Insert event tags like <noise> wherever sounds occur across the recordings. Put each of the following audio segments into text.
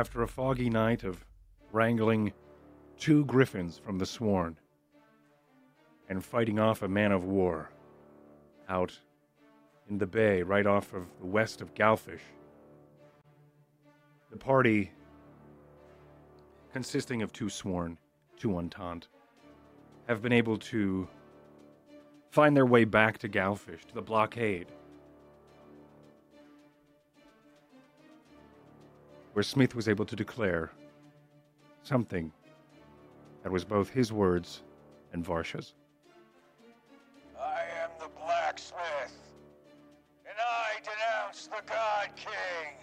after a foggy night of wrangling two griffins from the Sworn and fighting off a man of war out in the bay right off of the west of Galfish. The party, consisting of two sworn, two entente, have been able to find their way back to Galfish, to the blockade, where Smith was able to declare something that was both his words and Varsha's. I am the blacksmith, and I denounce the God King.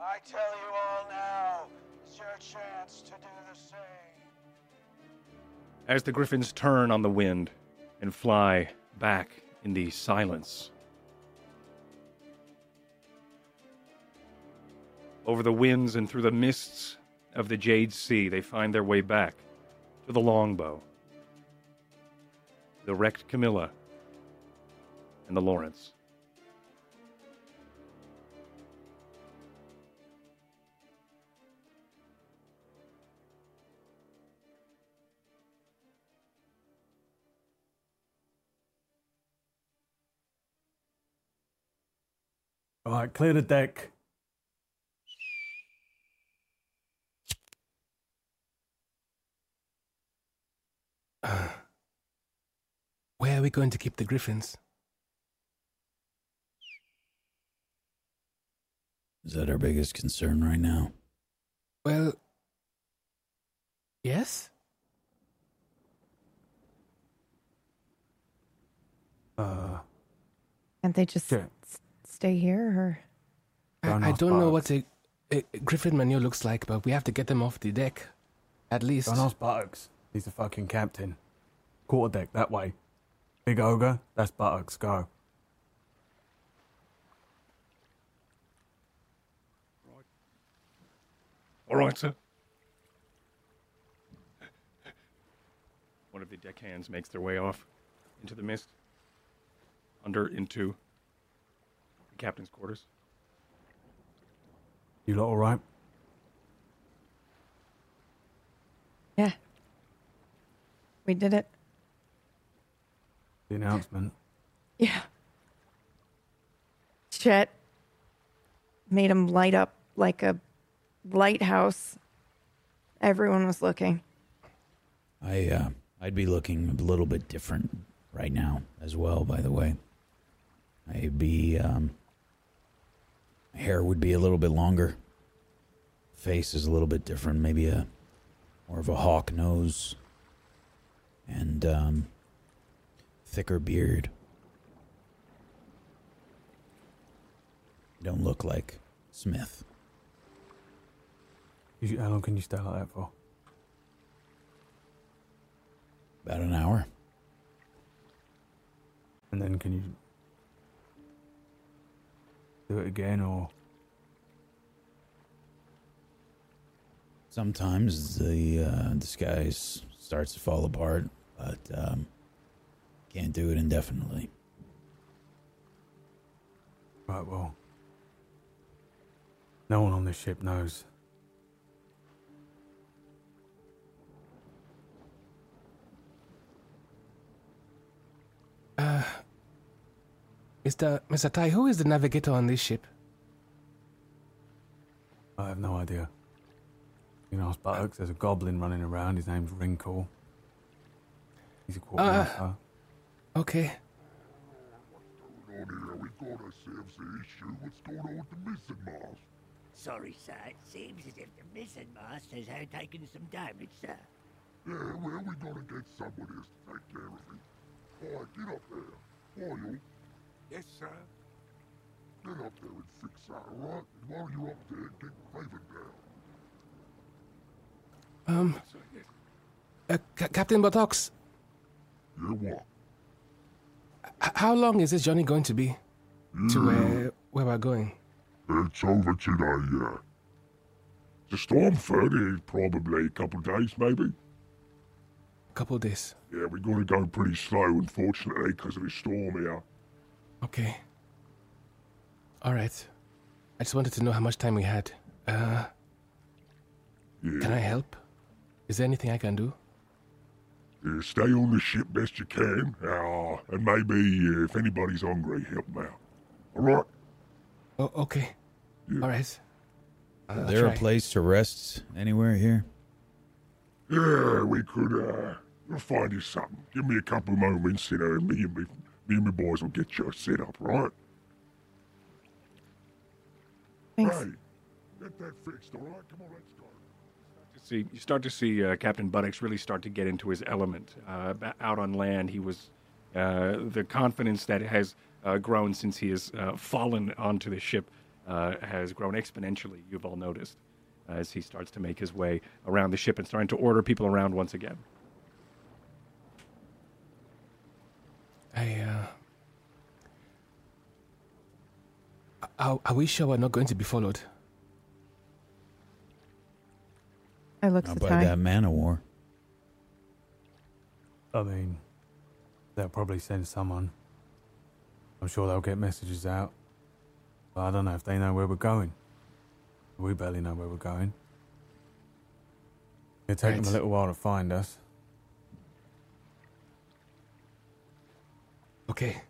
I tell you all now, it's your chance to do the same. As the griffins turn on the wind and fly back in the silence. Over the winds and through the mists of the Jade Sea, they find their way back to the longbow, the wrecked Camilla, and the Lawrence. All right, clear the deck. <sighs> Where are we going to keep the griffins? Is that our biggest concern right now? Well, yes. Uh, Can't they just Sure. s- stay here or? I, I don't know what a, a griffin manure looks like, but we have to get them off the deck. At least. don't ask Buttocks. He's a fucking captain. Quarter deck, that way. Big ogre, that's Buttocks. Go. All right, sir. One of the deckhands makes their way off into the mist, under into the captain's quarters. You lot all right? Yeah. We did it. The announcement. Yeah. Chet made him light up like a lighthouse. Everyone was looking. I uh, I'd be looking a little bit different right now as well. By the way, I'd be um, my hair would be a little bit longer. Face is a little bit different. Maybe a more of a hawk nose and um, thicker beard. Don't look like Smith. You, how long can you stay like that for? About an hour. And then can you do it again or Sometimes the uh, disguise starts to fall apart, but um, can't do it indefinitely. right? Well, no one on this ship knows. Uh, Mr. Mr. Tai, who is the navigator on this ship? I have no idea. You know, Buttocks. There's a goblin running around. His name's Wrinkle. He's a quartermaster. Okay. on here? We got ourselves an issue. What's going on with the mizzen mast? Sorry, sir. It seems as if the mizzen mast has had taken some damage, sir. Yeah, well, we gotta get somebody else to take care of it. All right, get up there. All you, Yes, sir. get up there and fix that, all right? And while you're up there, get Raven down. Um, uh, Ca- Captain Buttocks, Yeah, what? h- how long is this journey going to be to where where we're going? It's over today, yeah. The storm further probably a couple days, maybe. A couple days. Yeah, we gotta go pretty slow, unfortunately, because of the storm here. Okay. All right. I just wanted to know how much time we had. Uh, Yeah. can I help? Is there anything I can do? Yeah, stay on the ship best you can, uh, and maybe uh, if anybody's hungry, help them out. All right? Oh, okay. All right. Is there a place to rest anywhere here? Yeah, we could, uh, we'll find you something. Give me a couple of moments, you know, and me and me, me and my boys will get you set up, right? Thanks. Hey, get that fixed, all right? Come on, let's go. See you start to see uh, Captain Buttocks really start to get into his element. Uh, out on land, he was uh, the confidence that has uh, grown since he has uh, fallen onto the ship has grown exponentially. You've all noticed as he starts to make his way around the ship and starting to order people around once again. I, uh. Are, are we sure we're not going to be followed? I looked Not at by the that man of war. I mean, they'll probably send someone. I'm sure they'll get messages out. But I don't know if they know where we're going. We barely know where we're going. It'll take them a little while to find us. Okay.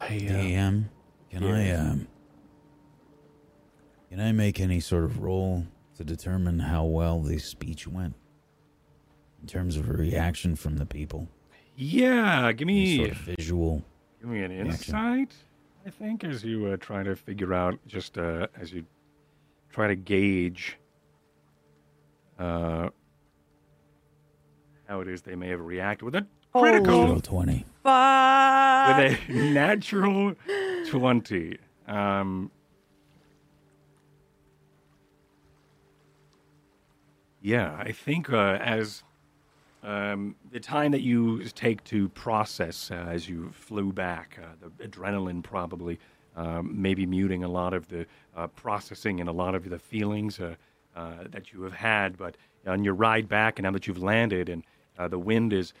I, uh, DM, can I um can I make any sort of roll to determine how well the speech went in terms of a reaction from the people? Yeah, give Any me sort of visual. Give me an Reaction. insight, I think, as you uh, try to figure out, just uh, as you try to gauge uh, how it is they may have reacted with a critical, Natural twenty. Fuck. with a <laughs> natural 20. Um, yeah, I think uh, as um, the time that you take to process uh, as you flew back, uh, the adrenaline probably um, maybe muting a lot of the uh, processing and a lot of the feelings uh, uh, that you have had. But on your ride back, and now that you've landed, and the wind is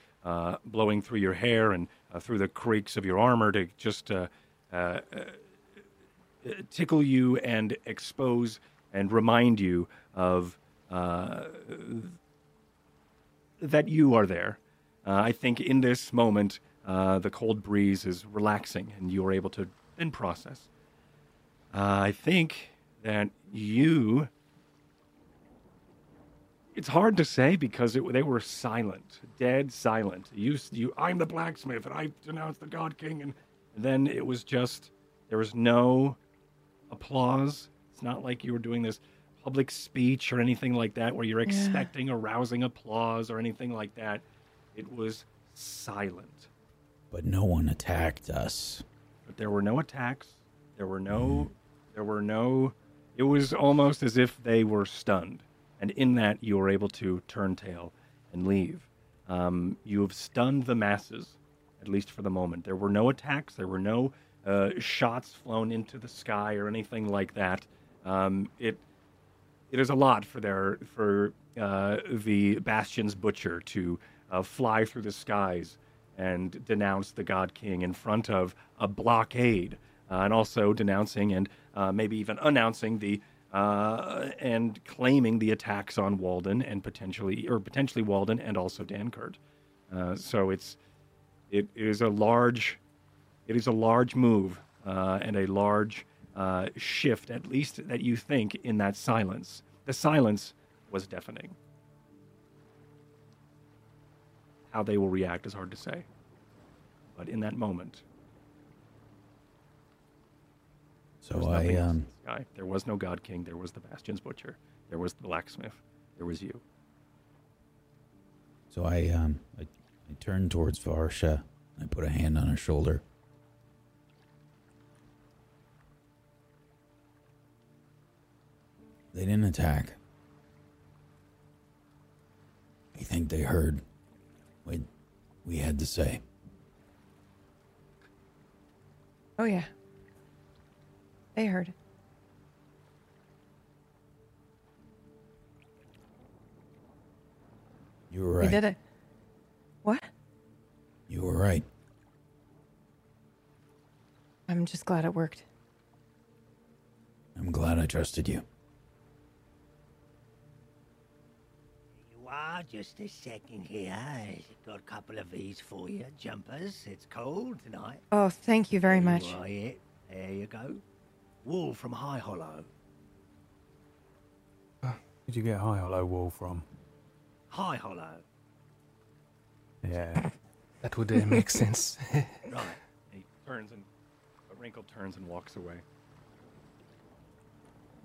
blowing through your hair and through the creaks of your armor to just tickle you and expose and remind you of uh, that you are there. Uh, I think in this moment, uh, the cold breeze is relaxing and you are able to then process. Uh, I think that you. It's hard to say because it, they were silent, dead silent. You, you, I'm the blacksmith, and I denounce the God King, and, and then it was just there was no applause. It's not like you were doing this public speech or anything like that where you're expecting a rousing applause or anything like that. It was silent. But no one attacked us. But there were no attacks. There were no there were no it was almost as if they were stunned. And in that you were able to turn tail and leave. Um, you have stunned the masses, at least for the moment. There were no attacks, there were no uh, shots flown into the sky or anything like that. Um, it is a lot for their for uh, the Bastion's butcher to uh, fly through the skies and denounce the God King in front of a blockade, uh, and also denouncing and uh, maybe even announcing the uh, and claiming the attacks on Walden and potentially or potentially Walden and also Dankert. Uh, so it's it is a large it is a large move and a large shift, at least that you think, in that silence. The silence was deafening. How they will react is hard to say. But in that moment, So I nothing else in um the. There was no God King. There was the Bastion's Butcher. There was the blacksmith. There was you. so I um I, I turned towards Varsha. I put a hand on her shoulder. They didn't attack. I think they heard what we had to say. Oh yeah. They heard. You were right. We did it. What? You were right. I'm just glad it worked. I'm glad I trusted you. You just a second here. I've got a couple of these for you, jumpers. It's cold tonight. Oh, thank you very There much. You are, yeah. There you go. Wool from High Hollow. Where'd you get high hollow wall from? High Hollow. Yeah. <laughs> That would uh, make sense. <laughs> Right. He turns and a wrinkle turns and walks away.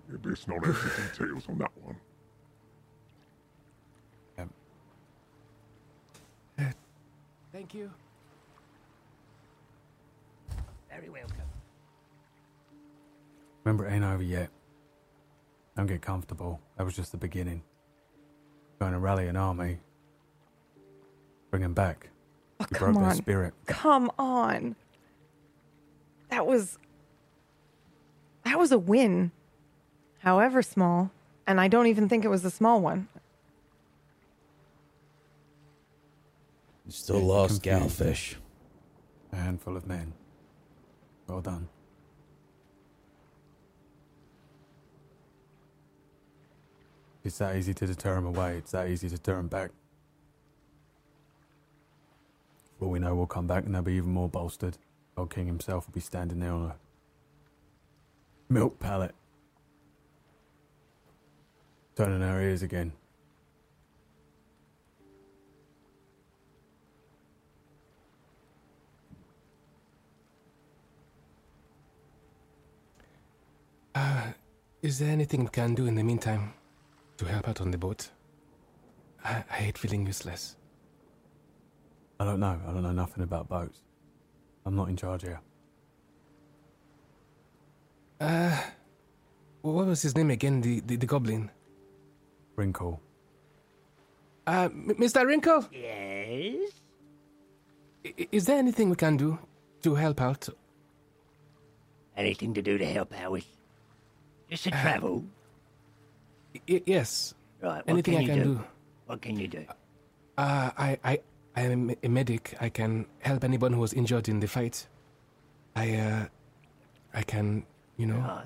Yeah, best not have the details on that one. Thank you. Very welcome. Remember, it ain't over yet. Don't get comfortable. That was just the beginning. Going to rally an army. Bring 'em back. Oh, You come broke their on. spirit. Come on. That was that was a win. However small, and I don't even think it was a small one. You still Yeah, lost. Galfish. A handful of men. Well done. It's that easy to deter 'em away. It's that easy to turn 'em back. All we know, we'll come back and they'll be even more bolstered. Old King himself will be standing there on a milk pallet. Turning our ears again. Uh, is there anything we can do in the meantime to help out on the boat? I, I hate feeling useless. I don't know. I don't know nothing about boats. I'm not in charge here. Uh, what was his name again? The the, the goblin. Wrinkle. Uh, Mr. Wrinkle, Yes? i- i- is there anything we can do to help out? Anything to do to help out with? Just to travel? I- yes. Right, what Anything can I you can do? do. What can you do? Uh, I, I, I am a medic. I can help anyone who was injured in the fight. I, uh, I can, you know. Right.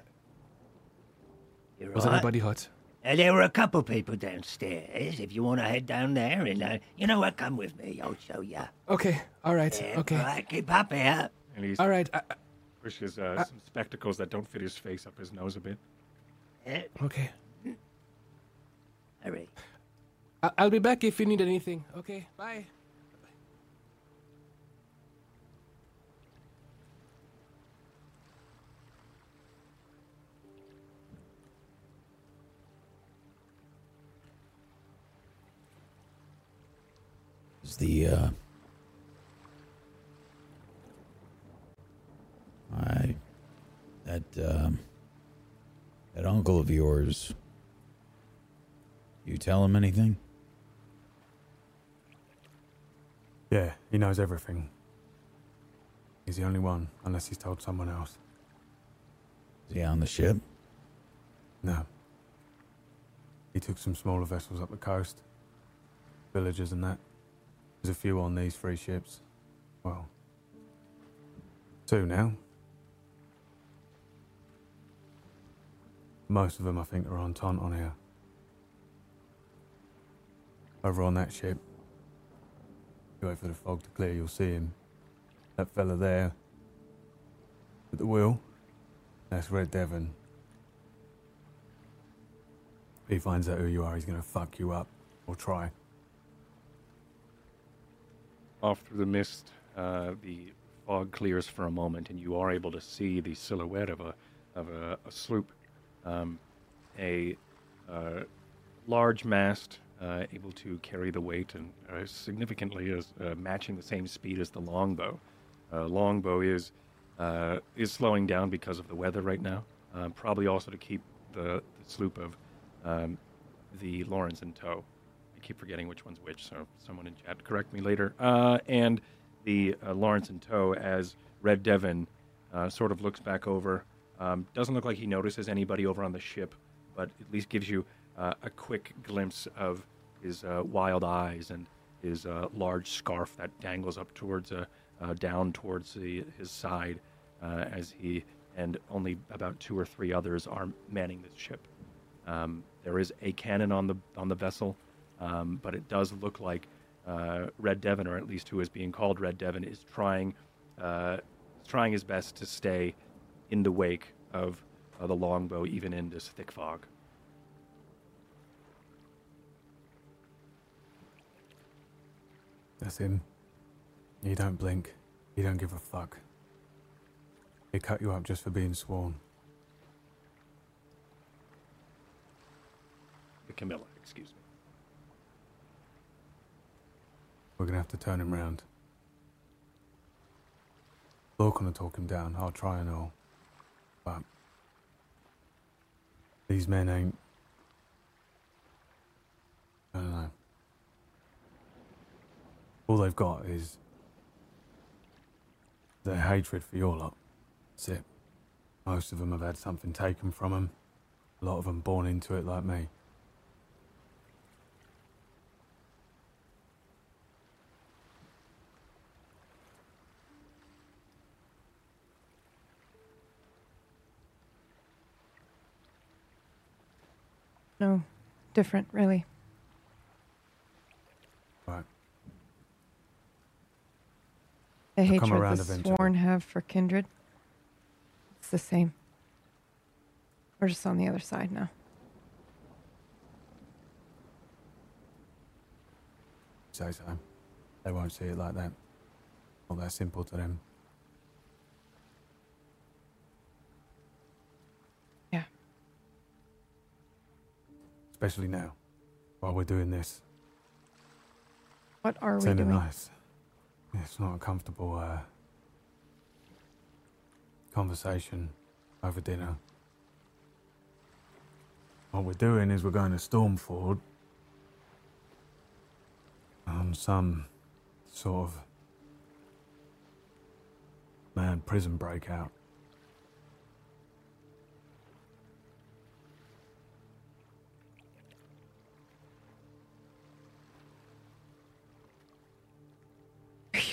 You Was right? everybody hot? Uh, there were a couple people downstairs. If you want to head down there and, uh, you know what, come with me. I'll show you. Okay. All right. Yeah, okay. Right, keep up here. And he All right. I, I- pushes uh, some spectacles that don't fit his face up his nose a bit. Yeah, okay. All right. I, I'll be back if you need anything. Okay. Bye. Is the uh I that um that uncle of yours you tell him anything? Yeah, he knows everything. He's the only one, unless he's told someone else. Is he on the ship? No. He took some smaller vessels up the coast, Villages and that. There's a few on these three ships. Well, two now. Most of them, I think, are on Taunt on here. Over on that ship. You wait for the fog to clear, you'll see him. That fella there. At the wheel. That's Red Devon. If he finds out who you are, he's gonna fuck you up. Or try. Off through the mist, uh, the fog clears for a moment, and you are able to see the silhouette of a of a, a sloop, um, a uh, large mast, uh, able to carry the weight and uh, significantly is uh, matching the same speed as the longbow. Uh, longbow is uh, is slowing down because of the weather right now. Um, probably also to keep the, the sloop of um, the Lawrence in tow. I keep forgetting which one's which, so someone in chat correct me later. And the Lawrence in tow as Red Devon sort of looks back over. Um, doesn't look like he notices anybody over on the ship, but at least gives you uh, a quick glimpse of his uh, wild eyes and his uh, large scarf that dangles up towards, uh, uh, down towards the, his side. uh, as he and only about two or three others are manning this ship. Um, there is a cannon on the on the vessel, um, but it does look like Red Devon, or at least who is being called Red Devon, is trying trying his best to stay in the wake of uh, the longbow, even in this thick fog. That's him. He don't blink. He don't give a fuck. He cut you up just for being sworn. Camilla, excuse me. We're gonna have to turn him round. Lorcan will talk him down. I'll try and all. But these men ain't. I don't know. All they've got is their hatred for your lot. That's it. Most of them have had something taken from them. A lot of them born into it like me. No, different, really. Right. The come hatred the sworn have for kindred. It's the same. We're just on the other side now. Say so. They won't see it like that. Not that simple to them. Especially now, while we're doing this. What are It's we doing? nice. It's not a comfortable uh, conversation over dinner. What we're doing is we're going to Stormford on some sort of mad prison breakout.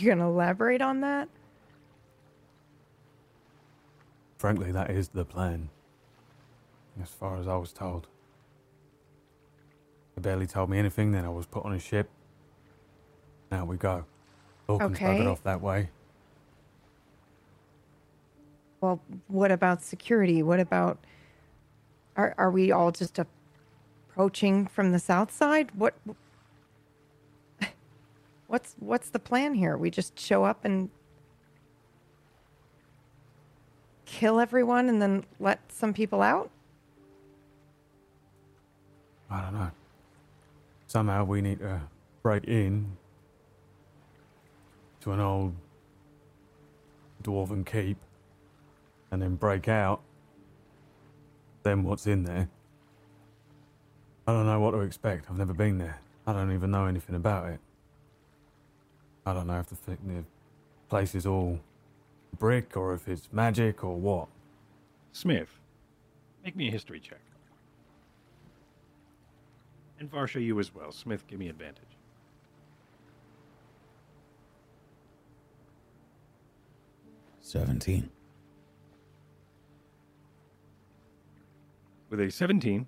You going to elaborate on that? Frankly, that is the plan. As far as I was told. They barely told me anything, then I was put on a ship. Now we go. Lorcan's Okay. buggered off that way. Well, what about security? What about are are we all just approaching from the south side? What What's what's the plan here? We just show up and kill everyone and then let some people out? I don't know. Somehow we need to break in to an old dwarven keep and then break out. Then what's in there? I don't know what to expect. I've never been there. I don't even know anything about it. I don't know if the, thi- the place is all brick or if it's magic or what. Smith, make me a history check. And Varsha, you as well. Smith, give me advantage. Seventeen. With a 17,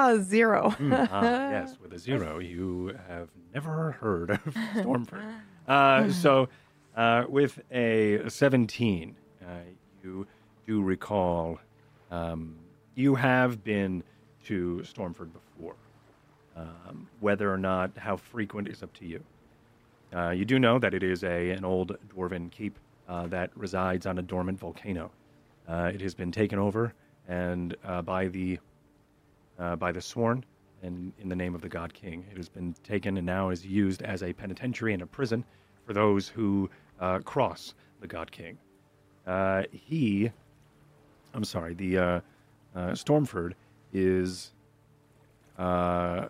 Ah, zero. <laughs> ah, yes, with a zero, you have never heard of <laughs> Stormford. Uh, so, uh, with a 17, uh, you do recall um, you have been to Stormford before. Um, whether or not how frequent is up to you. Uh, you do know that it is a an old dwarven keep uh, that resides on a dormant volcano. Uh, it has been taken over and uh, by the uh, by the sworn and in the name of the god king. It has been taken and now is used as a penitentiary and a prison for those who uh, cross the god king. Uh, he, I'm sorry, the uh, uh, Stormford is uh,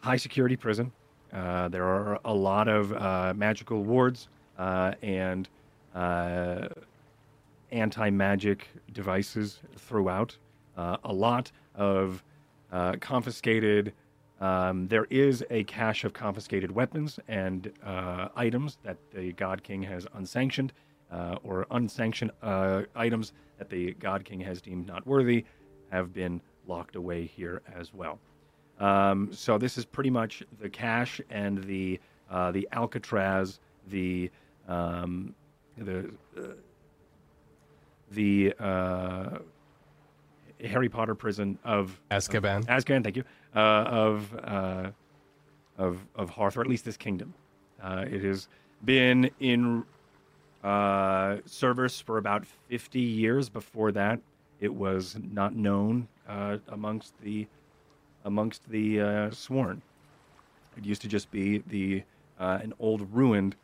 high security prison. Uh, there are a lot of magical wards and anti magic devices throughout. A lot of uh, confiscated. Um, there is a cache of confiscated weapons and uh, items that the God King has unsanctioned, uh, or unsanctioned uh, items that the God King has deemed not worthy have been locked away here as well. Um, so this is pretty much the cache and the uh, the Alcatraz, the um, the uh, the Harry Potter prison of Azkaban. Of, Azkaban, thank you. Uh, of uh, of of Hearth, or at least this kingdom. Uh, it has been in uh, service for about 50 years. Before that, it was not known uh, amongst the amongst the uh, sworn. It used to just be the uh, an old ruined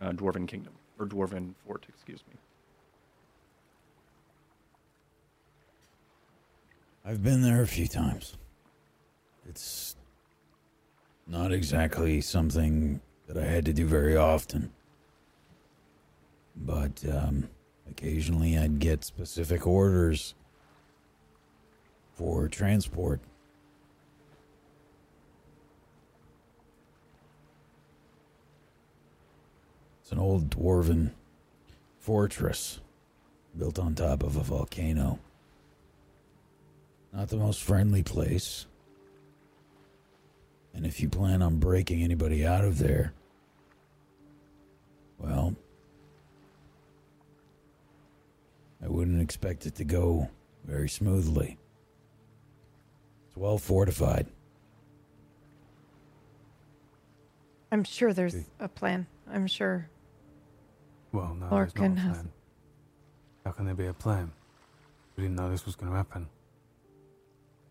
uh, dwarven kingdom or dwarven fort, excuse me. I've been there a few times. It's not exactly something that I had to do very often. But um, occasionally I'd get specific orders for transport. It's an old dwarven fortress built on top of a volcano. Not the most friendly place. And if you plan on breaking anybody out of there, well, I wouldn't expect it to go very smoothly. It's well fortified. I'm sure there's a plan. I'm sure. Well, no, Lord there's not a can have- plan. How can there be a plan? We didn't know this was going to happen.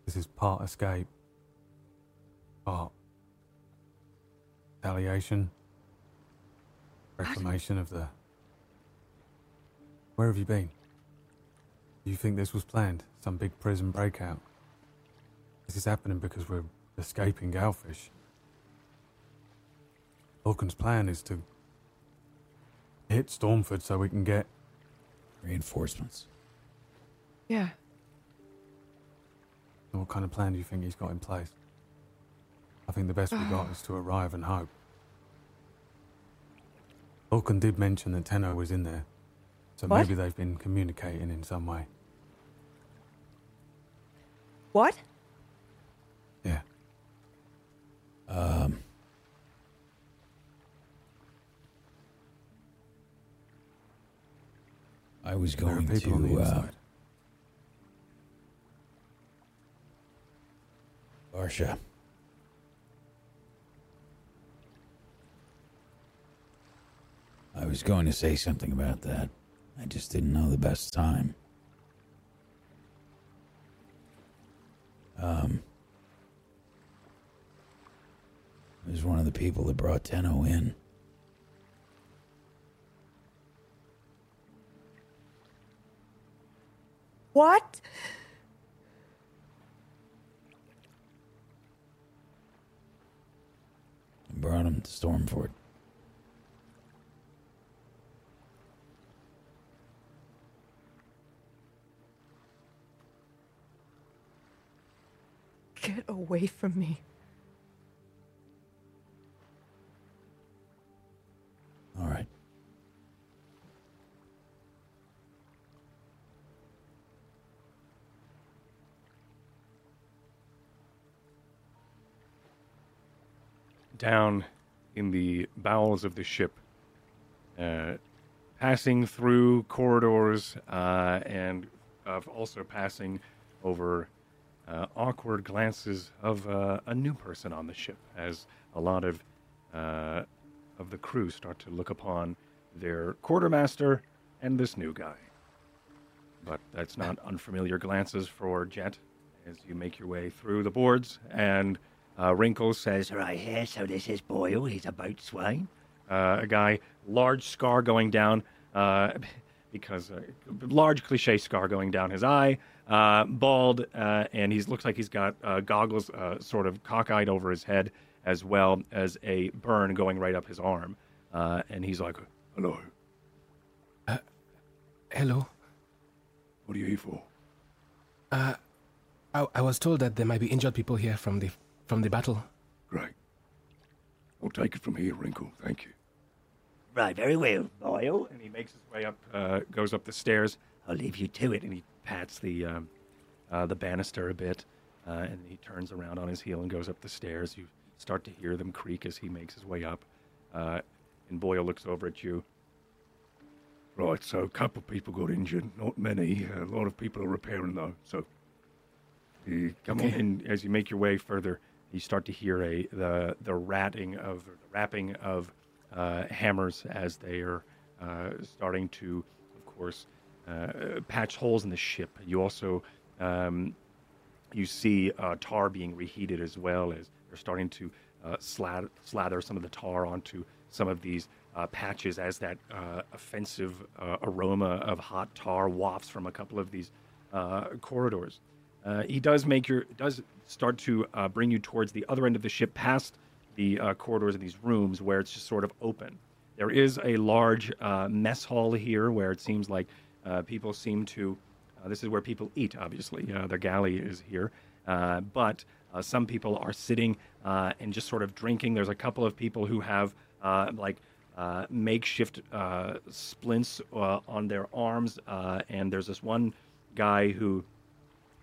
This is part escape, part retaliation, reclamation of the. Where have you been? Do you think this was planned? Some big prison breakout? This is happening because we're escaping Galfish. Lorcan's plan is to hit Stormford so we can get Reinforcements. Yeah. What kind of plan do you think he's got in place? I think the best we got <sighs> is to arrive and hope. Lorcan did mention that Tenno was in there, so What? maybe they've been communicating in some way. What? Yeah. Um, I was going people on the to uh, Varsha. I was going to say something about that. I just didn't know the best time. Um, I was one of the people that brought Tenno in. What? Brought him to Stormford. Get away from me. Down in the bowels of the ship, uh, passing through corridors uh, and also passing over uh, awkward glances of uh, a new person on the ship as a lot of uh, of the crew start to look upon their quartermaster and this new guy. But that's not unfamiliar glances for Jet as you make your way through the boards and uh, Wrinkles says, Right here, so this is Boyle. He's a boatswain. uh, a guy, large scar going down, uh, <laughs> because uh, large cliche scar going down his eye, uh, bald, uh, and he looks like he's got uh, goggles uh, sort of cockeyed over his head, as well as a burn going right up his arm. Uh, and he's like, "Hello, Hello. What are you here for? Uh, I, I was told that there might be injured people here from the from the battle. Great. I'll take it from here, Wrinkle. Thank you. Right, very well, Boyle. and he makes his way up, uh, goes up the stairs. I'll leave you to it, and he pats the um, uh, the banister a bit, uh, and he turns around on his heel and goes up the stairs. You start to hear them creak as he makes his way up, uh, and Boyle looks over at you. Right, so a couple of people got injured, not many. A lot of people are repairing though. So, you come on, Okay. and as you make your way further, you start to hear a the the ratting of the rapping of uh, hammers as they are uh, starting to, of course, uh, patch holes in the ship. You also um, you see uh, tar being reheated as well as they're starting to uh, slat- slather some of the tar onto some of these uh, patches as that uh, offensive uh, aroma of hot tar wafts from a couple of these uh, corridors. He does make your does start to uh, bring you towards the other end of the ship, past the uh, corridors of these rooms where it's just sort of open. There is a large uh, mess hall here where it seems like uh, people seem to. Uh, this is where people eat, obviously. Uh, their galley is here. But some people are sitting and just sort of drinking. There's a couple of people who have like makeshift splints on their arms. And there's this one guy who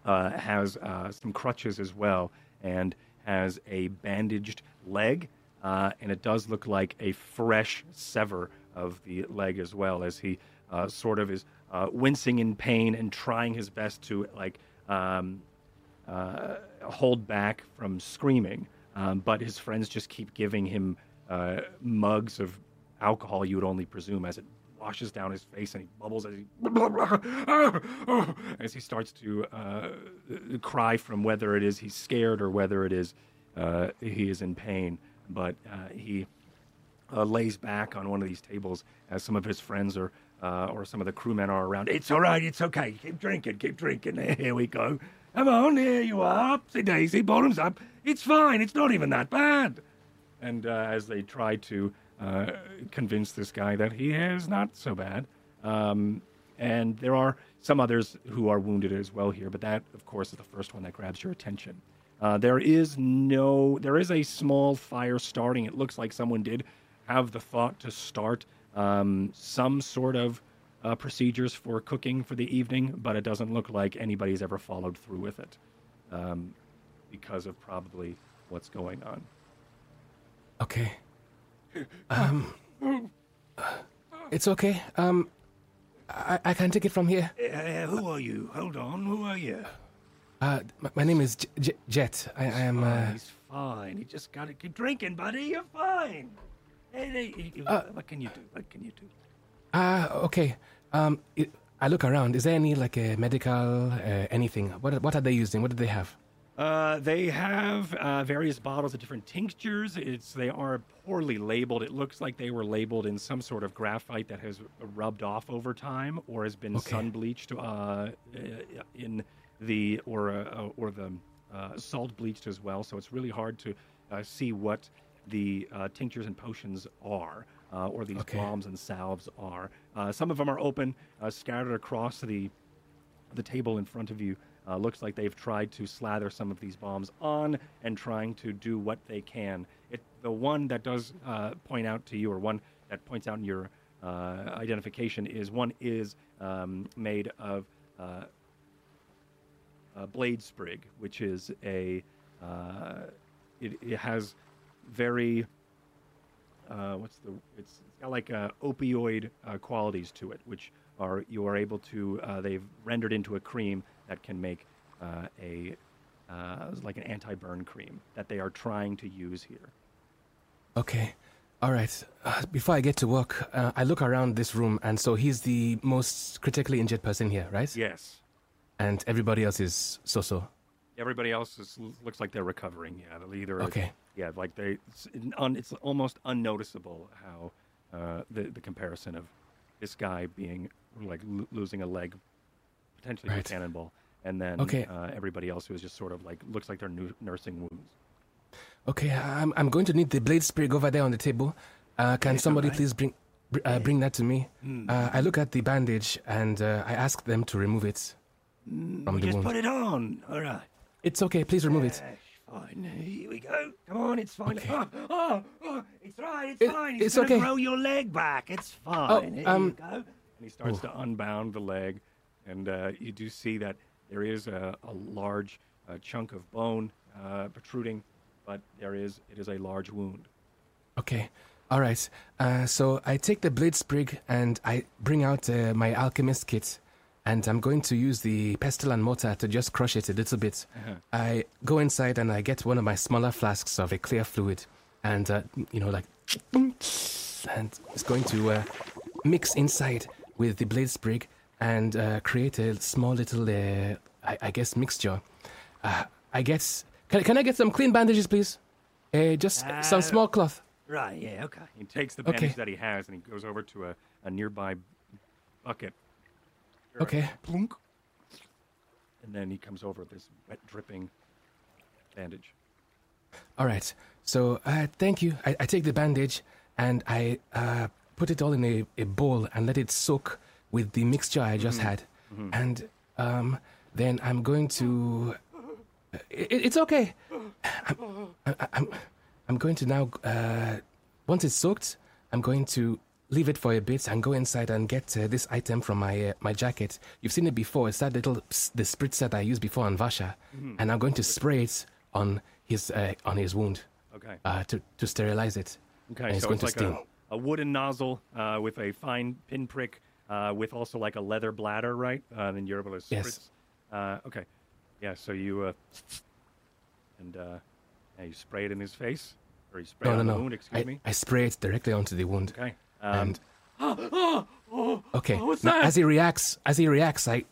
uh, has uh, some crutches as well and has a bandaged leg. Uh, and it does look like a fresh sever of the leg as well, as he uh, sort of is uh, wincing in pain and trying his best to like um, hold back from screaming. Um, but his friends just keep giving him mugs of alcohol, you would only presume, as it washes down his face and he bubbles as he as he starts to uh, cry from whether it is he's scared or whether it is uh, he is in pain. But uh, he uh, lays back on one of these tables as some of his friends are uh, or some of the crewmen are around. It's all right. It's okay. Keep drinking. Keep drinking. <laughs> Here we go. Come on. Here you are. Upsy daisy. Bottoms up. It's fine. It's not even that bad. And uh, as they try to uh, convince this guy that he is not so bad, um, and there are some others who are wounded as well here, but that, of course, is the first one that grabs your attention. Uh, there is no, there is a small fire starting. It looks like someone did have the thought to start um, some sort of uh, procedures for cooking for the evening, but it doesn't look like anybody's ever followed through with it um, because of probably what's going on. Okay. Um, it's okay. Um, I, I can take it from here. Uh, who are you? Hold on, who are you? Uh, my, my name is J- J- Jet. I, I am. Uh, he's fine. He just got to keep drinking, buddy. You're fine. Hey, hey, you- Uh, what can you do? What can you do? Ah, okay. Um, it, I look around. Is there any like a medical uh, anything? What what are they using? What do they have? Uh, they have uh, various bottles of different tinctures. It's they are poorly labeled. It looks like they were labeled in some sort of graphite that has rubbed off over time, or has been Okay. sun bleached uh, in the or uh, or the uh, salt bleached as well. So it's really hard to uh, see what the uh, tinctures and potions are, uh, or these Okay. balms and salves are. Uh, some of them are open, uh, scattered across the the table in front of you uh, looks like they've tried to slather some of these balms on and trying to do what they can. It, the one that does uh, point out to you, or one that points out in your uh, identification, is one is um, made of uh, blade sprig, which is a uh, it, it has very uh, what's the it's, it's got like opioid qualities to it, which are you are able to uh, they've rendered into a cream that can make uh, a uh, like an anti-burn cream that they are trying to use here. Okay. All right. Uh, before I get to work, uh, I look around this room, and so he's the most critically injured person here, right? Yes. And everybody else is so-so. Everybody else is, looks like they're recovering. Yeah, either Okay. Yeah, like they it's, un, it's almost unnoticeable how uh, the the comparison of this guy being like lo- losing a leg potentially to a Right. cannonball, and then Okay. uh, everybody else who is just sort of like looks like they're nu- nursing wounds. Okay, I'm I'm going to need the blade sprig over there on the table. Uh, can Yes, somebody alright. please bring br- uh, bring that to me? Uh, I look at the bandage and uh, I ask them to remove it from We the just wound. put it on. All right. It's okay. Please remove it. Fine. Here we go. Come on, it's fine. Okay. Oh, oh, oh, it's right. It's It- fine. He's it's gonna okay. grow your leg back. It's fine. Here um, you go. And he starts to unbound the leg, and uh, you do see that there is a, a large uh, chunk of bone uh, protruding, but there is it is a large wound. Okay. All right. Uh, so I take the blade sprig and I bring out uh, my alchemist kit, and I'm going to use the pestle and mortar to just crush it a little bit. I go inside and I get one of my smaller flasks of a clear fluid, and uh, you know, like, and it's going to uh, mix inside with the blade sprig and uh, create a small little, uh, I, I guess, mixture. Uh, I guess. Can, can I get some clean bandages, please? Uh, just some Uh, small cloth. Right. Yeah. Okay. He takes the Okay. bandage that he has and he goes over to a, a nearby bucket. Here, Okay. plunk. And then he comes over with this wet, dripping bandage. All right. So uh, thank you. I, I take the bandage and I uh, put it all in a, a bowl and let it soak with the mixture I just had. And um, then I'm going to. It, it's okay. I'm, I'm, I'm going to now. Uh, once it's soaked, I'm going to leave it for a bit and go inside and get uh, this item from my uh, my jacket. You've seen it before. It's that little the spritzer that I used before on Varsha, and I'm going to spray it on his uh, on his wound Okay. uh, to to sterilize it. Okay, and it's going it's to like sting. A, wooden nozzle uh, with a fine pinprick, uh, with also like a leather bladder, right? Uh, then you're able to spritz. Yes. Uh, okay. Yeah. So you uh, and uh, yeah, you spray it in his face, or you spray No, it no, the no. wound. Excuse I, me. I spray it directly onto the wound. Okay. Um, And <gasps> okay, now, as he reacts, as he reacts, I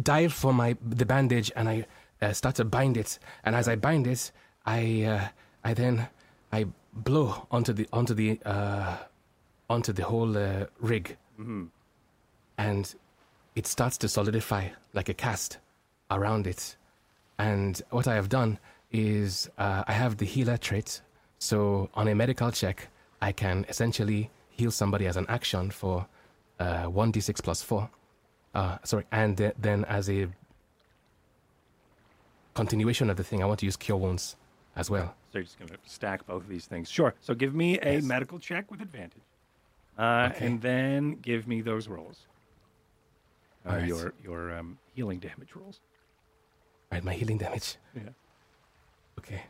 dive for my the bandage and I uh, start to bind it. And as I bind it, I uh, I then I blow onto the onto the uh, onto the whole uh, rig, and it starts to solidify like a cast around it. And what I have done is uh, I have the healer trait. So on a medical check, I can essentially heal somebody as an action for uh, 1d6 plus 4. Uh, sorry, and th- then as a continuation of the thing, I want to use cure wounds as well. so you're just gonna stack both of these things. Sure. So give me a Yes. medical check with advantage, uh, Okay. and then give me those rolls. Uh, All right. Your your um, healing damage rolls. All right, my healing damage. Yeah. Okay.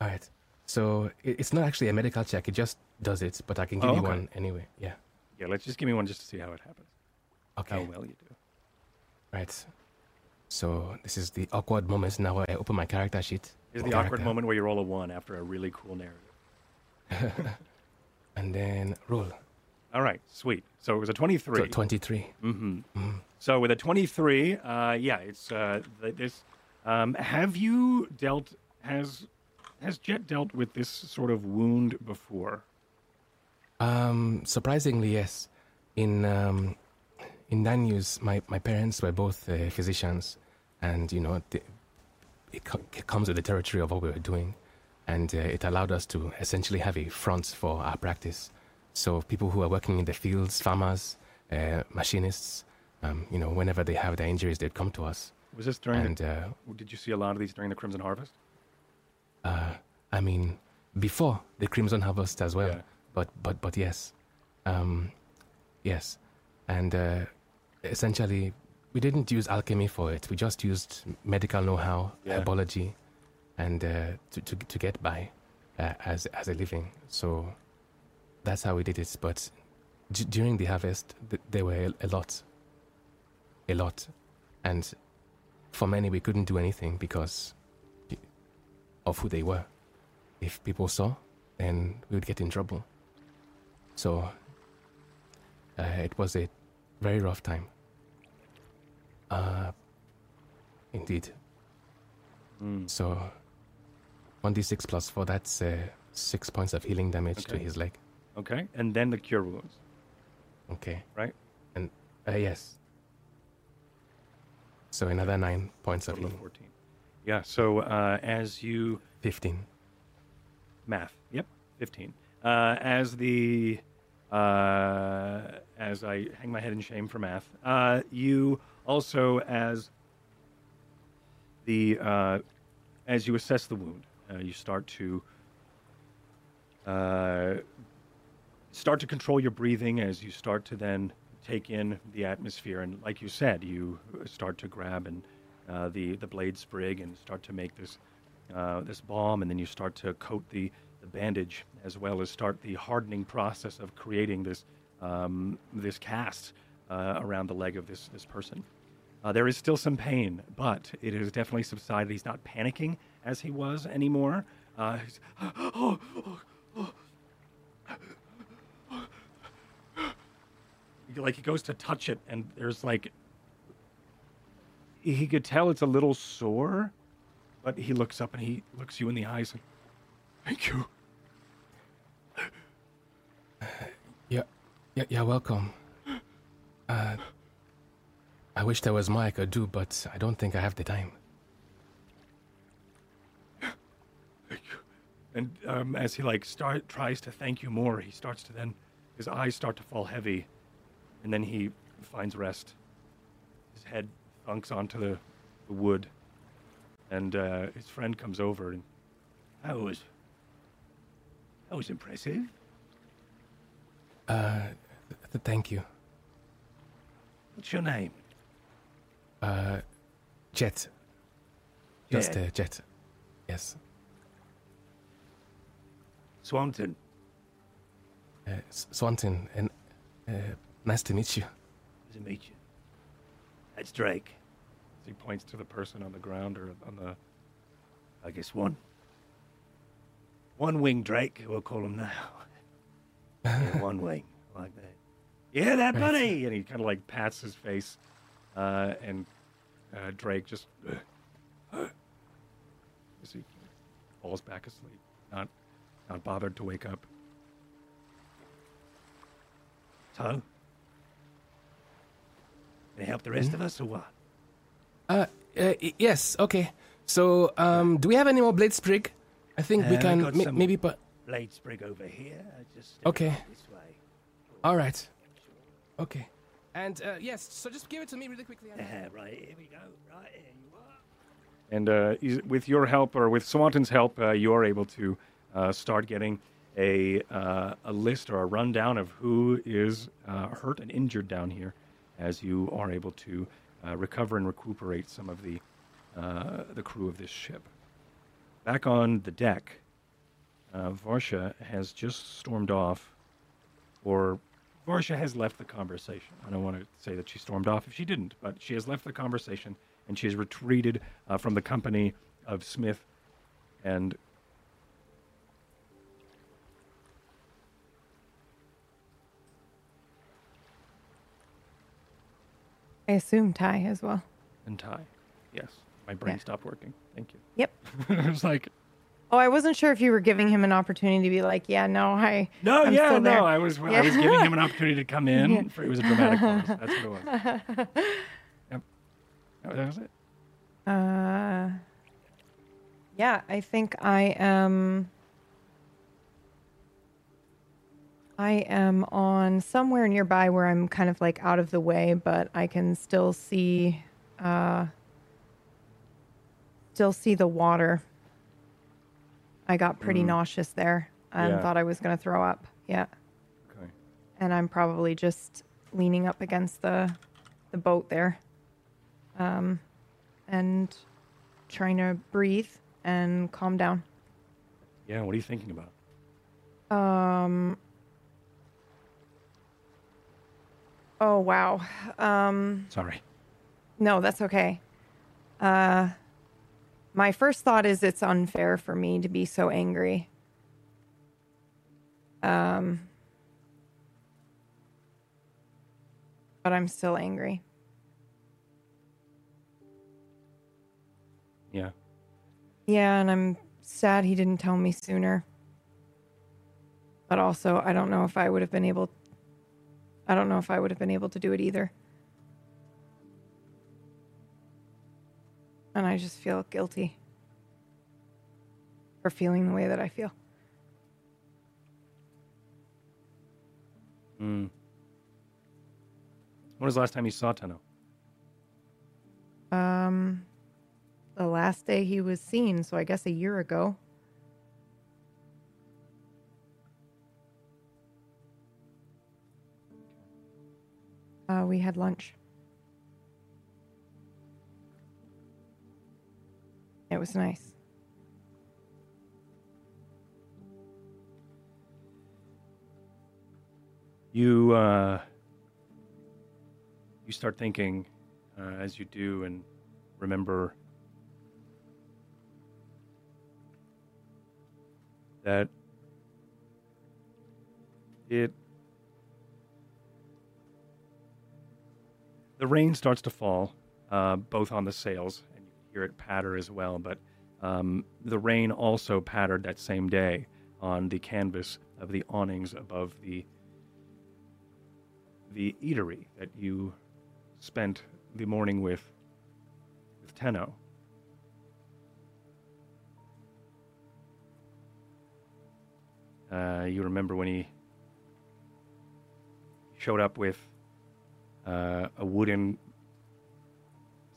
All right. So it, it's not actually a medical check; it just does it. But I can give Oh, you one anyway. Yeah. Yeah. Let's just give me one just to see how it happens. Okay. How well you do. Right. So this is the awkward moment now. where I open my character sheet. Is the awkward moment where you roll a one after a really cool narrative. <laughs> and then roll. All right, sweet. So it was a 23. So twenty-three. mm-hmm. So with a 23, uh, yeah, it's uh, this. Um, have you dealt has has Jet dealt with this sort of wound before? Um, surprisingly, yes. In um, in Danyus, my, my parents were both uh, physicians, and you know, the, it, co- it comes with the territory of what we were doing, and uh, it allowed us to essentially have a front for our practice. So people who are working in the fields, farmers, uh, machinists, um, you know, whenever they have their injuries, they'd come to us. Was this during? And uh, did you see a lot of these during the Crimson Harvest? uh, I mean, before the Crimson Harvest as well. Yeah. But but but yes, um, yes, and uh, essentially we didn't use alchemy for it. We just used medical know-how, Yeah. herbology, and uh, to, to to get by uh, as as a living. So that's how we did it. But d- during the harvest, th- there were a, a lot, a lot, and for many we couldn't do anything because of who they were. If people saw, then we would get in trouble. So uh, it was a very rough time. Uh, indeed. Mm. So 1d6 plus 4, that's uh, 6 points of healing damage to his leg. Okay, and then the cure wounds. Okay. Right. And uh, yes. So another 9 points of Total of healing. 14. Yeah. So uh, as you 15. math, yep, 15. Uh, as the uh, as I hang my head in shame for math, uh, you also as the uh, as you assess the wound, you start to uh, start to control your breathing as you start to then take in the atmosphere. And like you said, you start to grab and uh, the the blade sprig and start to make this uh, this balm, and then you start to coat the, the bandage as well as start the hardening process of creating this um, this cast uh, around the leg of this this person. Uh, there is still some pain, but it has definitely subsided. He's not panicking as he was anymore. Uh, oh, oh, oh. Like he goes to touch it, and there's like he could tell it's a little sore, but he looks up and he looks you in the eyes and thank you. Yeah, yeah, you're welcome. Uh, I wish there was more I could do, but I don't think I have the time. And um, as he like start tries to thank you more, he starts to then his eyes start to fall heavy, and then he finds rest. His head thunks onto the, the wood, and uh, his friend comes over and That was. That was impressive. Uh, th- thank you. What's your name? Uh, Jet. Just Jet. uh, Jet. Yes. Swanton. Uh, Swanton, and uh, nice to meet you. Nice to meet you. That's Drake. as he points to the person on the ground or on the I guess one. One wing Drake, we'll call him now. <laughs> yeah, one wing, like that. Yeah, that Right. buddy. and he kind of like pats his face, uh, and uh, Drake just as he falls back asleep, not not bothered to wake up. So, can I help the rest of us or what? Uh, uh, yes. Okay. So, um, do we have any more blade sprig? I think we Uh, we can got ma- some- maybe. But Blade sprig over here. I Just step Okay. This way. all right. Okay. And uh, yes. So just give it to me really quickly. Anna. <laughs> Yeah, right here we go. Right here you are. And uh, with your help, or with Swanton's help, uh, you are able to uh, start getting a uh, a list or a rundown of who is uh, hurt and injured down here, as you are able to uh, recover and recuperate some of the uh, the crew of this ship. Back on the deck, Varsha has just stormed off, or Varsha has left the conversation. I don't want to say that she stormed off if she didn't, but she has left the conversation and she has retreated uh, from the company of Smith and I assume Ty as well. and Ty. Yes, my brain Yeah. stopped working. Thank you. Yep. <laughs> it was like, Oh, I wasn't sure if you were giving him an opportunity to be like, yeah, no, hi. no, I'm yeah, no. I was I was giving him an <laughs> opportunity to come in. Yeah. For, it was a dramatic pause. <laughs> That's what it was. Yep. That that was it. Uh, yeah, I think I am. I am on somewhere nearby where I'm kind of like out of the way, but I can still see, uh, still see the water. I got pretty Mm. nauseous there and Yeah. thought I was going to throw up. Yeah, Okay. and I'm probably just leaning up against the, the boat there, um, and trying to breathe and calm down. Yeah. What are you thinking about? Um. Oh wow. Um. Sorry. No, that's okay. Uh, my first thought is it's unfair for me to be so angry. Um. But I'm still angry. Yeah. Yeah, and I'm sad he didn't tell me sooner. But also, I don't know if I would have been able I don't know if I would have been able to do it either. And I just feel guilty for feeling the way that I feel. Mm. When was the last time you saw Tenno? Um the last day he was seen, so I guess a year ago. Uh, we had lunch. It was nice. You uh, you start thinking uh, as you do, and remember that it the rain starts to fall, uh, both on the sails, and you can hear it patter as well. But um, the rain also pattered that same day on the canvas of the awnings above the the eatery that you spent the morning with with Tenno. Uh, you remember when he showed up with uh, a wooden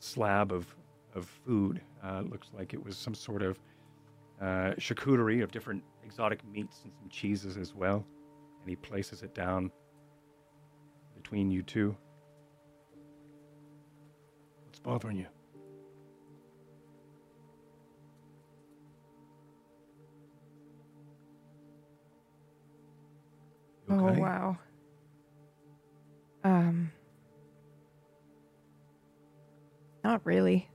slab of of food. Uh, looks like it was some sort of uh, charcuterie of different exotic meats and some cheeses as well. And he places it down between you two. What's bothering you? You Oh wow. Um Not really.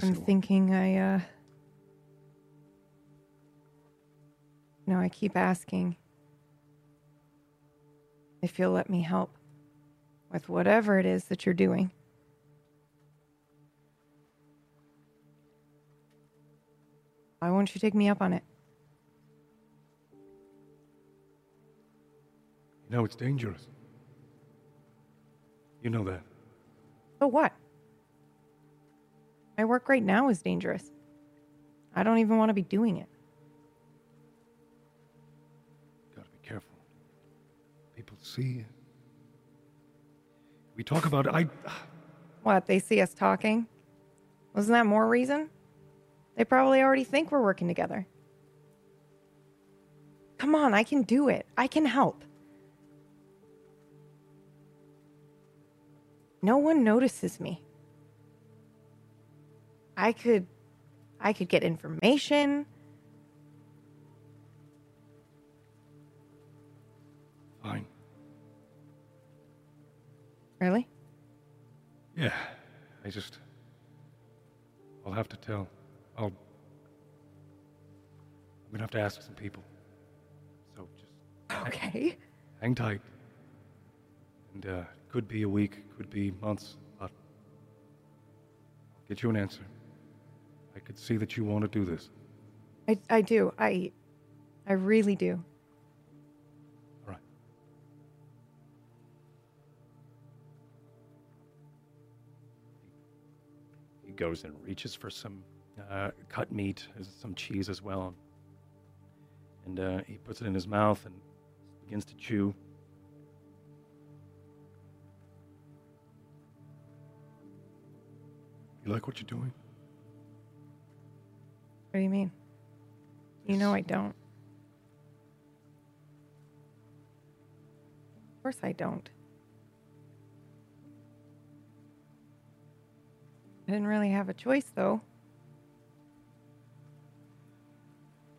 I'm thinking I uh No, I keep asking if you'll let me help with whatever it is that you're doing. Why won't you take me up on it? You know it's dangerous. You know that. So what? My work right now is dangerous. I don't even want to be doing it. Gotta be careful. People see. We talk about I. What, they see us talking? Wasn't that more reason? They probably already think we're working together. Come on, I can do it. I can help. No one notices me. I could I could get information. Fine. Really? Yeah. I just. I'll have to tell. I'll. I'm gonna have to ask some people. So just <laughs> Okay. hang tight. And uh, could be a week, could be months, but I'll get you an answer. I could see that you want to do this. I I do. I I really do. All right. He goes and reaches for some uh, cut meat, some cheese as well, and uh, he puts it in his mouth and begins to chew. You like what you're doing? What do you mean? You know I don't. Of course I don't. I didn't really have a choice though.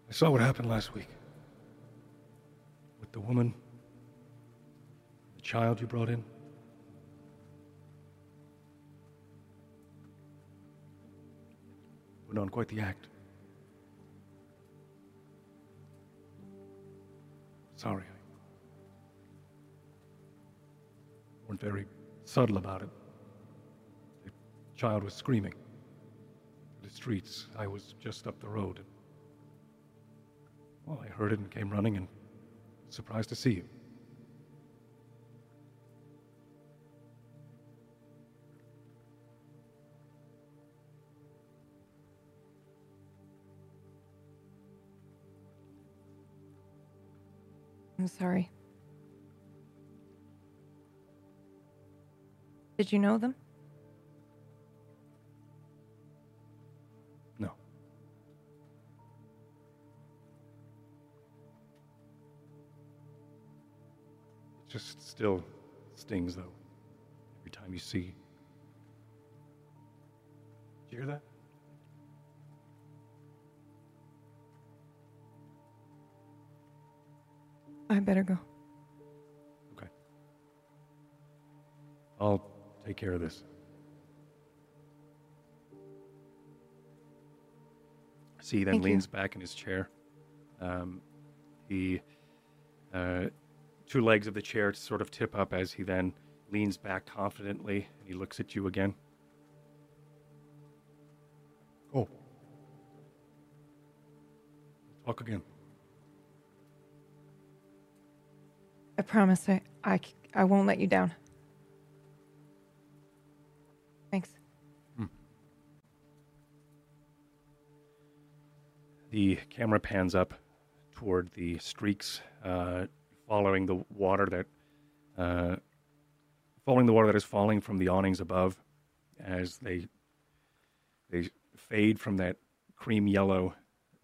I saw what happened last week with the woman, the child you brought in. Put on quite the act. Sorry. I weren't very subtle about it. The child was screaming in the streets. I was just up the road. And, well, I heard it and came running and surprised to see you. I'm sorry. Did you know them? No. It just still stings, though, every time you see. Did you hear that? I better go. Okay. I'll take care of this. See, then Thank you. leans back in his chair. Um, he, uh, two legs of the chair sort of tip up as he then leans back confidently and he looks at you again. Oh. Talk again. I promise I, I, I won't let you down. Thanks. The camera pans up toward the streaks, uh, following the water that, uh, following the water that is falling from the awnings above, as they they fade from that cream yellow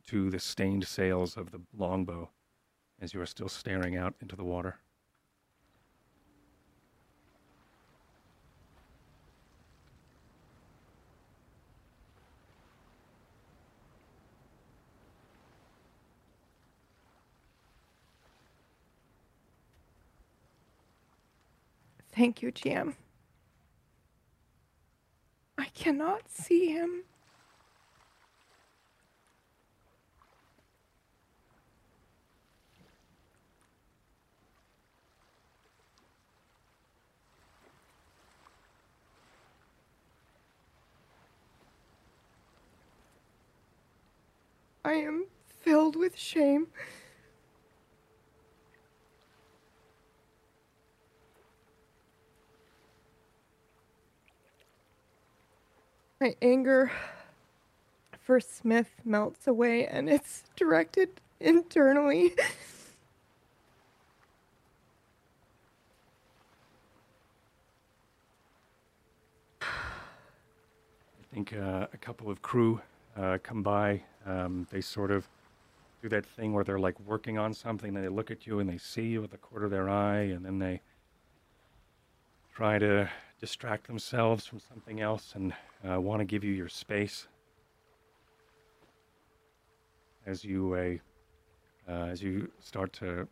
to the stained sails of the longbow, as you are still staring out into the water. Thank you, GM. I cannot see him. I am filled with shame. My anger for Smith melts away and it's directed internally. I think uh, a couple of crew uh, come by. Um, they sort of do that thing where they're like working on something, and they look at you and they see you with the corner of their eye, and then they try to distract themselves from something else and uh, want to give you your space as you uh, uh, as you start to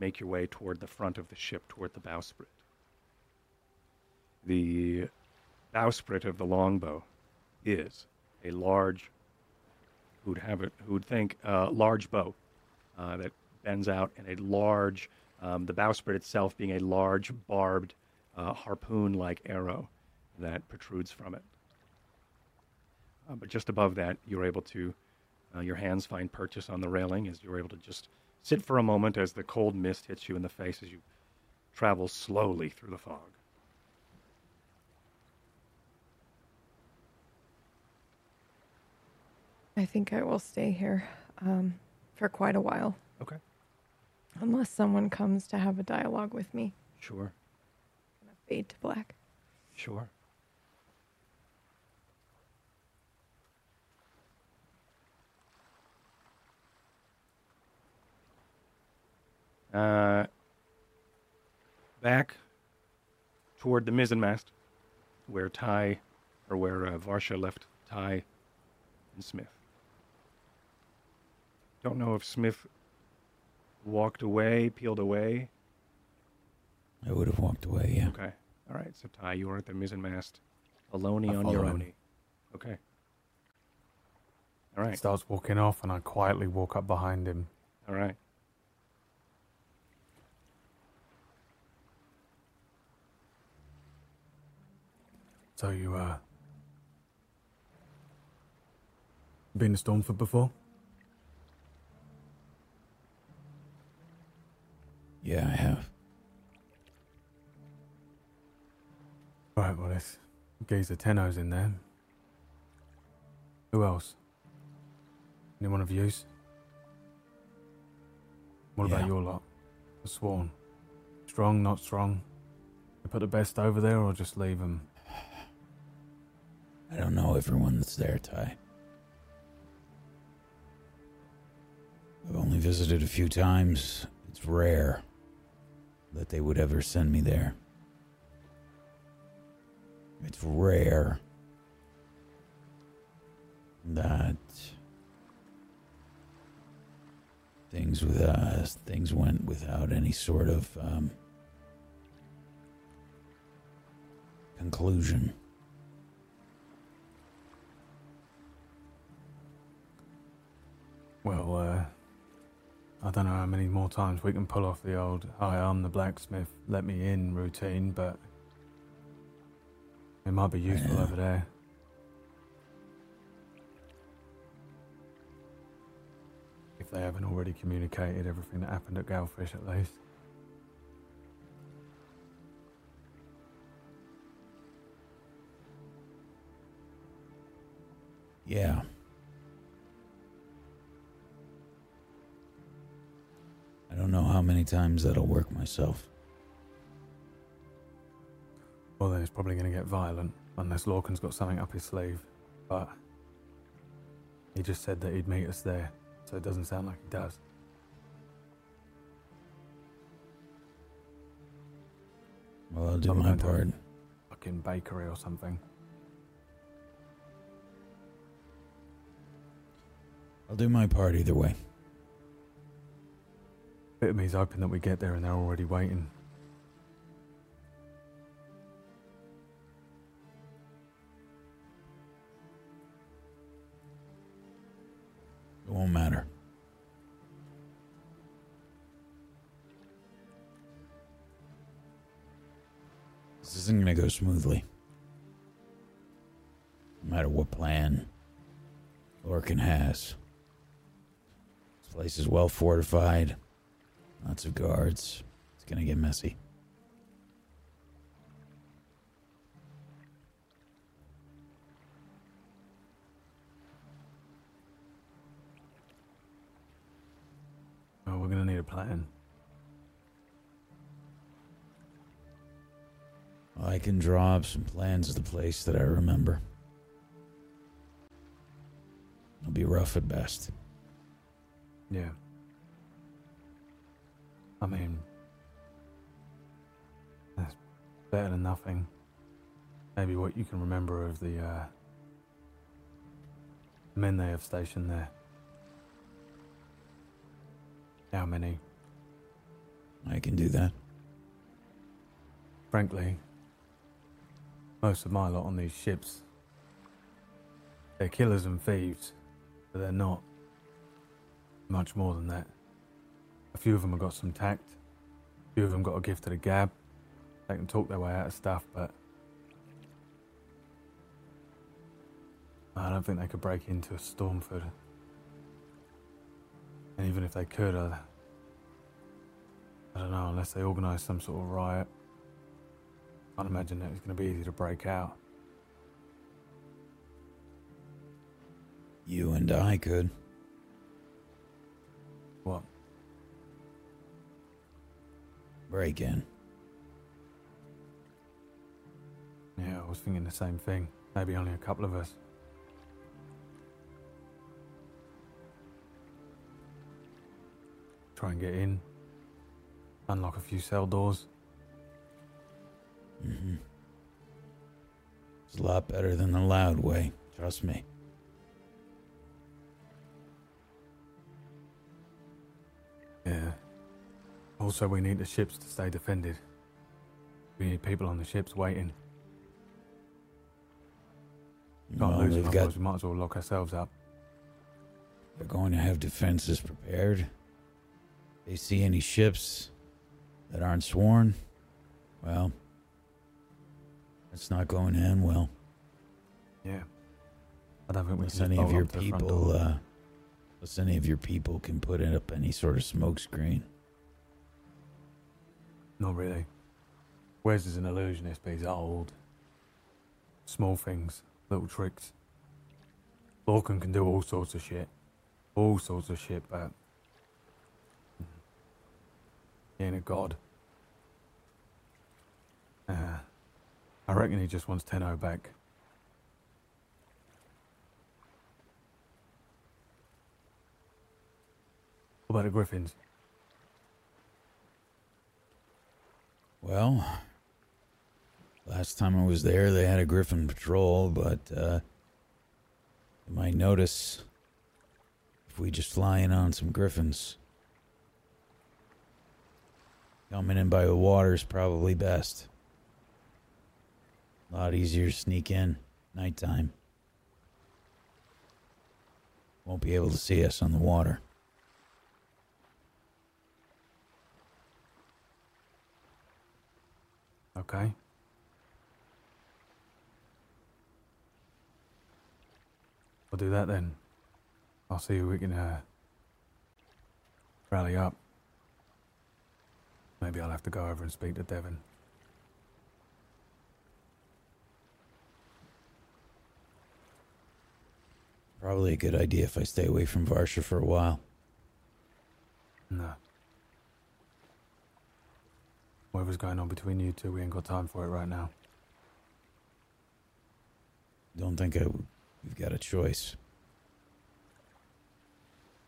make your way toward the front of the ship, toward the bowsprit. The bowsprit of the longbow is a large, who'd have it, who'd think uh, large bow uh, that bends out, and a large, um, the bowsprit itself being a large barbed uh, harpoon-like arrow that protrudes from it. Uh, but just above that, you're able to, uh, your hands find purchase on the railing as you're able to just sit for a moment as the cold mist hits you in the face as you travel slowly through the fog. I think I will stay here um, for quite a while, Okay. unless someone comes to have a dialogue with me. Sure. Fade to black. Sure. Uh, back toward the mizzenmast, where Ty, or where uh, Varsha left Ty and Smith. Don't know if Smith walked away, peeled away. I would have walked away, yeah. Okay. All right. So Ty, you are at the mizzenmast, alone I on your him. own. Okay. All right. He starts walking off, and I quietly walk up behind him. All right. So you, uh, been to Stormford before? Yeah, I have. Right, well, there's geezer Tenno's in there. Who else? Anyone of yous? What Yeah. about your lot? The Sworn. Strong, not strong? You put the best over there or just leave them? I don't know everyone that's there, Ty. I've only visited a few times. It's rare that they would ever send me there. It's rare that things with uh, things went without any sort of um, conclusion. Well, uh, I don't know how many more times we can pull off the old I'm the blacksmith, let me in" routine, but it might be useful over there. If they haven't already communicated everything that happened at Galfish, at least. Yeah. I don't know how many times that'll work myself. Well, then it's probably going to get violent, unless Lorcan's got something up his sleeve. But he just said that he'd meet us there, so it doesn't sound like he does. Well, I'll do my part. Fucking bakery or something. I'll do my part either way. Bit of me's hoping that we get there and they're already waiting. It won't matter. This isn't going to go smoothly. No matter what plan Lorcan has. This place is well fortified. Lots of guards. It's going to get messy. Oh, we're to need a plan. I can draw up some plans of the place that I remember. It'll be rough at best. Yeah. I mean, that's better than nothing. Maybe what you can remember of the uh, men they have stationed there. How many? I can do that. Frankly, most of my lot on these ships, they're killers and thieves, but they're not much more than that. A few of them have got some tact, a few of them got a gift of the gab. They can talk their way out of stuff, but I don't think they could break into a Stormford. And even if they could, I, I don't know, unless they organise some sort of riot. I can't imagine that it's going to be easy to break out. You and I could. What? Break in. Yeah, I was thinking the same thing. Maybe only a couple of us. Try and get in. Unlock a few cell doors. hmm It's a lot better than the loud way. Trust me. Yeah. Also, we need the ships to stay defended. We need people on the ships waiting. Can't Well, lose them, got, we might as well lock ourselves up. they're going to have defenses prepared. They see any ships that aren't sworn. Well, it's not going to end well. Yeah. I don't think Unless any of your up to the front people, uh, unless any of your people can put up any sort of smoke screen. Not really. Wes is an illusionist, but he's old. Small things, little tricks. Lorcan can do all sorts of shit. All sorts of shit, but. He ain't a god. Uh, I reckon he just wants Tenno back. What about the Griffins? Well, last time I was there, they had a Griffin patrol, but uh, you might notice if we just fly in on some Griffins. Coming in by the water is probably best. A lot easier to sneak in nighttime. Won't be able to see us on the water. Okay. We'll do that then. I'll see if we can uh, rally up. Maybe I'll have to go over and speak to Devon. Probably a good idea if I stay away from Varsha for a while. No. Whatever's going on between you two, we ain't got time for it right now. Don't think I, we've got a choice.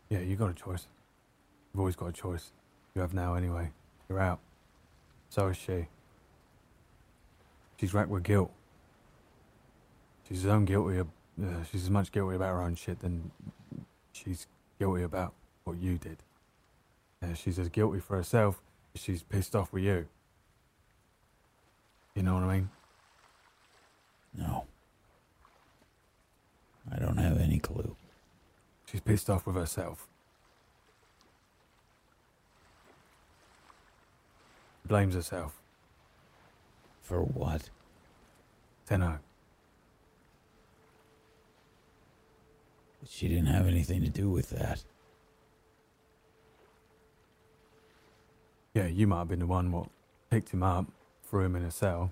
Yeah, you got a choice. You've always got a choice. You have now anyway. You're out. So is she. She's racked with guilt. She's as own guilty. Of, uh, she's as much guilty about her own shit than she's guilty about what you did. Uh, she's as guilty for herself as she's pissed off with you. You know what I mean? No. I don't have any clue. She's pissed off with herself. Blames herself. For what? Tenno. But she didn't have anything to do with that. Yeah, you might have been the one what picked him up, threw him in a cell.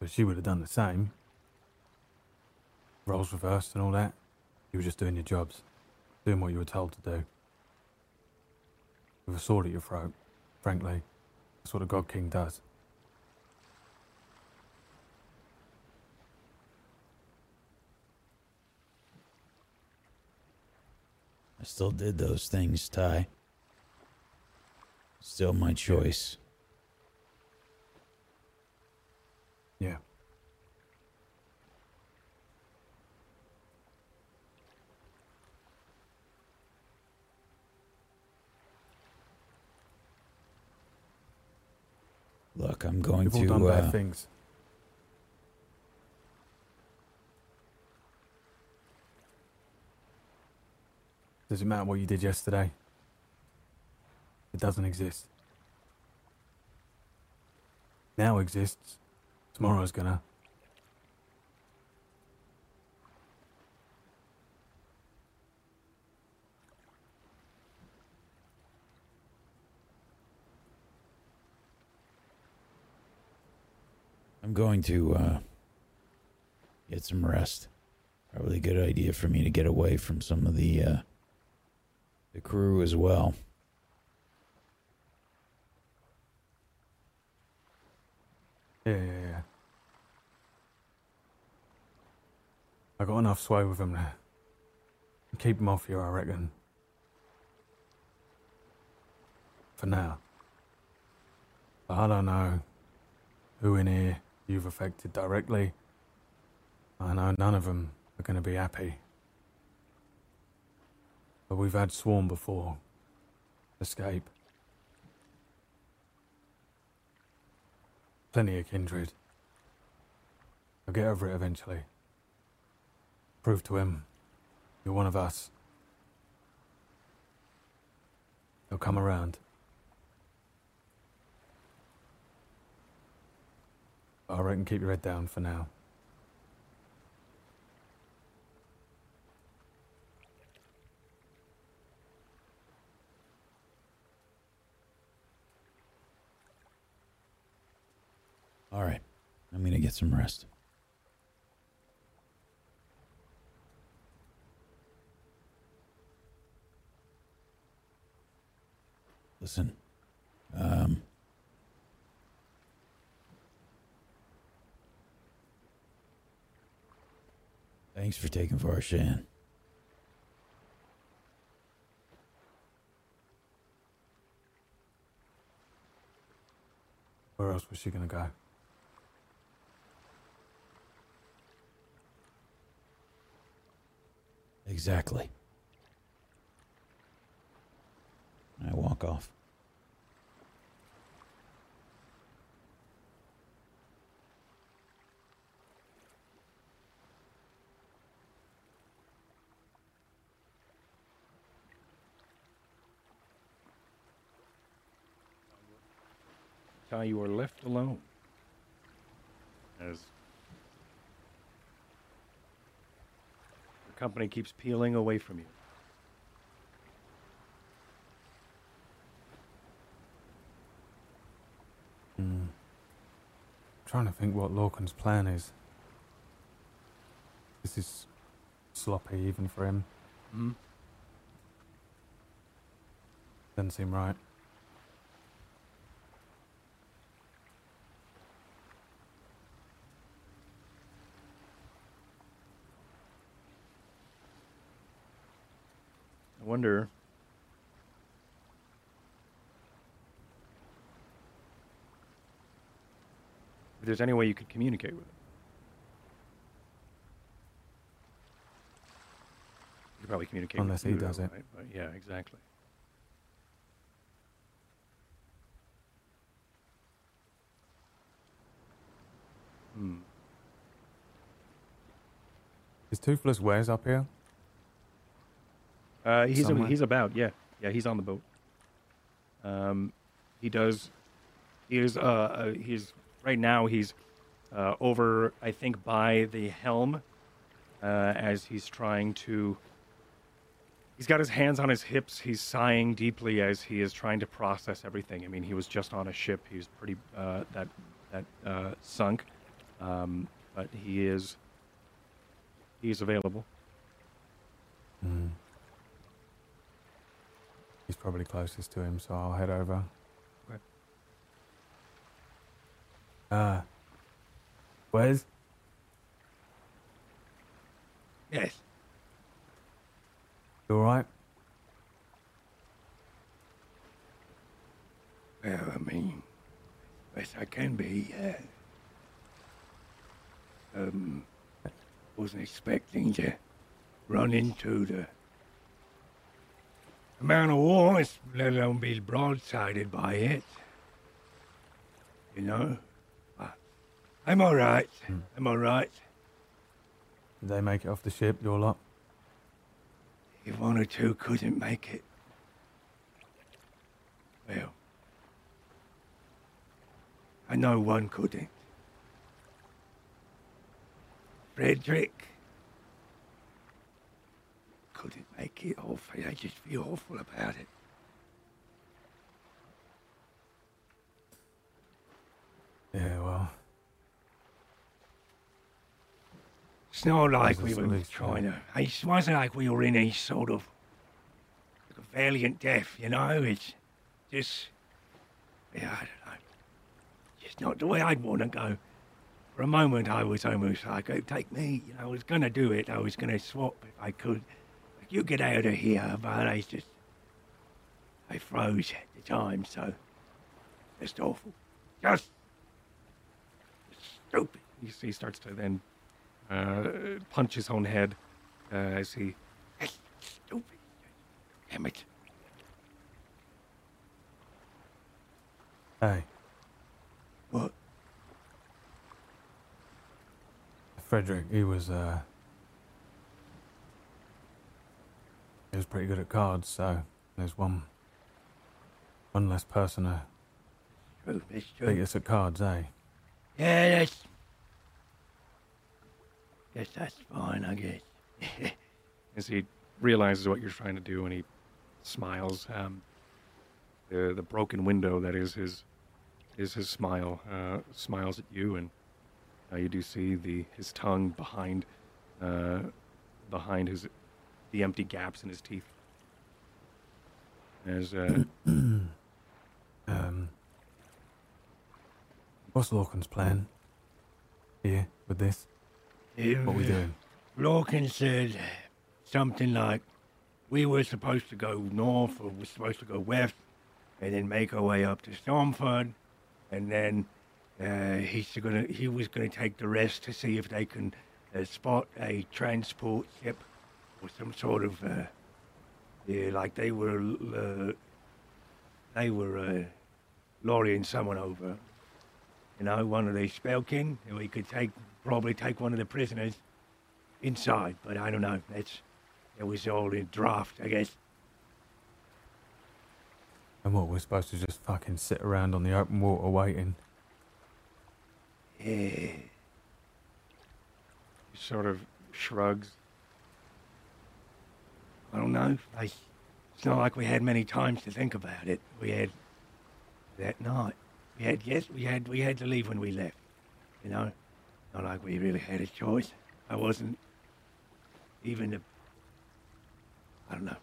But she would have done the same. Roles reversed and all that. You were just doing your jobs, doing what you were told to do. With a sword at your throat, frankly. That's what a God King does. I still did those things, Ty. Still my choice. Yeah. Look, I'm going You've all to. done bad Uh, things. Does it matter what you did yesterday? It doesn't exist. Now exists. Tomorrow's gonna. I'm going to uh, get some rest. Probably a good idea for me to get away from some of the uh, the crew as well. Yeah, yeah, yeah. I got enough sway with him to keep him off you, I reckon. For now. But I don't know who in here you've affected directly. I know none of them are going to be happy. But we've had Swarm before. Escape. Plenty of kindred. I'll get over it eventually. Prove to him you're one of us. He'll come around. But I reckon keep your head down for now. All right, I'm gonna get some rest. Listen, um, Thanks for taking Varshan. Where else was she gonna go? Exactly. I walk off. How you are left alone. As the company keeps peeling away from you. Hmm. Trying to think what Lorcan's plan is. This is sloppy even for him. Hmm? Doesn't seem right. I wonder. If there's any way you could communicate with him. You could probably communicate with Unless he does it. right? But yeah, exactly. Hmm. Is Toothless Wes up here? Uh, he's Somewhere. he's about yeah yeah he's on the boat. Um, he does. He is uh, uh he's right now he's uh, over I think by the helm uh, as he's trying to. He's got his hands on his hips. He's sighing deeply as he is trying to process everything. I mean, he was just on a ship. He's pretty uh, that that uh, sunk, um, but he is he is available. Hmm. He's probably closest to him, so I'll head over. Okay. Uh, Wes? Yes. You alright? Well, I mean, best I can be, yeah. Um, wasn't expecting to run into the amount of war, it's- let alone be broadsided by it. You know? Ah, but I'm alright. I'm hmm. alright. Did they make it off the ship, your lot? If one or two couldn't make it, well, I know one couldn't. Frederick make it off. I just feel awful about it. Yeah, well, It's not like we were trying to. It wasn't like we were in a sort of like a valiant death, you know. It's just, yeah, I don't know. Just not the way I'd want to go. For a moment, I was almost like, oh, take me. You know, I was gonna do it. I was gonna swap if I could. Like, you get out of here, but I just, I froze at the time, so just awful, just stupid. He, he starts to then uh, punch his own head uh, as he. That's stupid. Damn it. hey, What? Frederick, he was, uh. He was pretty good at cards, so there's one. One less person to True, that's beat us at cards, eh? Yeah, that's. Guess that's fine, I guess. <laughs> as he realizes what you're trying to do and he smiles um, the the broken window that is his is his smile uh, smiles at you and uh, you do see the his tongue behind uh, behind his the empty gaps in his teeth as uh, <coughs> Um. What's Lorcan's plan? Here, with this? What are we doing? Lorcan said something like we were supposed to go north or we're supposed to go west and then make our way up to Stormford and then uh, he's gonna he was gonna take the rest to see if they can uh, spot a transport ship or some sort of uh, yeah like they were uh, they were uh, lorrying someone over you know one of the spellkin and we could take probably take one of the prisoners inside but I don't know that's it was all in draft I guess And what, we're supposed to just fucking sit around on the open water waiting? yeah He sort of shrugs. I don't know. It's not like we had many times to think about it. We had that night. We had yes, we had we had to leave when we left. You know, not like we really had a choice. I wasn't even a. I don't know.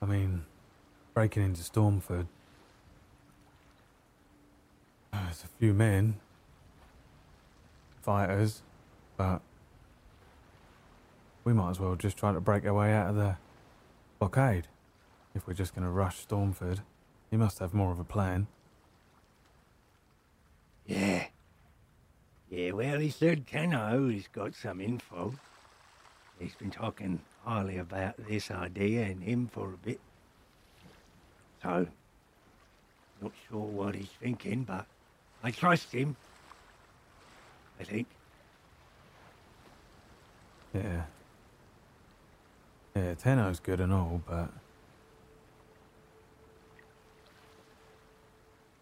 I mean, breaking into Stormford. uh, There's a few men, fighters, but we might as well just try to break our way out of the blockade. If we're just going to rush Stormford, he must have more of a plan. Yeah. Yeah. Well, he said Tenno has got some info. He's been talking highly about this idea and him for a bit. So, not sure what he's thinking, but I trust him. I think. Yeah. Yeah, Tenno's good and all, but.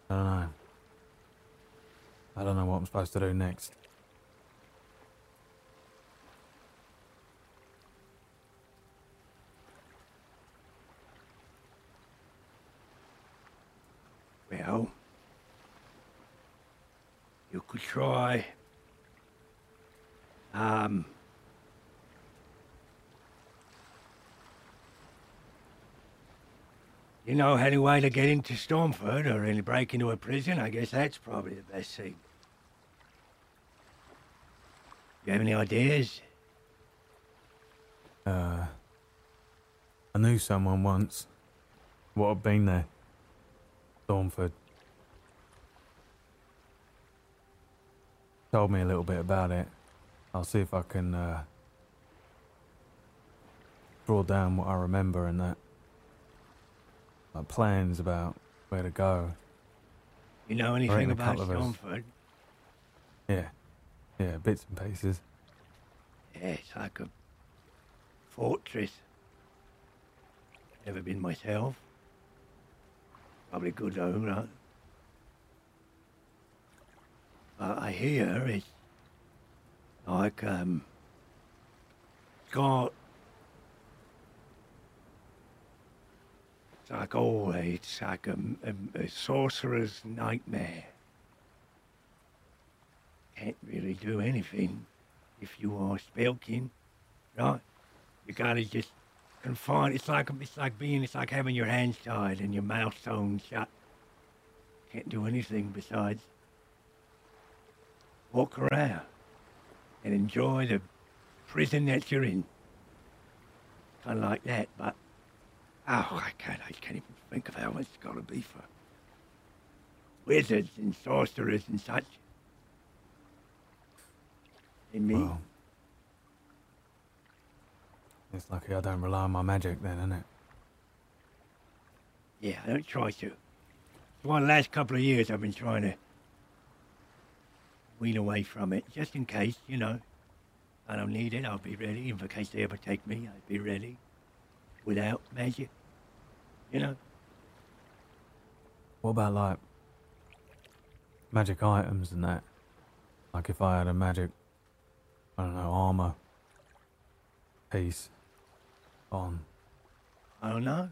I don't know. I don't know what I'm supposed to do next. Well, you could try. Um. You know any way to get into Stormford or any break into a prison? I guess that's probably the best thing. You have any ideas? Uh, I knew someone once. What had been there? Stormford. Told me a little bit about it. I'll see if I can uh, draw down what I remember and that. My plans about where to go. You know anything about. Stormford? Yeah, yeah, bits and pieces. Yeah, it's like a fortress. Never been myself. Probably good though, right? But I hear it's like um got it's like oh it's like a, a, a sorcerer's nightmare. Can't really do anything if you are spellkin, right? You gotta just confine. It's like it's like being. It's like having your hands tied and your mouth sewn shut. Can't do anything besides walk around and enjoy the prison that you're in. Kind of like that, but oh, I can't. I can't even think of how much it's gotta be for wizards and sorcerers and such. And me. Well, it's lucky I don't rely on my magic then, isn't it? Yeah, I don't try to. The last couple of years, I've been trying to wean away from it, just in case, you know. I don't need it, I'll be ready. In case they ever take me, I'd be ready. Without magic, you know. What about like magic items and that? Like if I had a magic, I don't know, armor piece on. I don't know.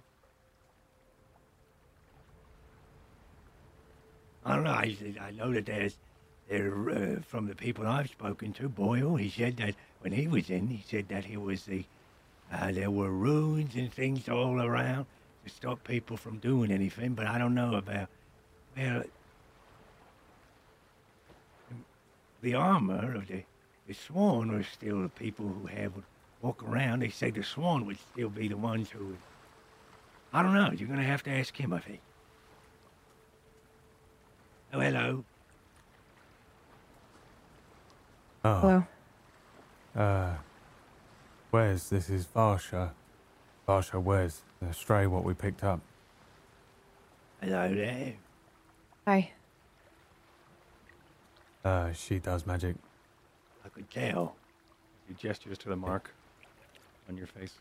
I don't know. I, I know that there's, there uh, from the people I've spoken to, Boyle, he said that when he was in, he said that he was the, uh, there were runes and things all around to stop people from doing anything. But I don't know about, well, the armor of the, the swan were still the people who have would walk around, they say the swan would still be the ones who would. I don't know. You're going to have to ask him, I think. Oh, hello. Oh, Hello. uh, Wes, this is Varsha. Varsha Wes, the stray what we picked up. Hello there. Hi. Uh, she does magic. I could tell. He gestures to the mark on your face.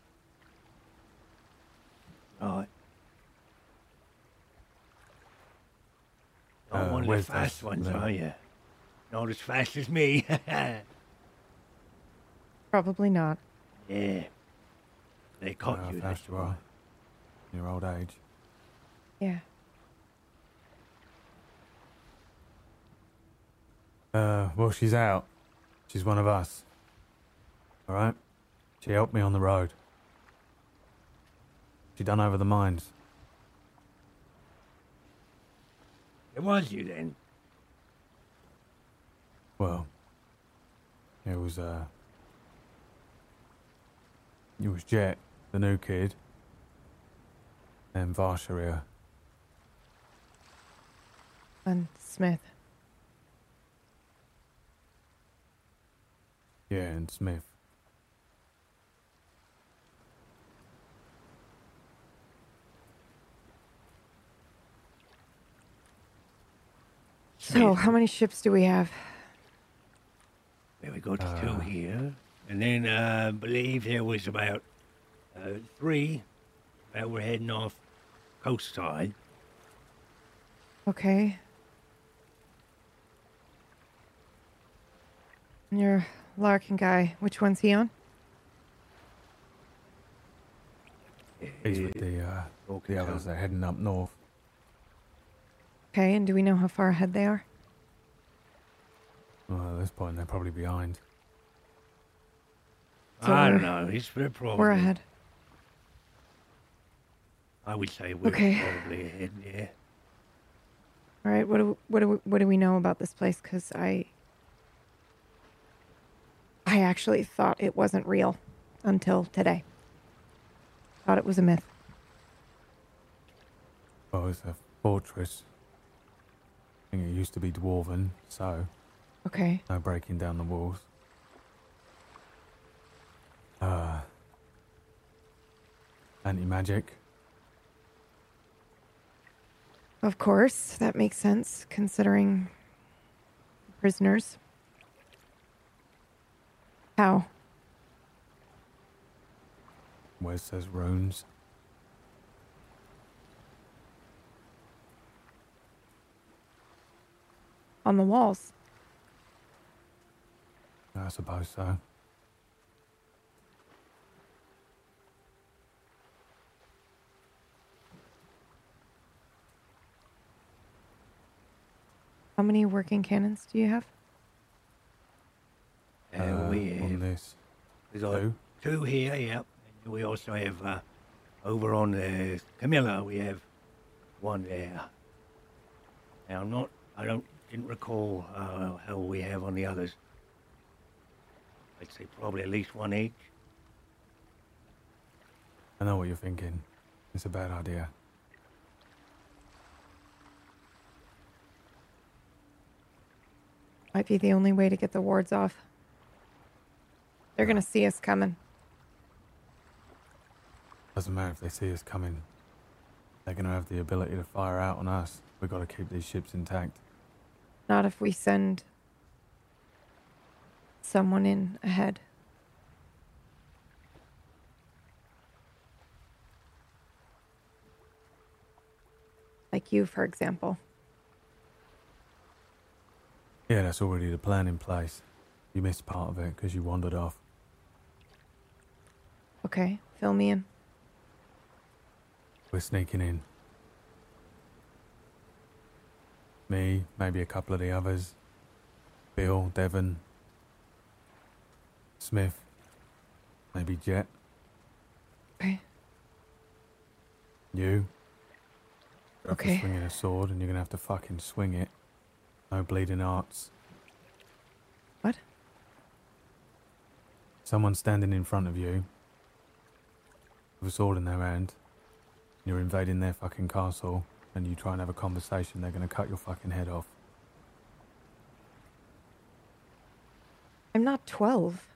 Right. Uh, Not one of the fast ones, the- are you? Not as fast as me. <laughs> Probably not. yeah. They caught Well, you. fast That's you are. In your old age. Yeah. Uh, well, she's out. She's one of us. All right? She helped me on the road. She done over the mines. It was you then. Well, it was, uh. It was Jet, the new kid. And Varsha. And Smith. Yeah, and Smith. So, how many ships do we have? There we got Uh, two here. And then uh, I believe there was about uh, three that were heading off coast side. Okay. And your Lorcan guy, which one's he on? He's with the, uh, the others. They're heading up north. Okay, and do we know how far ahead they are? Well, at this point, they're probably behind. So I don't know. He's they're probably. We're ahead. I would say we're Okay. probably ahead. Yeah. All right. What do what do we, what do we know about this place? Because I I actually thought it wasn't real until today. Thought it was a myth. Well, it's a fortress. I think it used to be dwarven, so Okay. no breaking down the walls. Uh, anti magic. Of course, that makes sense considering prisoners. How? Wes says runes. On the walls. I suppose so. How many working cannons do you have? Uh, Uh, we on have this. we got Two. two here. Yep. And we also have uh, over on the Camilla. We have one there. Now I'm not. I don't. Didn't recall uh, how we have on the others. I'd say probably at least one each. I know what you're thinking. It's a bad idea. Might be the only way to get the wards off. They're gonna see us coming. Doesn't matter if they see us coming. They're going to have the ability to fire out on us. We've got to keep these ships intact. Not if we send someone in ahead. Like you, for example. Yeah, that's already the plan in place. You missed part of it because you wandered off. Okay, fill me in. We're sneaking in. Me, maybe a couple of the others. Bill, Devon, Smith, maybe Jet, Okay. you. Okay. swinging a sword and you're going to have to fucking swing it. No bleeding arts. What? Someone standing in front of you with a sword in their hand. You're invading their fucking castle and you try and have a conversation, they're going to cut your fucking head off. I'm not 12.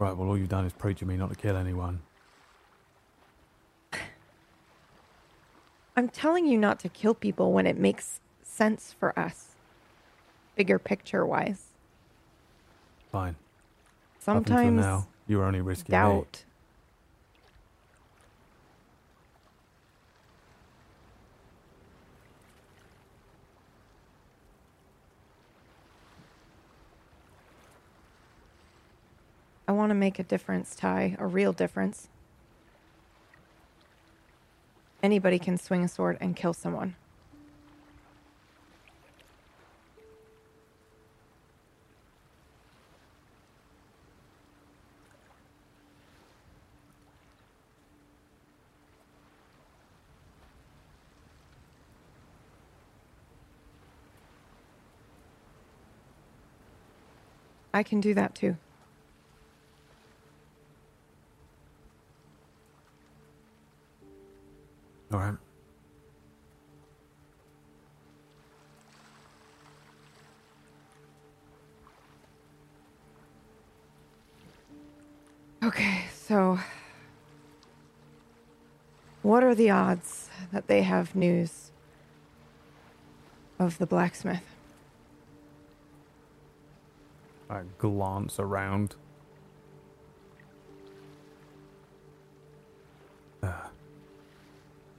Right, well, all you've done is preach at me not to kill anyone. I'm telling you not to kill people when it makes sense for us, bigger picture wise. Fine. Sometimes now, you're only risking doubt. I want to make a difference, Ty, a real difference. Anybody can swing a sword and kill someone. I can do that too. So what are the odds that they have news of the blacksmith? I glance around. Uh,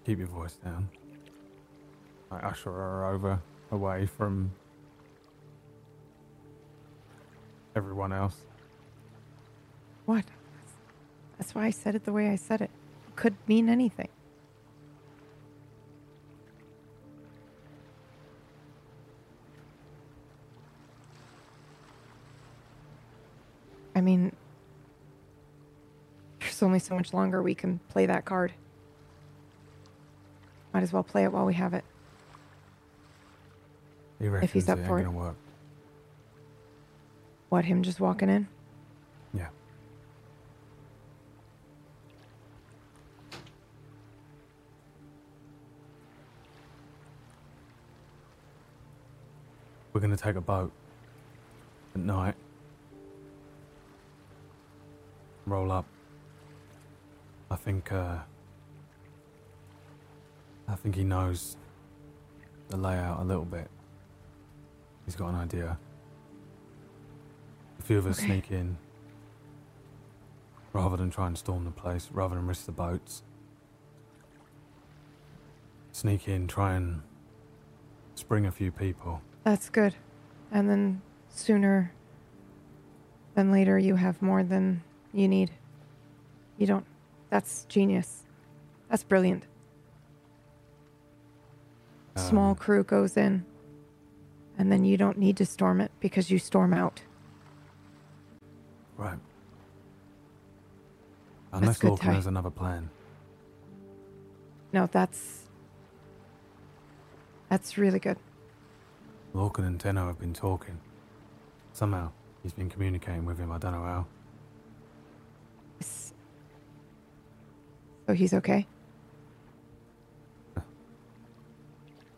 keep your voice down. I usher her over, away from everyone else. What? That's why I said it the way I said it. It could mean anything. I mean, there's only so much longer we can play that card. Might as well play it while we have it. He reckons he's up for it. What, him just walking in? We're gonna take a boat at night. Roll up. I think, uh, I think he knows the layout a little bit. He's got an idea. A few of us Okay. sneak in rather than try and storm the place, rather than risk the boats. Sneak in, try and spring a few people. That's good. And then sooner than later, you have more than you need. You don't. That's genius. That's brilliant. Small Um, crew goes in, and then you don't need to storm it because you storm out. Right. Unless Lorcan has another plan. No, that's. That's really good. Lorcan and Tenno have been talking. Somehow, he's been communicating with him, I don't know how. So oh, he's okay?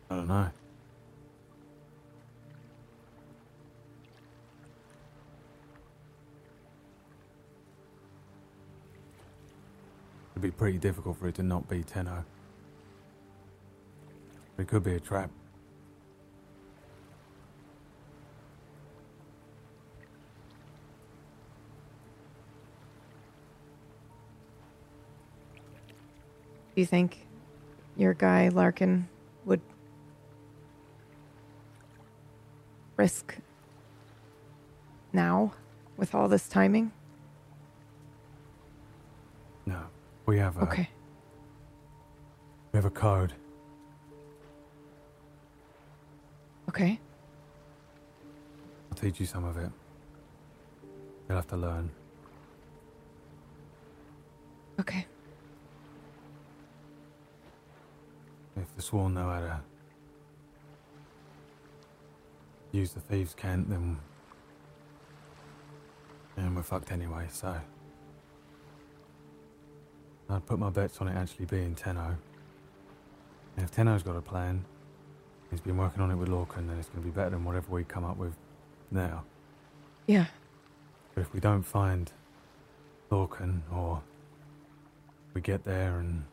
I don't know. It'd be pretty difficult for it to not be Tenno. It could be a trap. Do you think your guy Lorcan would risk now with all this timing? No. We have a Okay. we have a code. Okay. I'll teach you some of it. You'll have to learn. Okay. If the Sworn know how to use the thieves' cant, then. And we're fucked anyway, so. I'd put my bets on it actually being Tenno. And if Tenno's got a plan, he's been working on it with Lorcan, then it's going to be better than whatever we come up with now. Yeah. But if we don't find Lorcan, or we get there and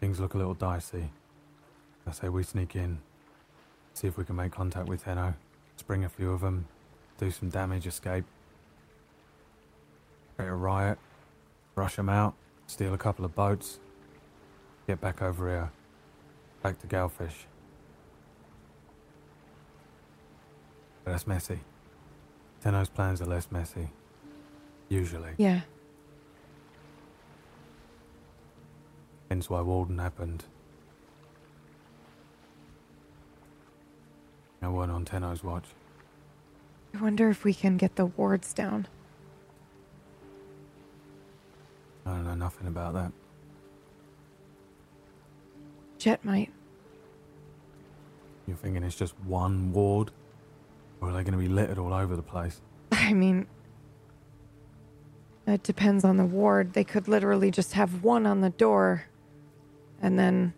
things look a little dicey, I say we sneak in, see if we can make contact with Tenno, spring a few of them, do some damage, escape, create a riot, rush them out, steal a couple of boats, get back over here, back to Galfish. But that's messy. Tenno's plans are less messy. Usually. Yeah. Hence why Walden happened. I weren't on Tenno's watch. I wonder if we can get the wards down. I don't know nothing about that. Jet might. You're thinking it's just one ward? Or are they going to be littered all over the place? <laughs> I mean, it depends on the ward. They could literally just have one on the door and then.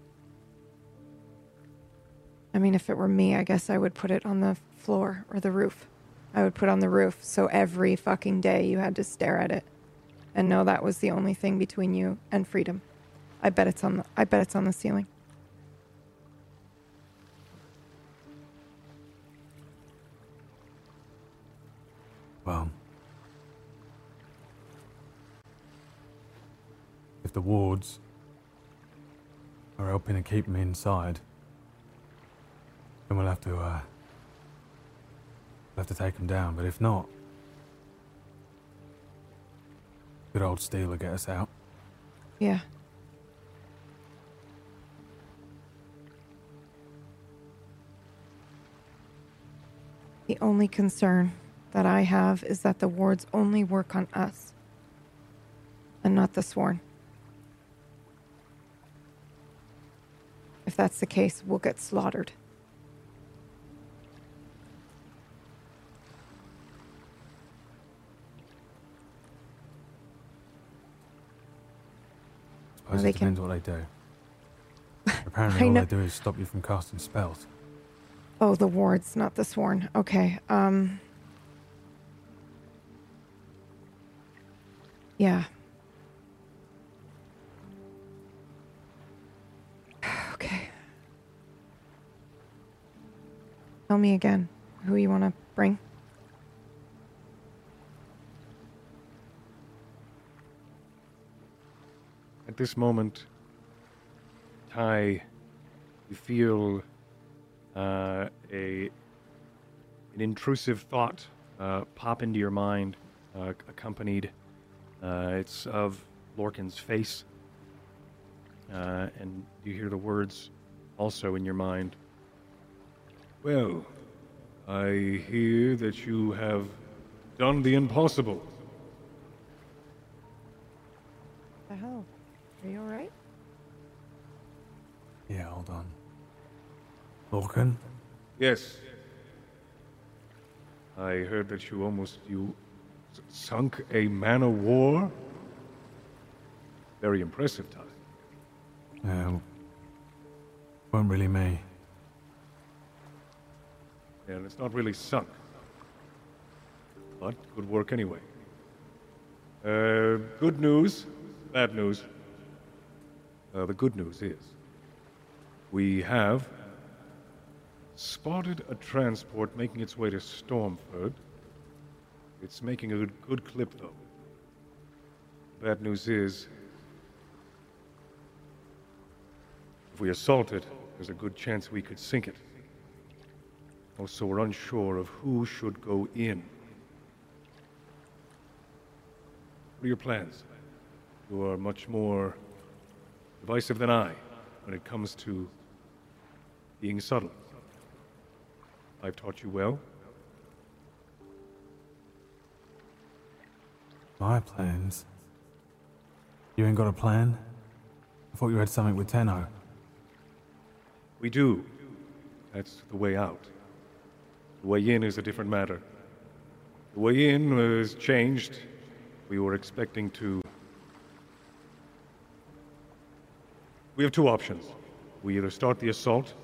I mean, if it were me, I guess I would put it on the floor or the roof. I would put on the roof so every fucking day you had to stare at it and know that was the only thing between you and freedom. I bet it's on the I bet it's on the ceiling. Well, if the wards are helping to keep me inside, then we'll have to, uh, have to take them down. But if not, good old Steel will get us out. Yeah. The only concern that I have is that the wards only work on us and not the sworn. That's the case, we'll get slaughtered. Suppose they it can- depends what they do. <laughs> Apparently, I all they do is stop you from casting spells. Oh, the wards, not the sworn. Okay. Um Yeah. Tell me again who you want to bring. At this moment, Ty, you feel uh, a an intrusive thought uh, pop into your mind, uh, accompanied. Uh, it's of Lorcan's face, uh, and you hear the words also in your mind. Well, I hear that you have done the impossible. The hell? Are you alright? Yeah, hold on. Lorcan? Yes. I heard that you almost you s- sunk a man of war. Very impressive, Ty. Yeah, weren't really me. And it's not really sunk. But good work anyway. Uh, good news, bad news. Uh, the good news is we have spotted a transport making its way to Stormford. It's making a good, good clip, though. Bad news is if we assault it, there's a good chance we could sink it. Also, we're unsure of who should go in. What are your plans? You are much more divisive than I when it comes to being subtle. I've taught you well. My plans? You ain't got a plan? I thought you had something with Tenno. We do. That's the way out. The way in is a different matter. The way in was changed. We were expecting to. We have two options. We either start the assault,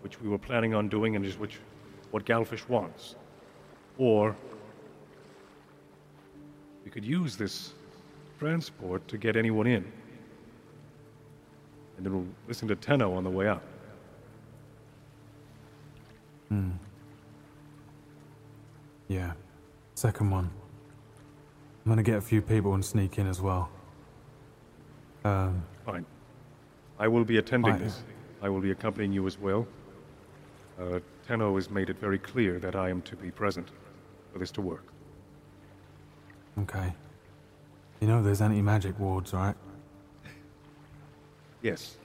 which we were planning on doing and is which what Galfish wants, or we could use this transport to get anyone in. And then we'll listen to Tenno on the way out. Hmm. Yeah. Second one. I'm gonna get a few people and sneak in as well. Um, Fine. I will be attending Fine. this. I will be accompanying you as well. Uh, Tenno has made it very clear that I am to be present for this to work. okay. You know there's anti-magic wards, right? Yes,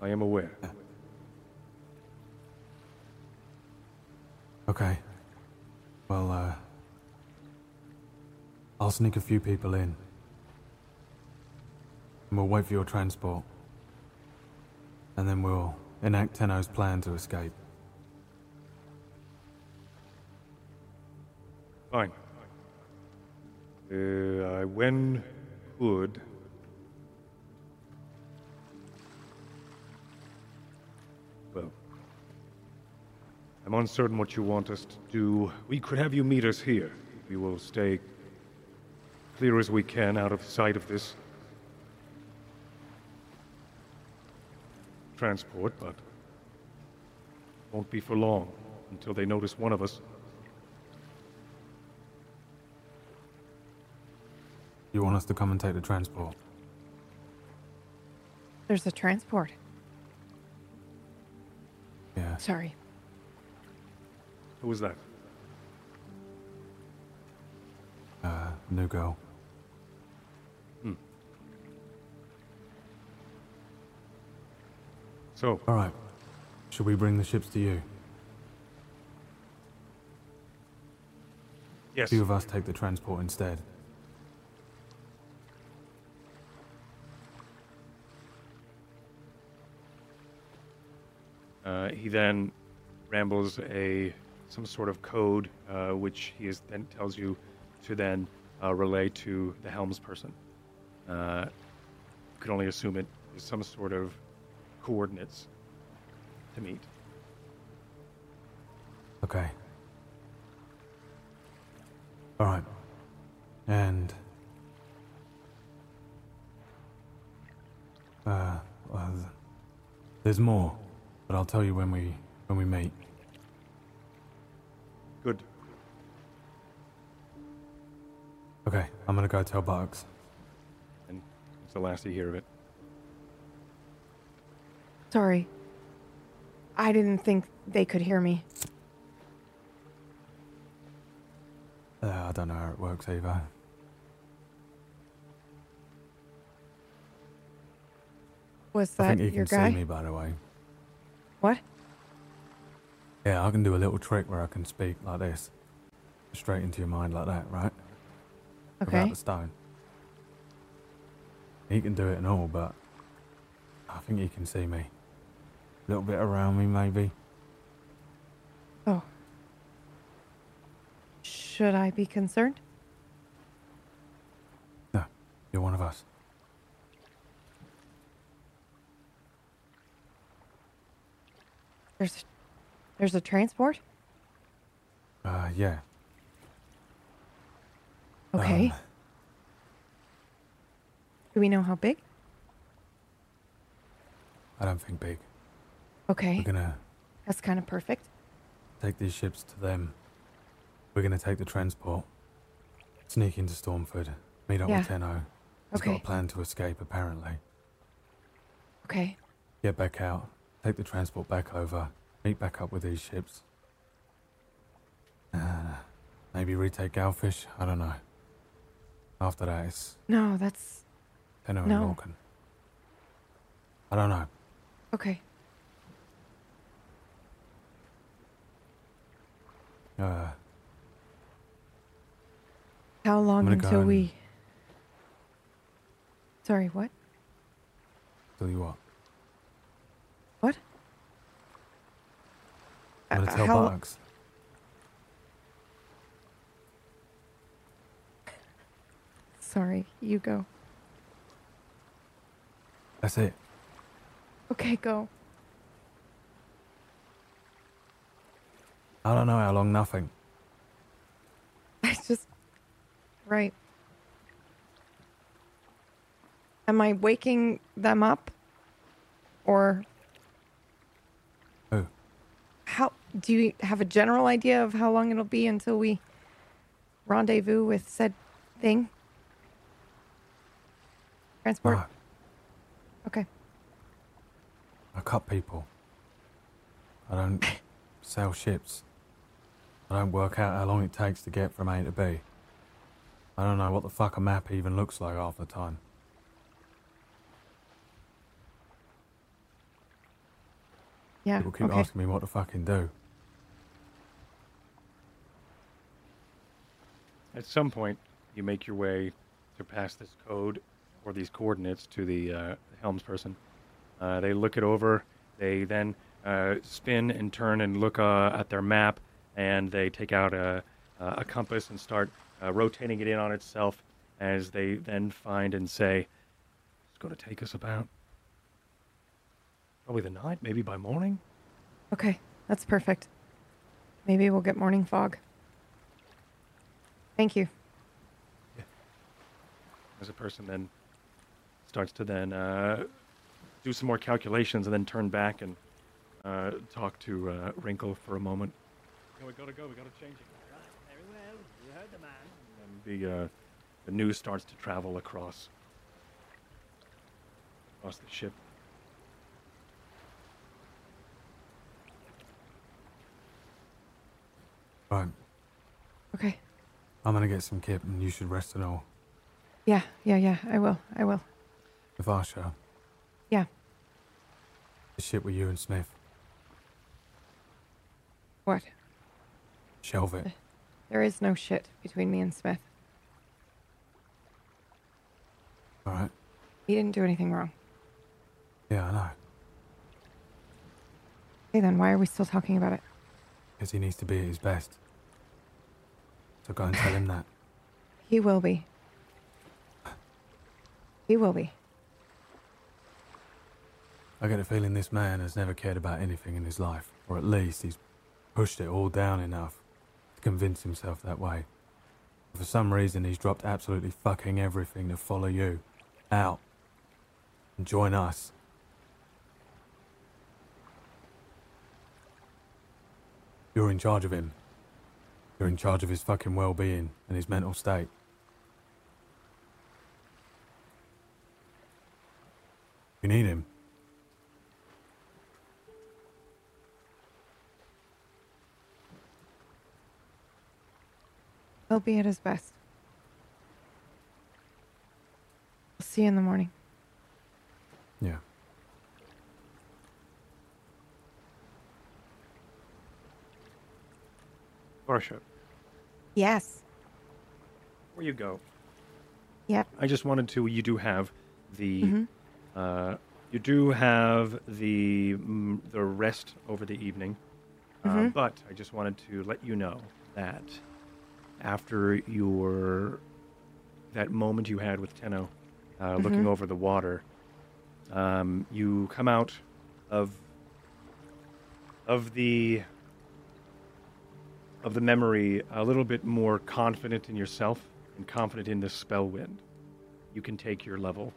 I am aware. Okay. Well, uh... I'll sneak a few people in. And we'll wait for your transport. And then we'll enact Tenno's plan to escape. Fine. Uh, when could. I'm uncertain what you want us to do. We could have you meet us here. We will stay clear as we can out of sight of this transport, but won't be for long until they notice one of us. You want us to come and take the transport? There's a transport. Yeah. Sorry. Who was that? Uh, new girl. So, Alright. Should we bring the ships to you? yes. Few of us take the transport instead. Uh, he then rambles a some sort of code, uh, which he is then tells you to then uh, relay to the helms person. Uh, you can only assume it is some sort of coordinates to meet. Okay. Alright. And. Uh, th- there's more, but I'll tell you when we when we meet. Good. Okay, I'm gonna go tell Bugs. And it's the last you hear of it. Sorry. I didn't think they could hear me. Uh, I don't know how it works either. Was I that think he your can guy? see me, by the way. What? Yeah, I can do a little trick where I can speak like this, straight into your mind like that, right? Without Okay. the stone. He can do it and all, but I think he can see me. A little bit around me, maybe. Oh. Should I be concerned? No, you're one of us. There's there's a transport? Uh, yeah. Okay. Um, Do we know how big? I don't think big. Okay. We're gonna That's kind of perfect. take these ships to them. We're gonna take the transport, sneak into Stormford, meet up Yeah. with Tenno. He's got a plan to escape, apparently. Okay. Get back out, take the transport back over, meet back up with these ships. Uh, maybe retake Galfish, I don't know. After that, it's No, that's Tenno No. and Morgan. I don't know. okay. Uh, How long until we Sorry, what? tell you what. I'm uh, how... Box. Sorry, you go. That's it. Okay, go. I don't know how long nothing. <laughs> I just. Right. Am I waking them up? Or Do you have a general idea of how long it'll be until we rendezvous with said thing? Transport? No, Okay. I cut people. I don't <laughs> sail ships. I don't work out how long it takes to get from A to B. I don't know what the fuck a map even looks like half the time. Yeah. People keep okay. asking me what to fucking do. At some point, you make your way to pass this code or these coordinates to the uh, helms person. Uh, they look it over. They then uh, spin and turn and look uh, at their map, and they take out a, a compass and start uh, rotating it in on itself. As they then find and say, "It's going to take us about probably the night, maybe by morning." Okay, that's perfect. Maybe we'll get morning fog. Thank you. as a person then starts to then uh, do some more calculations and then turn back and uh, talk to uh, Wrinkle for a moment. Yeah, we gotta go. We gotta change it. All right, very well. You heard the man. And the uh, the news starts to travel across across the ship. Right, Okay. I'm gonna get some kip and you should rest and all. Yeah, yeah, yeah. I will. I will. I show. Yeah. The shit with you and Smith. What? Shelve it. There is no shit between me and Smith. Alright? He didn't do anything wrong. Yeah, I know. Okay, then why are we still talking about it? Because he needs to be at his best. So go and tell him that. He will be. He will be. I get a feeling this man has never cared about anything in his life, or at least he's pushed it all down enough to convince himself that way. For some reason, he's dropped absolutely fucking everything to follow you out and join us. You're in charge of him. You're in charge of his fucking well being and his mental state. You need him. He'll be at his best. I'll see you in the morning. Yeah. Varsha, Yes. before you go, Yep. I just wanted to. You do have the. Mhm. Uh, you do have the mm, the rest over the evening, uh, Mhm. but I just wanted to let you know that after your that moment you had with Tenno, uh, looking Mhm. over the water, um, you come out of of the of the memory a little bit more confident in yourself and confident in this spell wind. You can take your level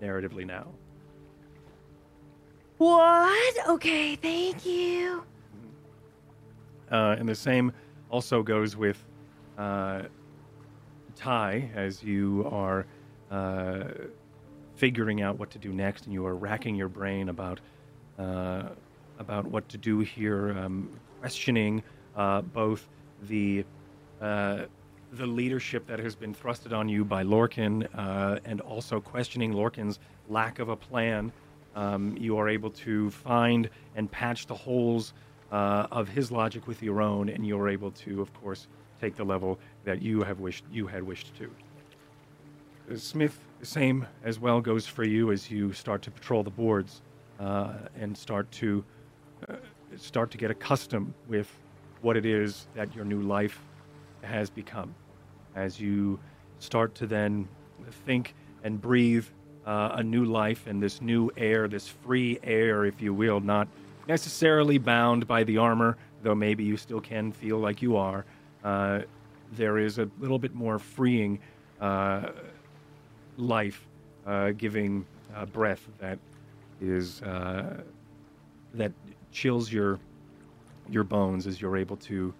narratively now. What? Okay, thank you. Uh, and the same also goes with uh, Ty as you are uh, figuring out what to do next, and you are racking your brain about uh, about what to do here, um, questioning uh, both the uh, the leadership that has been thrusted on you by Lorcan, uh, and also questioning Lorcan's lack of a plan. Um, you are able to find and patch the holes uh, of his logic with your own, and you are able to, of course, take the level that you have wished you had wished to. Uh, Smith, the same as well goes for you as you start to patrol the boards uh, and start to uh, start to get accustomed with what it is that your new life has become. as you start to then think and breathe uh, a new life and this new air, this free air, if you will, not necessarily bound by the armor, though maybe you still can feel like you are. Uh, there is a little bit more freeing uh, life uh, giving uh, breath that is uh, that chills your your bones as you're able to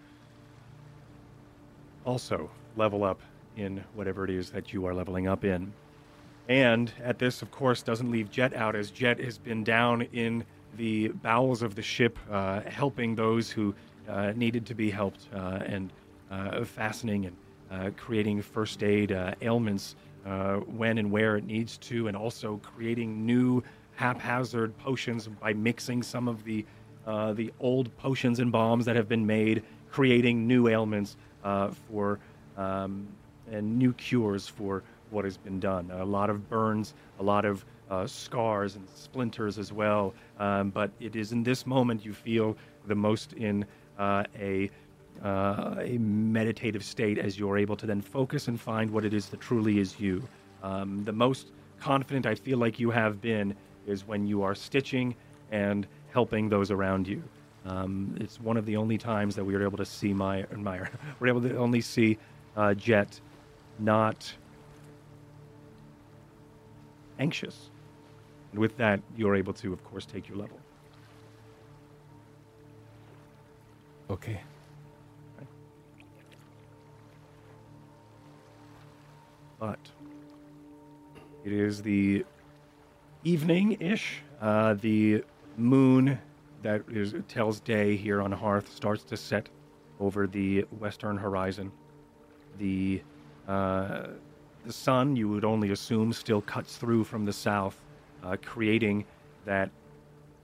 also level up in whatever it is that you are leveling up in. And at this, of course, doesn't leave Jet out, as Jet has been down in the bowels of the ship, uh, helping those who uh, needed to be helped, uh, and uh, fastening and uh, creating first aid uh, ailments when and where it needs to, and also creating new haphazard potions by mixing some of the uh, the old potions and bombs that have been made, creating new ailments uh, for um, and new cures for what has been done. A lot of burns, a lot of uh, scars and splinters as well. Um, but it is in this moment you feel the most in uh, a uh, a meditative state as you're able to then focus and find what it is that truly is you. Um, the most confident I feel like you have been is when you are stitching and helping those around you. Um, it's one of the only times that we are able to see Meyer, <laughs> Meyer we're able to only see uh, Jet not anxious. And with that, you're able to, of course, take your level. Okay. but it is the evening ish. Uh, the moon that is tells day here on Hearth starts to set over the western horizon. The uh, the sun, you would only assume, still cuts through from the south, uh, creating that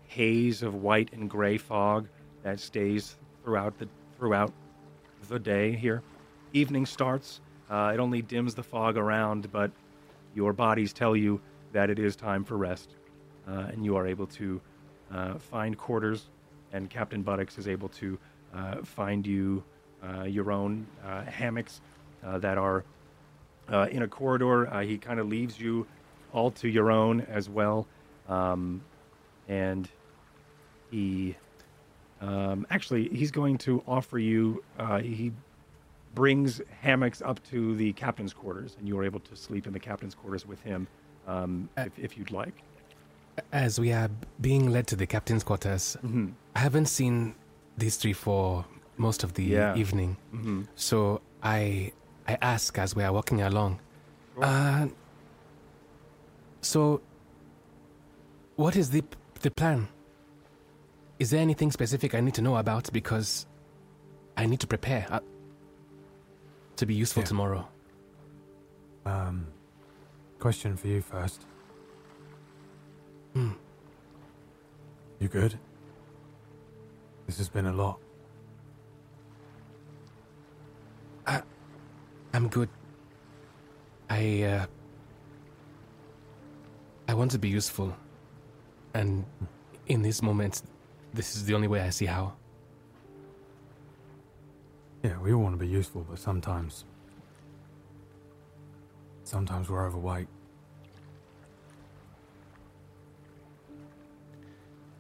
haze of white and gray fog that stays throughout the throughout the day here. Evening starts. Uh, it only dims the fog around, but your bodies tell you that it is time for rest, uh, and you are able to find quarters. And Captain Buttocks is able to uh, find you uh, your own uh, hammocks uh, that are uh, in a corridor. Uh, he kind of leaves you all to your own as well, um, and he um, actually he's going to offer you. Uh, he brings hammocks up to the captain's quarters, and you are able to sleep in the captain's quarters with him um, Uh, if, if you'd like. As we are being led to the captain's quarters, Mm-hmm. I haven't seen these three for most of the Yeah. evening. Mm-hmm. So I I ask as we are walking along. Uh, so what is the the plan? Is there anything specific I need to know about because I need to prepare uh, to be useful Yeah. tomorrow? Um, question for you first. Hmm. You good? This has been a lot. I, I'm good. I uh, I want to be useful, and in this moment, this is the only way I see how. Yeah, we all want to be useful, but sometimes. Sometimes we're overweight.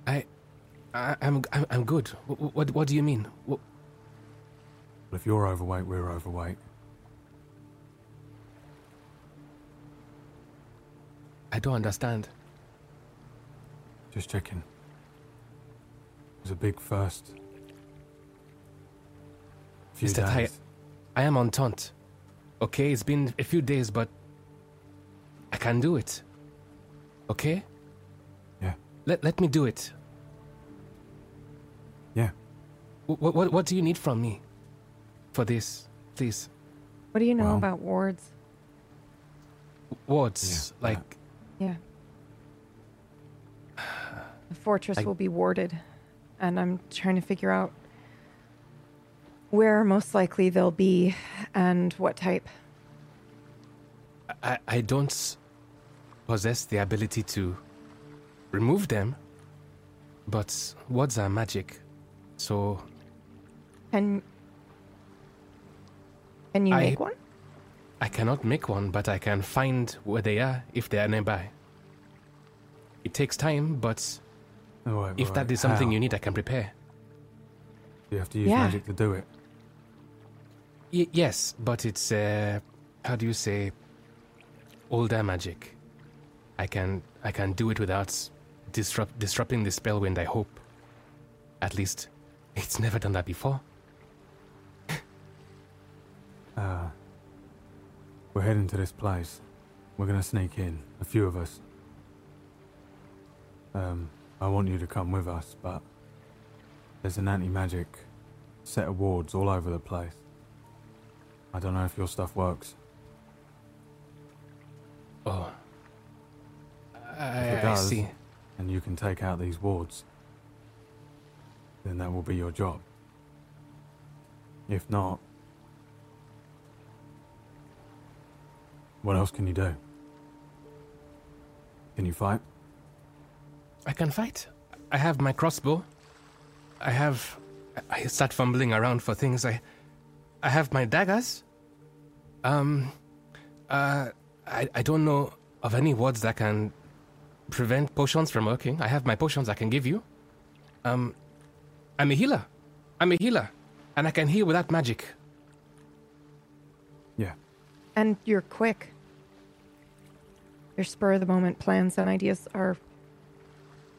I, I I'm I'm, I'm good. What, what what do you mean? What, if you're overweight, we're overweight. I don't understand. Just checking. It was a big first. Few Mr. Ty- I am on taunt. Okay, it's been a few days, but I can do it. Okay? Yeah. Let let me do it. Yeah. What what what do you need from me for this, please? What do you know Well- about wards? Wards, Yeah, like Yeah. The fortress I- will be warded, and I'm trying to figure out where most likely they'll be and what type. I, I don't possess the ability to remove them, but words are magic. So Can can you I- make one? I cannot make one, but I can find where they are if they are nearby. It takes time, but All right, if right, that is something how? you need, I can prepare. You have to use Yeah. magic to do it. Y- yes, but it's uh, how do you say older magic. I can I can do it without disrupt disrupting the spell wind. I hope. At least, it's never done that before. Uh, <laughs> we're heading to this place. We're gonna sneak in, a few of us. Um, I want you to come with us, but there's an anti-magic set of wards all over the place. I don't know if your stuff works. Oh, I, it I see. And you can take out these wards, then that will be your job. If not, what else can you do? Can you fight? I can fight. I have my crossbow. I have. I start fumbling around for things. I, I have my daggers. Um, uh, I I don't know of any wards that can prevent potions from working. I have my potions I can give you. Um, I'm a healer. I'm a healer, and I can heal without magic. Yeah. And you're quick. Your spur of the moment plans and ideas are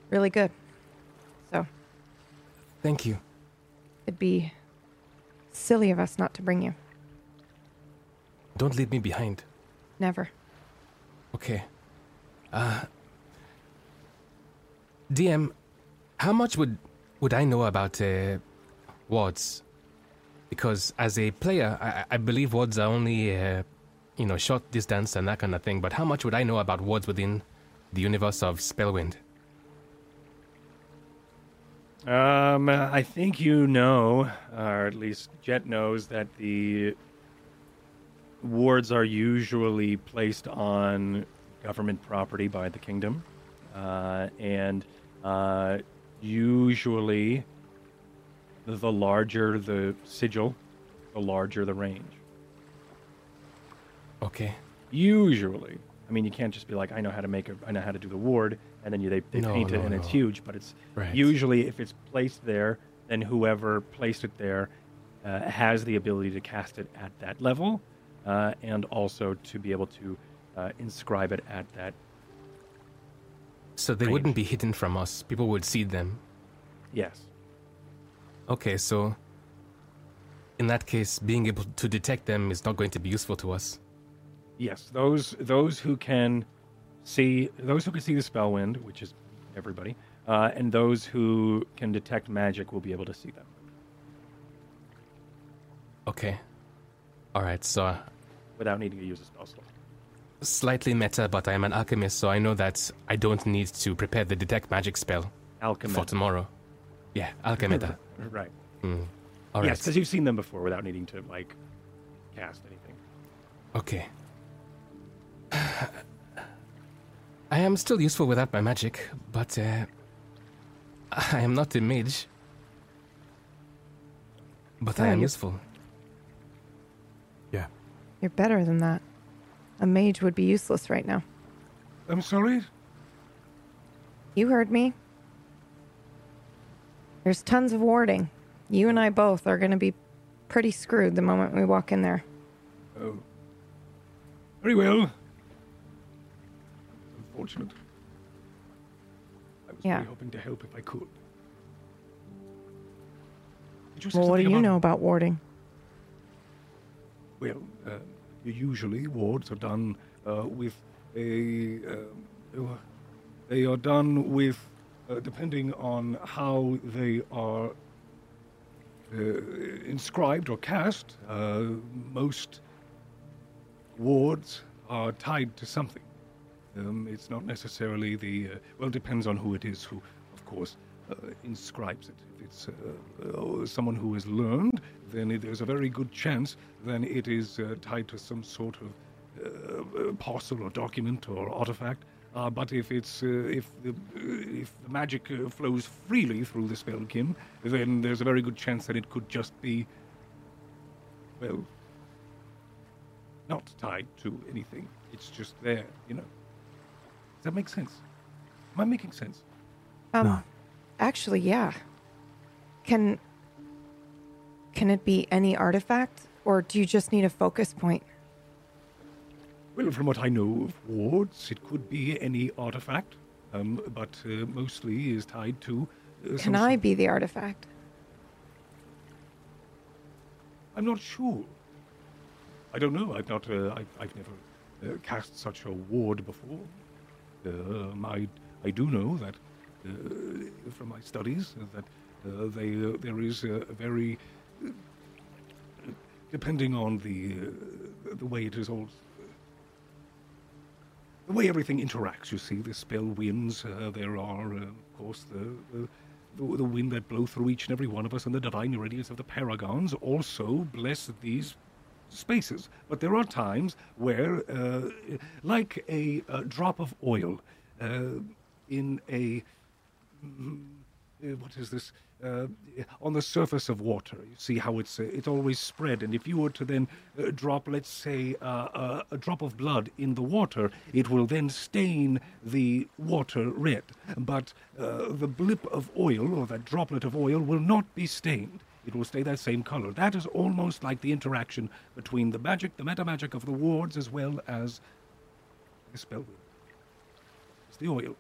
really good. So Thank you. it'd be silly of us not to bring you. Don't leave me behind. Never. Okay. Uh DM, how much would would I know about uh, wards? Because as a player, I, I believe wards are only uh, you know short distance and that kind of thing. But how much would I know about wards within the universe of Spellwind? Um, I think you know, or at least Jet knows, that the wards are usually placed on government property by the kingdom, uh, and uh, usually the larger the sigil, the larger the range. Okay. Usually, I mean, you can't just be like, I know how to make a, I know how to do the ward, and then you, they, they No, paint it no, and it's huge. But it's Right. usually if it's placed there, then whoever placed it there uh, has the ability to cast it at that level, uh, and also to be able to uh, inscribe it at that. So they Range. wouldn't be hidden from us. People would see them. Yes. Okay, so in that case, being able to detect them is not going to be useful to us. Yes, those those who can see those who can see the spell wind, which is everybody, uh, and those who can detect magic will be able to see them. Okay. All right. So without needing to use a spell slot. Slightly meta, but I am an alchemist, so I know that I don't need to prepare the detect magic spell for tomorrow. Yeah, alchemeta. <laughs> right. Mm. All right. Yes, because you've seen them before without needing to like cast anything. Okay. <sighs> I am still useful without my magic, but uh, <laughs> I am not a mage. But I am useful. Yeah. You're better than that. A mage would be useless right now. I'm sorry? You heard me. There's tons of warding. You and I both are going to be pretty screwed the moment we walk in there. Oh. Very well. Unfortunate. I was Yeah. really hoping to help if I could. Did you say Well, what do you about- know about warding? Well, uh, usually wards are done uh, with a. Um, uh, they are done with, uh, depending on how they are uh, inscribed or cast. Uh, most wards are tied to something. Um, it's not necessarily the. Uh, well, it depends on who it is who, of course, uh, inscribes it. If it's uh, uh, someone who has learned, then it, there's a very good chance then it is uh, tied to some sort of uh, uh, parcel or document or artifact. Uh, but if it's uh, if the uh, if the magic uh, flows freely through the spellkin, then there's a very good chance that it could just be, well, not tied to anything. It's just there, you know. Does that make sense? Am I making sense? Um, No. Actually, yeah. Can can it be any artifact, or do you just need a focus point? Well, from what I know of wards, it could be any artifact, um, but uh, mostly is tied to. Uh, Can some I be the artifact? I'm not sure. I don't know. I've not. Uh, I've, I've never uh, cast such a ward before. Um, I I do know that uh, from my studies uh, that uh, they uh, there is a, a very uh, depending on the uh, the way it is all the way everything interacts. You see, the spell winds. Uh, there are, uh, of course, the, the the wind that blow through each and every one of us, and the divine radiance of the paragons also bless these spaces. But there are times where, uh, like a, uh drop of oil uh, in a uh, what is this? Uh, on the surface of water, you see how it's uh, it's always spread, and if you were to then uh, drop, let's say, uh, uh, a drop of blood in the water, it will then stain the water red. But uh, the blip of oil or that droplet of oil will not be stained. It will stay that same color. That is almost like the interaction between the magic, the meta magic of the wards, as well as the spell. It's the oil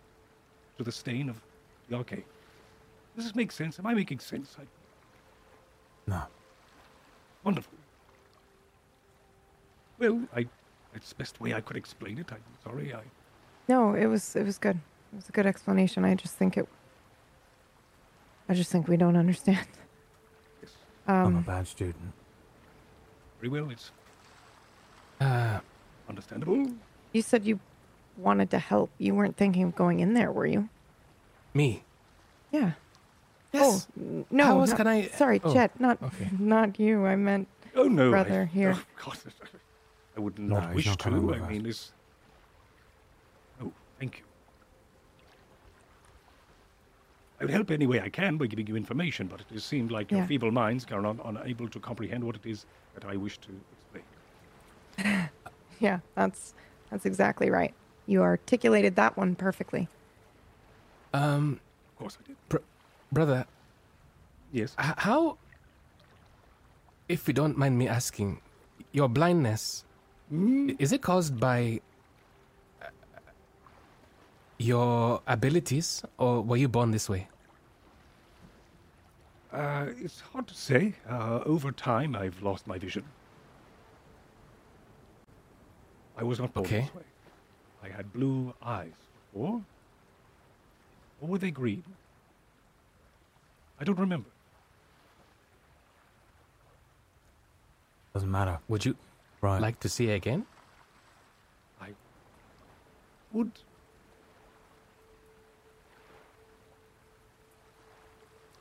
to the stain of the arcane. Does this make sense? Am I making sense? I, No. wonderful. Well, I, it's the best way I could explain it. I'm sorry. I, No, it was it was good. It was a good explanation. I just think it. I just think we don't understand. yes, I'm a Um, bad student. very well. It's Uh, understandable. you said you wanted to help. You weren't thinking of going in there, were you? Me. Yeah. Yes. Oh no. How else not- can I- Sorry, oh, Chet. Not okay. not you. I meant Oh no, Brother, I, here. Oh, God, I would not he's wish not to. I us. mean, this. Oh, thank you. I would help any way I can by giving you information, but it has seemed like your Yeah. feeble minds are not unable to comprehend what it is that I wish to explain. <laughs> yeah. That's that's exactly right. You articulated that one perfectly. Um, Of course, I did. brother, Yes. h- how, if you don't mind me asking, your blindness, i- is it caused by uh, your abilities or were you born this way? Uh, it's hard to say. Uh, over time, I've lost my vision. I was not born Okay. this way. I had blue eyes before. Or were they green? I don't remember. Doesn't matter. Would you Right. like to see her again? I would.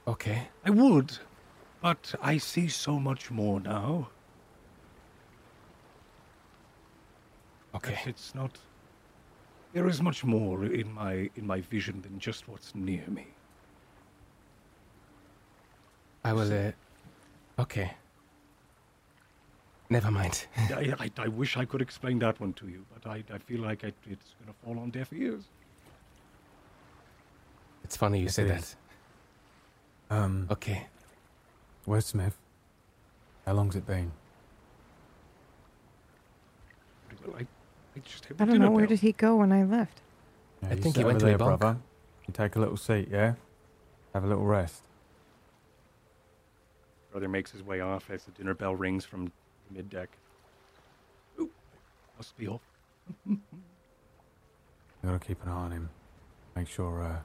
Okay. I would, but I see so much more now. Okay. It's not. There is much more in my in my vision than just what's near me. I will, uh, okay. Never mind. <laughs> I, I, I wish I could explain that one to you, but I, I feel like it, it's going to fall on deaf ears. It's funny you Yes, say it that. is. Um, Okay. where's Smith? How long's it been? Well, I, I just I don't know where did he go when I left. Yeah, I think he went over to a there, bunk. brother. You take a little seat, yeah? Have a little rest. Brother makes his way off as the dinner bell rings from mid deck. Ooh, must be off. <laughs> You gotta keep an eye on him. Make sure, uh.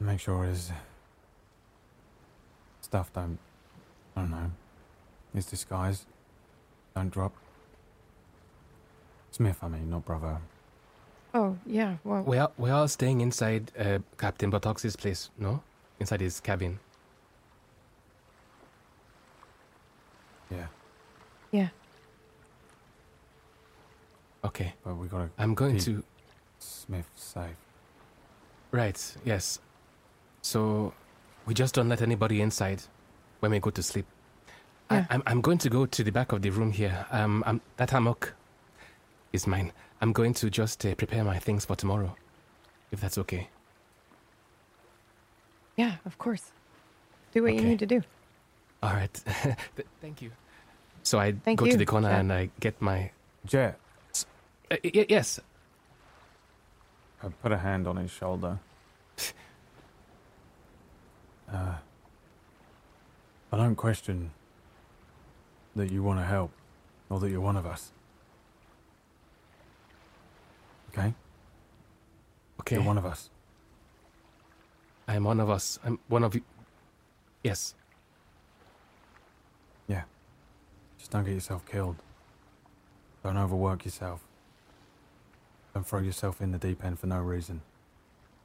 Make sure his stuff don't. I don't know. His disguise don't drop. Smith, I mean, not brother. Oh yeah. Well, We are, we are staying inside uh, Captain Botox's place, no? Inside his cabin. Yeah, yeah. Okay. but we gotta I'm going to. Smith safe. Right, yes. So we just don't let anybody inside when we go to sleep. Yeah. I, I'm, I'm going to go to the back of the room here. Um, um, that hammock is mine. I'm going to just uh, prepare my things for tomorrow, if that's okay. Yeah, of course. Do what you need to do. All right. <laughs> Th- Thank you. So I Thank go to the corner Jet. and I get my. Jet, Uh, y- yes. I put a hand on his shoulder. <laughs> Uh, I don't question that you want to help, or that you're one of us. Okay? Okay. You're one of us. I'm one of us. I'm one of you. Yes. Yeah. Just don't get yourself killed. Don't overwork yourself. Don't throw yourself in the deep end for no reason.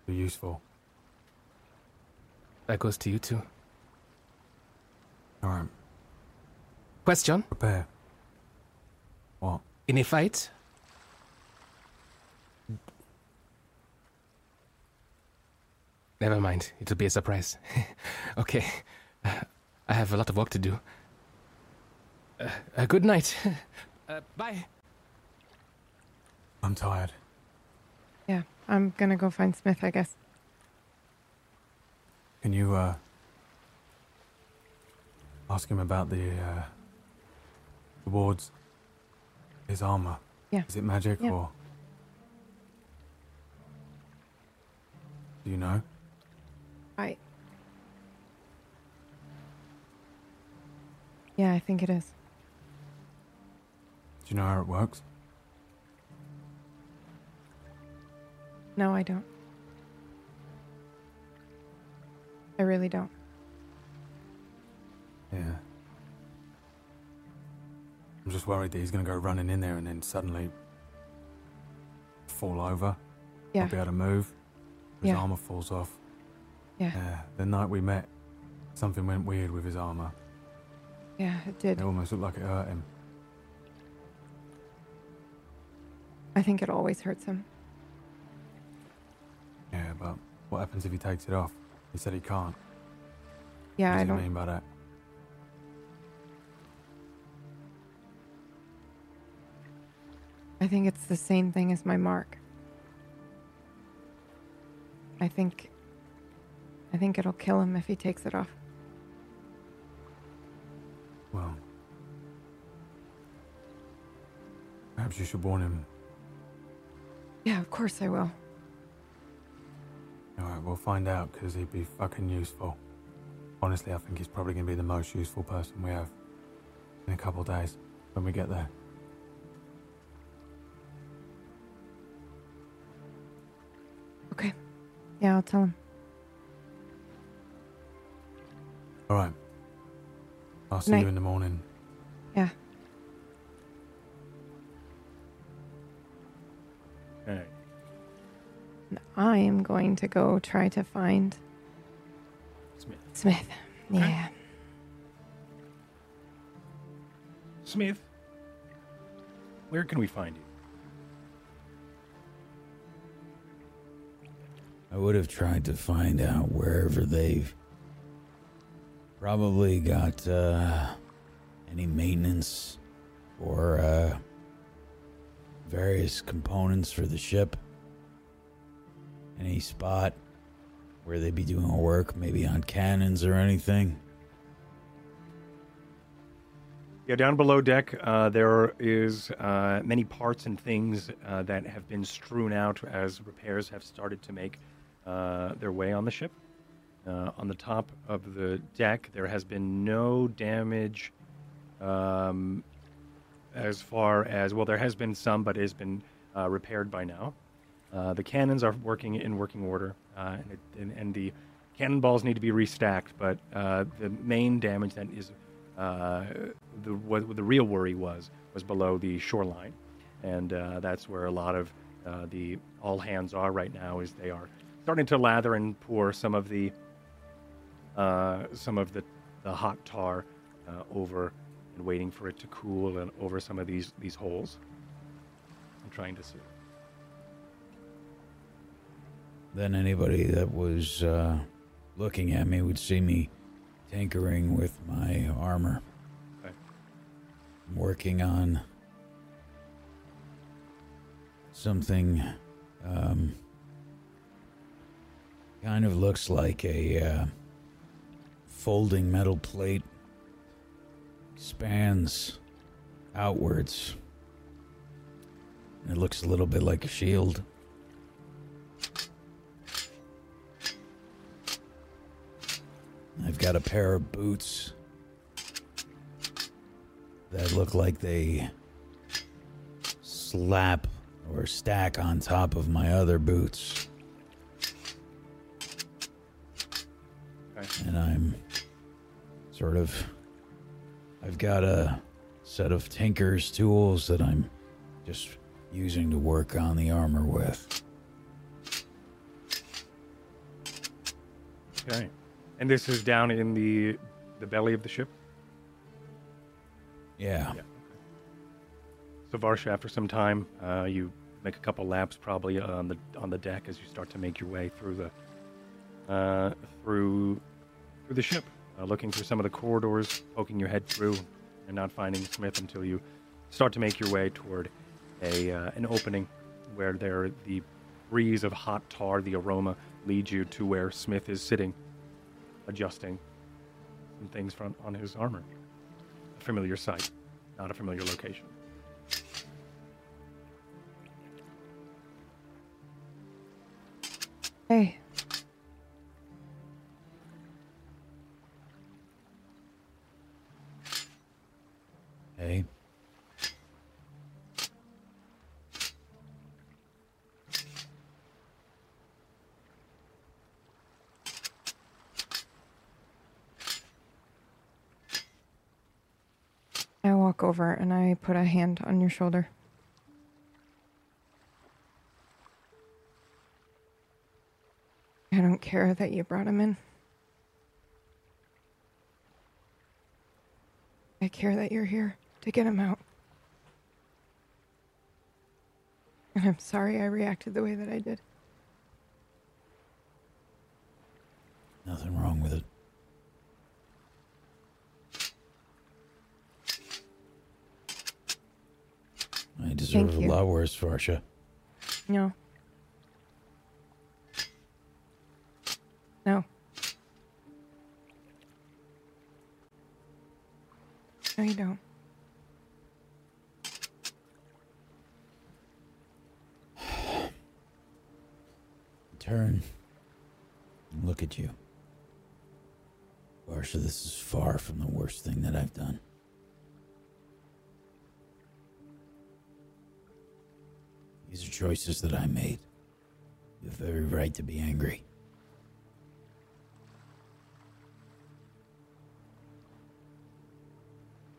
Be useful. That goes to you too. Alright, Question: prepare. What? In a fight, never mind. It'll be a surprise. <laughs> okay. I have a lot of work to do. Uh, uh, good night. <laughs> uh, bye. I'm tired. Yeah, I'm gonna go find Smith, I guess. Can you, uh, ask him about the, uh, the wards? His armor? Yeah. Is it magic Yeah. or? Do you know? I. Yeah, I think it is. Do you know how it works? No, I don't. I really don't. Yeah. I'm just worried that he's gonna go running in there and then suddenly fall over. Yeah. Not be able to move. His Yeah. armor falls off. Yeah. Yeah. The night we met, something went weird with his armor. Yeah, it did. It almost looked like it hurt him. I think it always hurts him. Yeah, but what happens if he takes it off? He said he can't. Yeah, what I he don't. mean by that? I think it's the same thing as my mark. I think. I think it'll kill him if he takes it off. Well, perhaps you should warn him. Yeah, of course I will. All right, we'll find out because he'd be fucking useful. Honestly, I think he's probably going to be the most useful person we have in a couple days when we get there. Yeah, I'll tell him. All right. I'll see Night. you in the morning. Yeah. Okay. I am going to go try to find Smith. Smith. Yeah. Smith, where can we find you? I would have tried to find out wherever they've probably got uh, any maintenance or uh, various components for the ship. Any spot where they'd be doing work, maybe on cannons or anything. Yeah, down below deck, uh, there is uh, many parts and things uh, that have been strewn out as repairs have started to make uh, their way on the ship. Uh, on the top of the deck, there has been no damage um, as far as, well, there has been some, but it has been uh, repaired by now. Uh, the cannons are working in working order, uh, and, it, and, and the cannonballs need to be restacked, but uh, the main damage that is the what the real worry was was below the shoreline, and that's where a lot of the all hands are right now. Is they are starting to lather and pour some of the uh, some of the, the hot tar uh, over and waiting for it to cool and over some of these these holes. I'm trying to see. Then anybody that was uh, looking at me would see me tinkering with my armor. I'm working on something um, kind of looks like a uh, folding metal plate Spans outwards. It looks a little bit like a shield. I've got a pair of boots that look like they slap or stack on top of my other boots. Okay. And I'm sort of. I've got a set of Tinker's tools that I'm just using to work on the armor with. Okay. And this is down in the the belly of the ship. Yeah. So Varsha, after some time, uh, you make a couple laps probably on the on the deck as you start to make your way through the uh, through through the ship, uh, looking through some of the corridors, poking your head through, and not finding Smith until you start to make your way toward a uh, an opening where there the breeze of hot tar, the aroma leads you to where Smith is sitting, adjusting some things from on his armor. A familiar sight, not a familiar location. Hey, I walk over and I put a hand on your shoulder. I don't care that you brought him in. I care that you're here to get him out. And I'm sorry I reacted the way that I did. Nothing wrong with it. I deserve a lot worse, Varsha. No. No. No, you don't. Turn. and Look at you. Varsha, this is far from the worst thing that I've done. These are choices that I made. You have every right to be angry.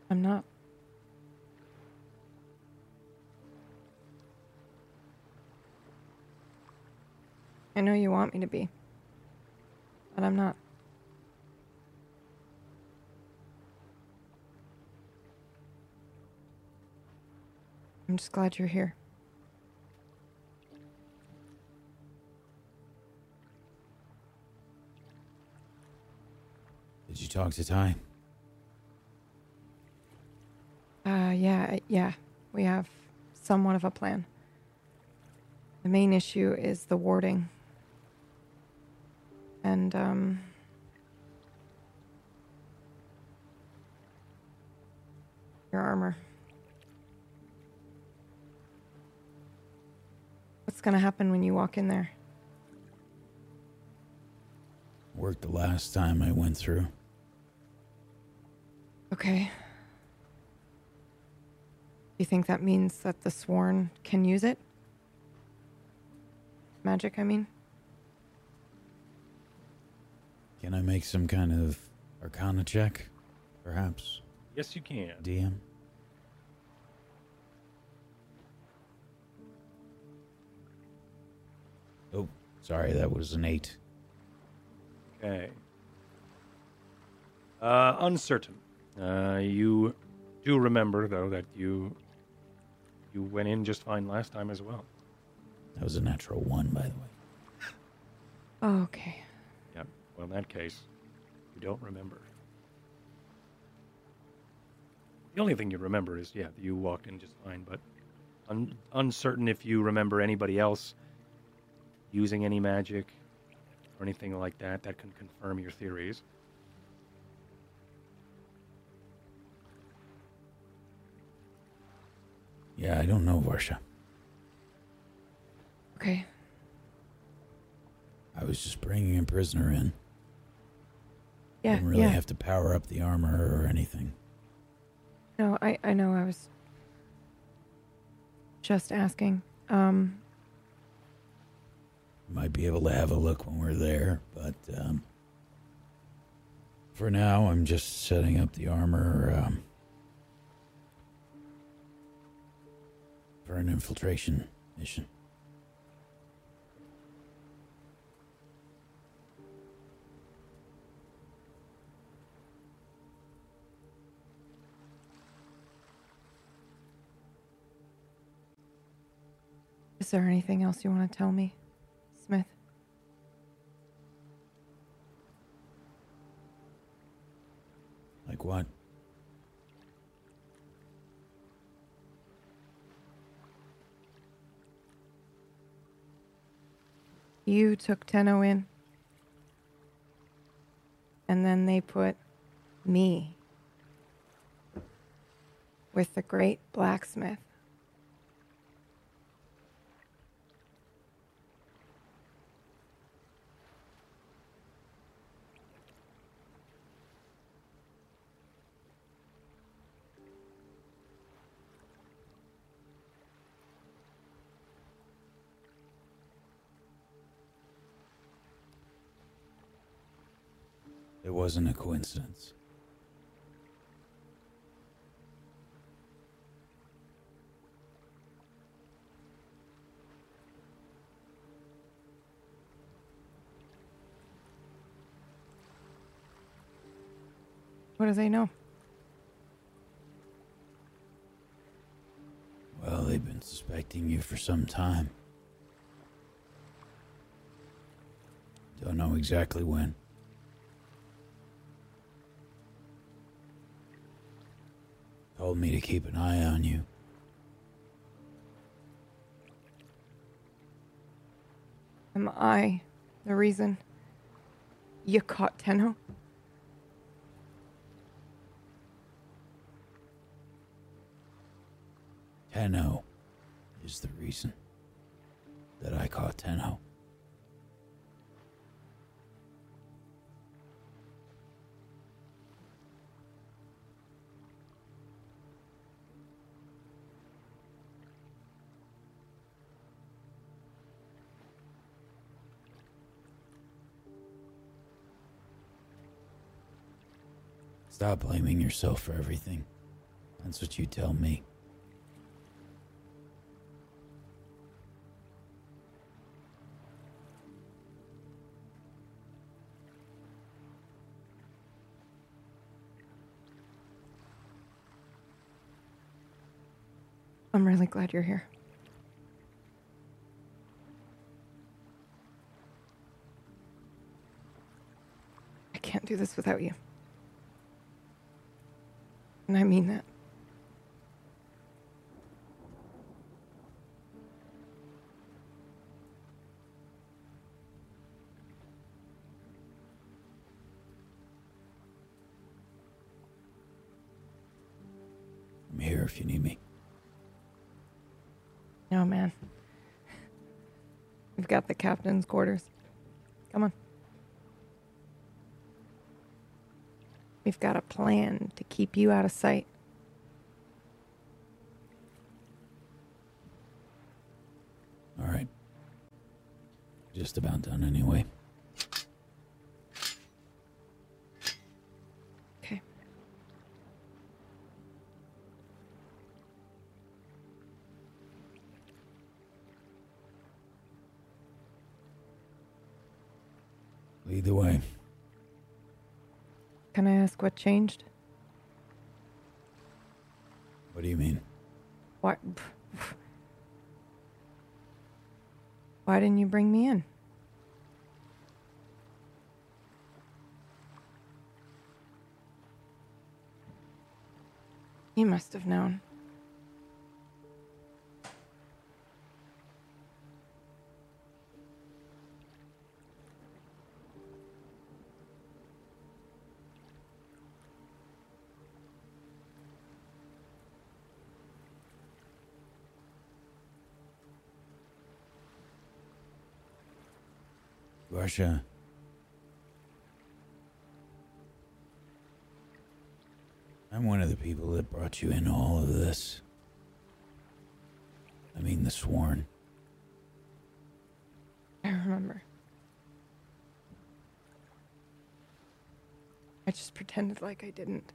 I'm not. I know you want me to be, but I'm not. I'm just glad you're here. Did you talk to Ty? Uh, yeah, yeah. We have somewhat of a plan. The main issue is the warding. And, um. Your armor. What's gonna happen when you walk in there? Worked the last time I went through. Okay. Do you think that means that the sworn can use it? Magic, I mean? Can I make some kind of arcana check? Perhaps? Yes, you can. DM? Oh, sorry, that was an eight. Okay. Uh, uncertain. Uh, you do remember though that you you went in just fine last time as well. That was a natural one, by the way. Oh, <laughs> okay. Yep. Well, in that case, you don't remember. The only thing you remember is, yeah, you walked in just fine, but un- uncertain if you remember anybody else using any magic or anything like that that can confirm your theories. Yeah, I don't know, Varsha. Okay. I was just bringing a prisoner in. Yeah, Didn't really yeah. have to power up the armor or anything. No, I I know. I was just asking. Um, Might be able to have a look when we're there, but um, for now, I'm just setting up the armor um, for an infiltration mission. Is there anything else you want to tell me, Smith? Like what? You took Tenno in, and then they put me with the great blacksmith. Wasn't a coincidence. What do they know? Well, they've been suspecting you for some time. Don't know exactly when. Told me to keep an eye on you. Am I the reason you caught Tenno? Tenno is the reason that I caught Tenno. Stop blaming yourself for everything. That's what you tell me. I'm really glad you're here. I can't do this without you. And I mean that. I'm here if you need me. No, man. We've got the captain's quarters. Come on. We've got a plan to keep you out of sight. All right. Just about done anyway. What changed? What do you mean? Why? Why didn't you bring me in? You He must have known. I'm one of the people that brought you in all of this. I mean, the sworn. I remember. I just pretended like I didn't.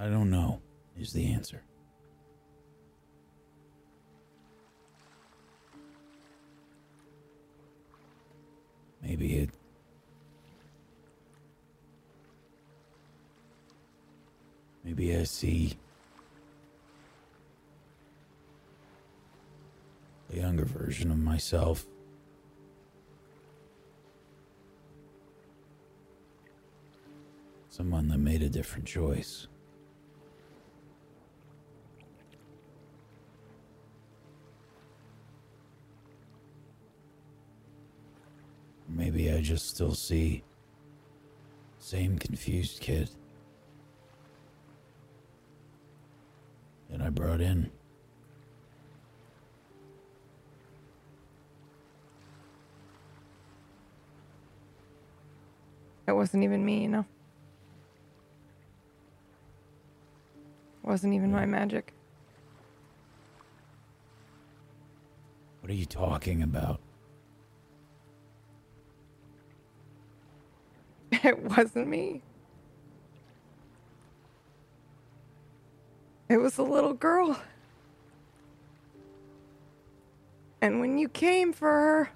I don't know, is the answer. Maybe it. Maybe I see a younger version of myself. Someone that made a different choice. Maybe I just still see same confused kid that I brought in. It wasn't even me, you know? It wasn't even my magic. What are you talking about? <laughs> It wasn't me. It was a little girl. And when you came for her,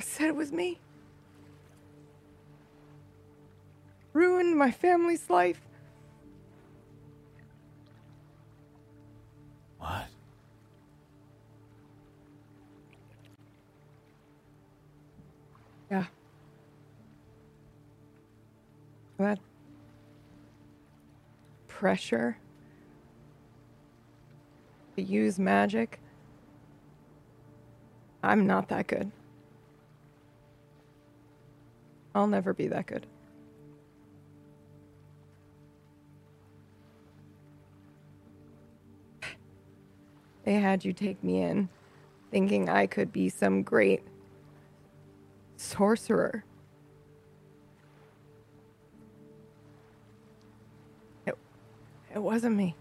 I said it was me. Ruined my family's life. That pressure to use magic. I'm not that good. I'll never be that good. They had you take me in thinking I could be some great sorcerer. It wasn't me.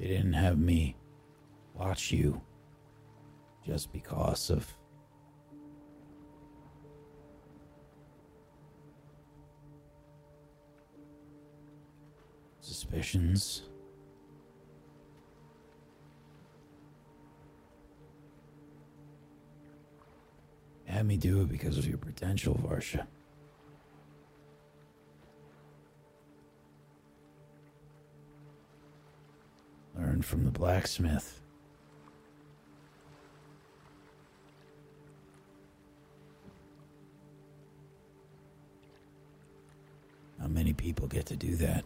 They didn't have me watch you just because of suspicions. Had me do it because of your potential, Varsha. From the blacksmith. Not many people get to do that.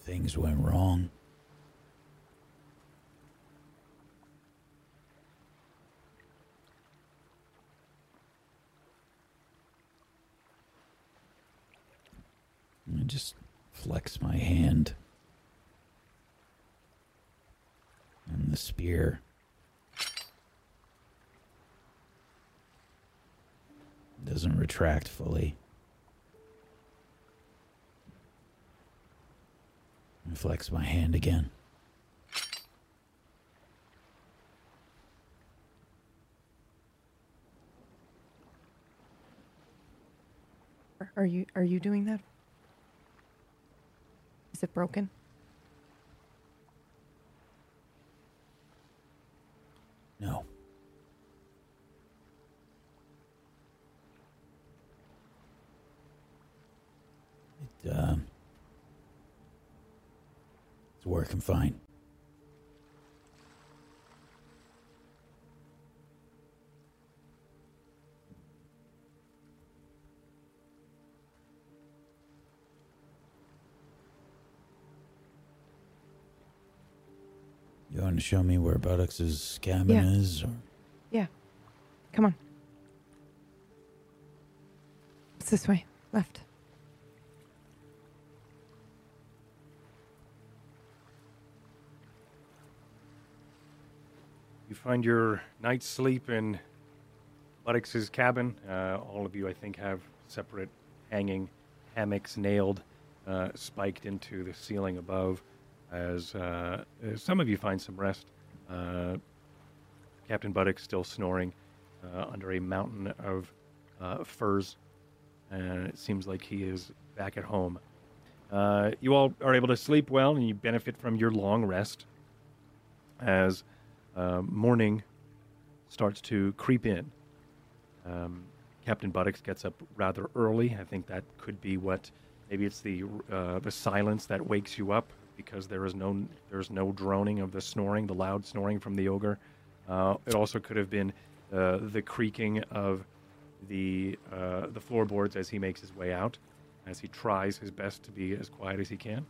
Things went wrong. I just flex my hand. And the spear doesn't retract fully. I flex my hand again. Are you are you doing that? Is it broken? No. It, um, it's working fine. You to show me where Buttocks' cabin Yeah. is? Or? Yeah. Come on. It's this way. Left. You find your night's sleep in Buttocks' cabin. Uh, all of you, I think, have separate hanging hammocks nailed, uh, spiked into the ceiling above. As uh, uh, some of you find some rest. Uh, Captain Buttocks still snoring uh, under a mountain of uh, furs, and it seems like he is back at home. Uh, you all are able to sleep well, and you benefit from your long rest as morning starts to creep in. Um, Captain Buttocks gets up rather early. I think that could be what maybe it's the uh, the silence that wakes you up because there is no there's no droning of the snoring, the loud snoring from the ogre. Uh, it also could have been uh, the creaking of the uh, the floorboards as he makes his way out, as he tries his best to be as quiet as he can.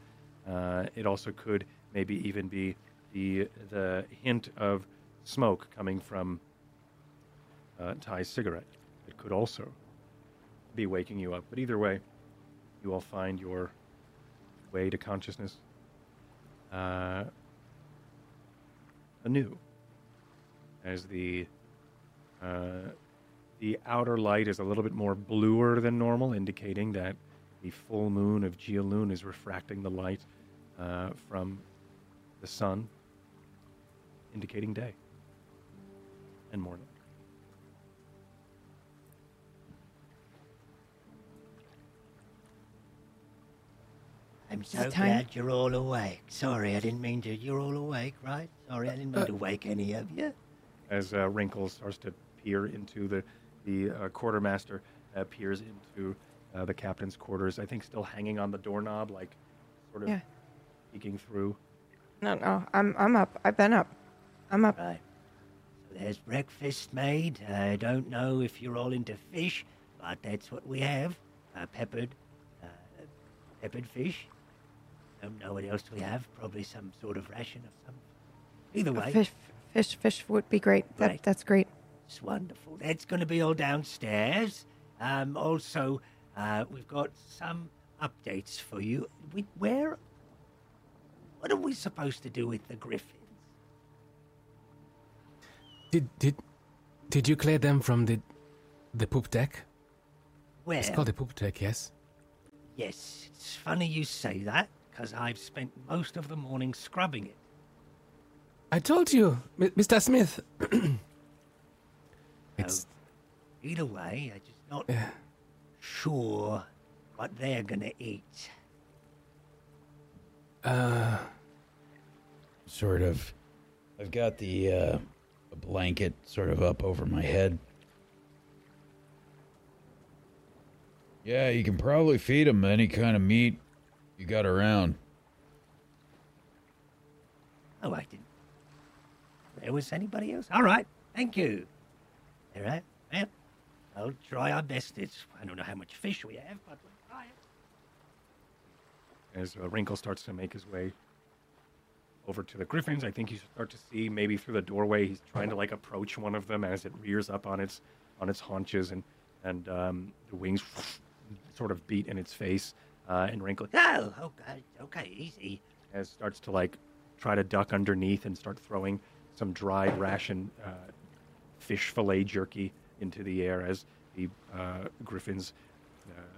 Uh, it also could maybe even be the the hint of smoke coming from uh, Ty's cigarette. It could also be waking you up. But either way, you all find your way to consciousness uh, anew as the uh, the outer light is a little bit more bluer than normal, indicating that the full moon of Geoloon is refracting the light uh, from the sun, indicating day and morning. I'm Is so it time? glad you're all awake. Sorry, I didn't mean to. You're all awake, right? Sorry, I didn't mean Uh, to wake any of you. as uh, Wrinkle starts to peer into the the uh, quartermaster uh, peers into uh, the captain's quarters. I think still hanging on the doorknob, like sort of Yeah. peeking through. No, no. I'm I'm up. I've been up. I'm up. Right. So there's breakfast made. I don't know if you're all into fish, but that's what we have. Uh, peppered, uh, peppered fish. Don't know what else we have. Probably some sort of ration of some. Either way, Fish, fish, fish would be great. That Right. that's great. It's wonderful. That's going to be all downstairs. Um, also, uh, we've got some updates for you. We, where? What are we supposed to do with the griffins? Did did did you clear them from the the poop deck? Where? It's called the poop deck, yes. Yes, it's funny you say that because I've spent most of the morning scrubbing it. I told you, M- Mr. Smith. <clears throat> it's Either way, I'm just not Yeah. sure what they're gonna eat. uh Sort of. I've got the uh, a blanket sort of up over my head. Yeah, you can probably feed them any kind of meat you got around. Oh, I didn't. There was anybody else? All right, thank you. All right, well, I'll try our best. It's I don't know how much fish we have, but we'll try it. As uh, Wrinkle starts to make his way over to the griffins, I think you start to see maybe through the doorway he's trying to like approach one of them as it rears up on its on its haunches and and um, the wings sort of beat in its face. Uh, and Wrinkle Oh, okay, okay, easy. as starts to like try to duck underneath and start throwing some dried ration uh, fish fillet jerky into the air as the uh, griffins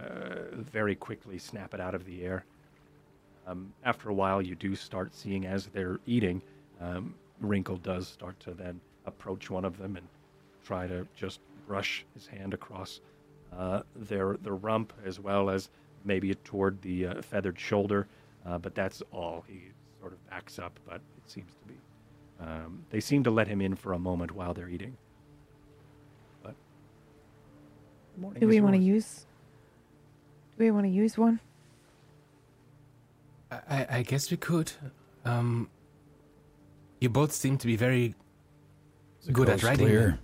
uh, very quickly snap it out of the air. Um, after a while, you do start seeing as they're eating, um, Wrinkle does start to then approach one of them and try to just brush his hand across uh, their their rump as well as maybe toward the uh, feathered shoulder, uh, but that's all. He sort of backs up, but it seems to be. Um, they seem to let him in for a moment while they're eating. But morning Do we want to use? Do we want to use one? I, I- I guess we could. Um, you both seem to be very the Good at coast riding. Clear?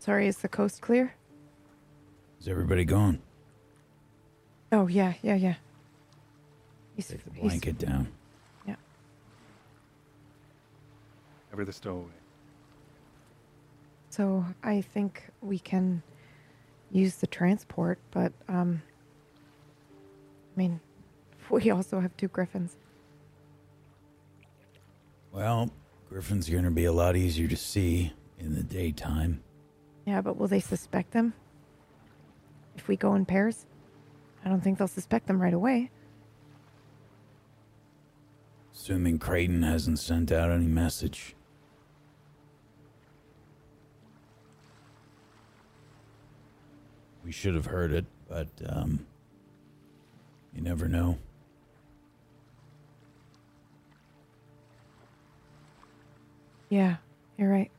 Sorry, is the coast clear? Is everybody gone? Oh yeah, yeah, yeah. He's, Take the he's- blanket down. Cover the stowaway. So I think we can use the transport, but um, I mean, <laughs> we also have two griffins. Well, Griffin's are going to be a lot easier to see in the daytime. Yeah, but will they suspect them if we go in pairs? I don't think they'll suspect them right away. Assuming Creighton hasn't sent out any message. We should have heard it, but um, you never know. Yeah, you're right.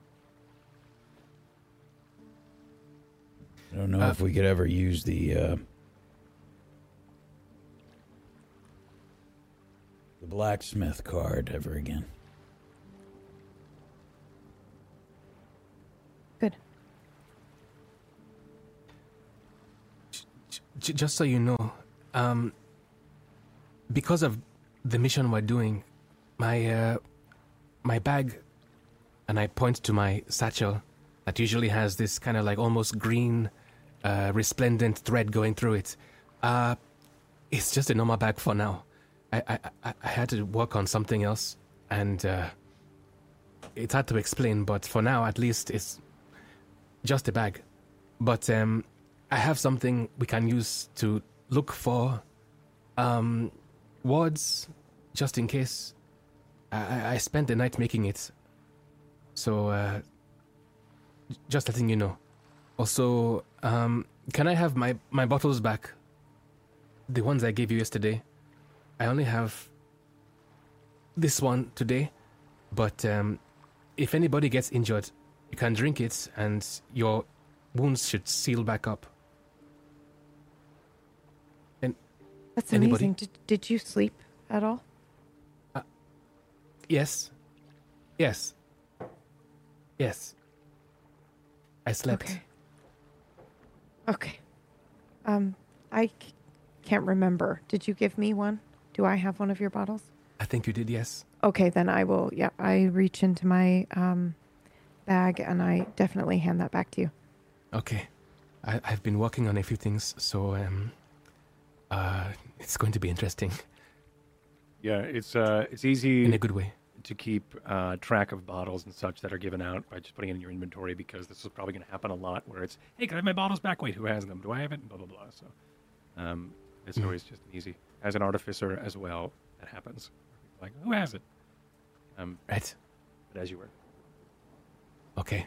I don't know Uh, if we could ever use the uh, the blacksmith card ever again. Good. J- just so you know, um, because of the mission we're doing, my uh, my bag, and I point to my satchel that usually has this kind of like almost green, uh, resplendent thread going through it. Uh, it's just a normal bag for now. I I, I, had to work on something else, and uh, it's hard to explain. But for now, at least, it's just a bag. But um, I have something we can use to look for um, words, just in case. I, I- I spent the night making it, so uh, just letting you know. Also, um, can I have my my bottles back? The ones I gave you yesterday. I only have this one today, but um, if anybody gets injured, you can drink it, and your wounds should seal back up. And That's Anybody? amazing. Did, did you sleep at all? Yes. Yes. Yes. I slept. Okay. Okay. Um, I c- can't remember. Did you give me one? Do I have one of your bottles? I think you did, yes. Okay, then I will. Yeah, I reach into my um, bag and I definitely hand that back to you. Okay. I, I've been working on a few things, so um, uh, it's going to be interesting Yeah, it's uh, it's easy in a good way. To keep uh, track of bottles and such that are given out by just putting it in your inventory because this is probably going to happen a lot where it's, hey, can I have my bottles back? Wait, who has them? Do I have it? Blah, blah, blah. So um, it's Mhm. always just easy. As an artificer as well, that happens. Like, who has it? Um, Right. but as you were. Okay.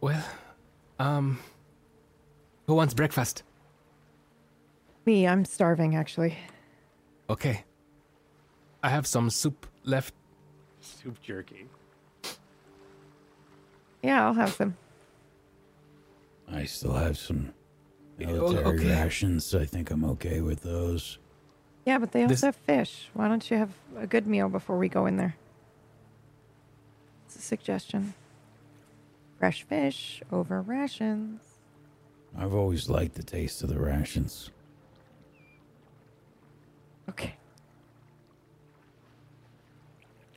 well, um, who wants breakfast? Me, I'm starving actually. Okay. I have some soup left. Soup jerky. Yeah, I'll have some. I still have some Oh, military okay. rations. I think I'm okay with those. Yeah, but they also This- have fish. Why don't you have a good meal before we go in there? It's a suggestion. Fresh fish over rations. I've always liked the taste of the rations. Okay.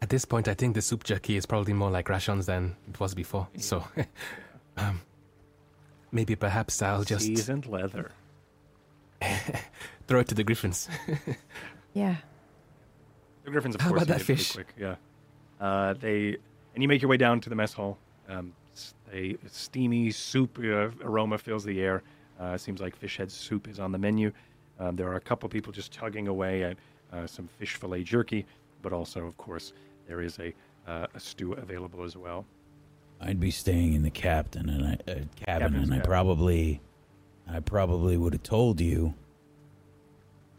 At this point, I think the soup jerky is probably more like rations than it was before. So, <laughs> Um, maybe perhaps I'll just Seasoned leather. <laughs> throw it to the griffins. <laughs> Yeah. The Griffins, of How course, about that fish? Quick. Yeah. Uh, they and you make your way down to the mess hall. Um, s- a steamy soup uh, aroma fills the air. Uh, seems like fish head soup is on the menu. Um, there are a couple people just tugging away at uh, some fish fillet jerky, but also, of course, there is a uh, a stew available as well. I'd be staying in the captain and I, uh, cabin, Captain's and I cabin. probably, I probably would have told you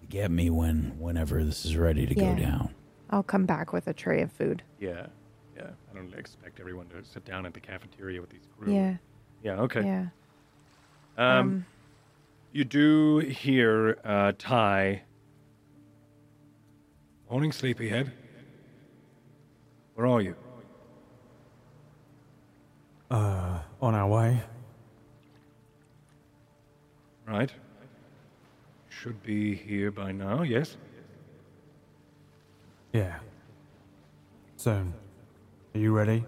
to get me when, whenever this is ready to Yeah. go down. I'll come back with a tray of food. Yeah, yeah. I don't expect everyone to sit down at the cafeteria with these crew. Yeah. Yeah. Okay. Yeah. Um, you do hear uh, Ty. Morning, sleepyhead. Where are you? Uh, on our way. Right. Should be here by now. Yes. Yeah. Soon. Are you ready?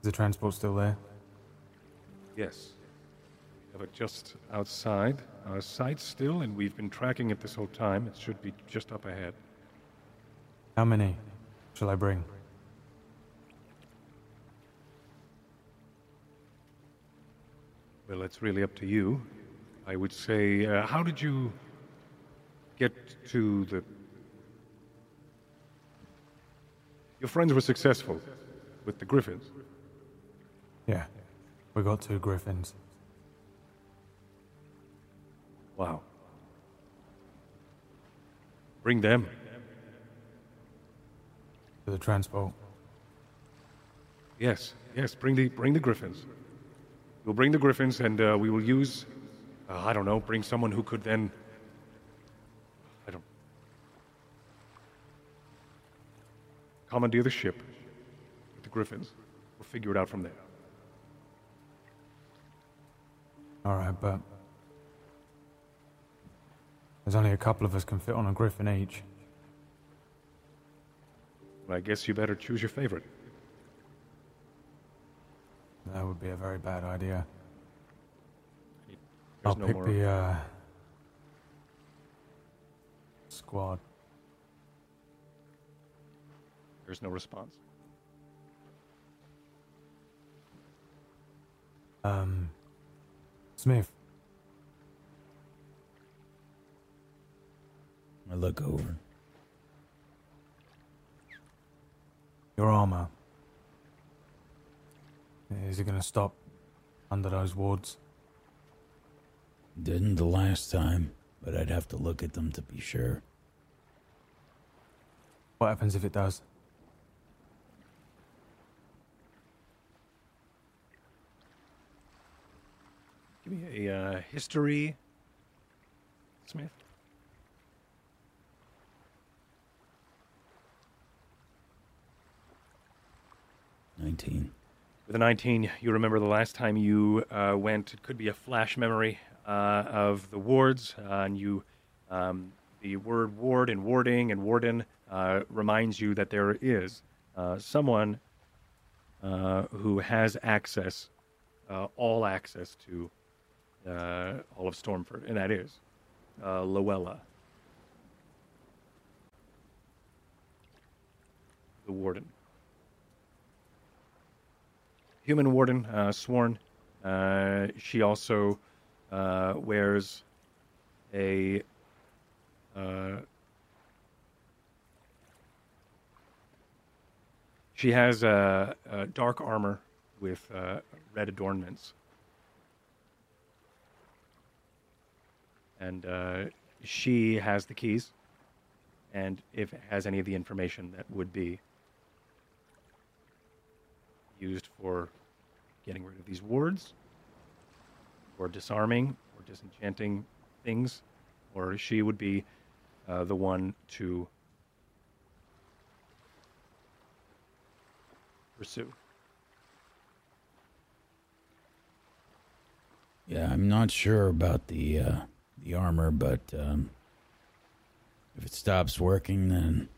Is the transport still there? Yes. It just outside our sight still, and we've been tracking it this whole time. It should be just up ahead. How many shall I bring? Well, it's really up to you. I would say, uh, how did you get to the. Your friends were successful with the Griffins. Yeah. We got two griffins. Wow. Bring them. To the transport. Yes, yes. Bring the bring the Griffins. We'll bring the Griffins, and uh, we will use. Uh, I don't know. Bring someone who could then. I don't. Commandeer the ship with the Griffins. We'll figure it out from there. Alright, but. There's only a couple of us can fit on a griffin each. I guess you better choose your favorite. That would be a very bad idea. There's I'll no pick more. the, uh. Squad. There's no response. Um. Smith. I look over. Your armor. Is it gonna stop under those wards? Didn't the last time, but I'd have to look at them to be sure. What happens if it does? Give me a uh, history, 19. With a 19, you remember the last time you uh, went, it could be a flash memory uh, of the wards, uh, and you, um, the word ward and warding and warden uh, reminds you that there is uh, someone uh, who has access, all access to all of Stormford, and that is Luella. The warden human warden, uh, sworn. Uh, she also uh, wears a she has a, dark armor with uh, red adornments, and she has the keys. And if it has any of the information that would be used for getting rid of these wards, or disarming, or disenchanting things, or she would be uh, the one to pursue. Yeah, I'm not sure about the uh, the armor, but um, if it stops working, then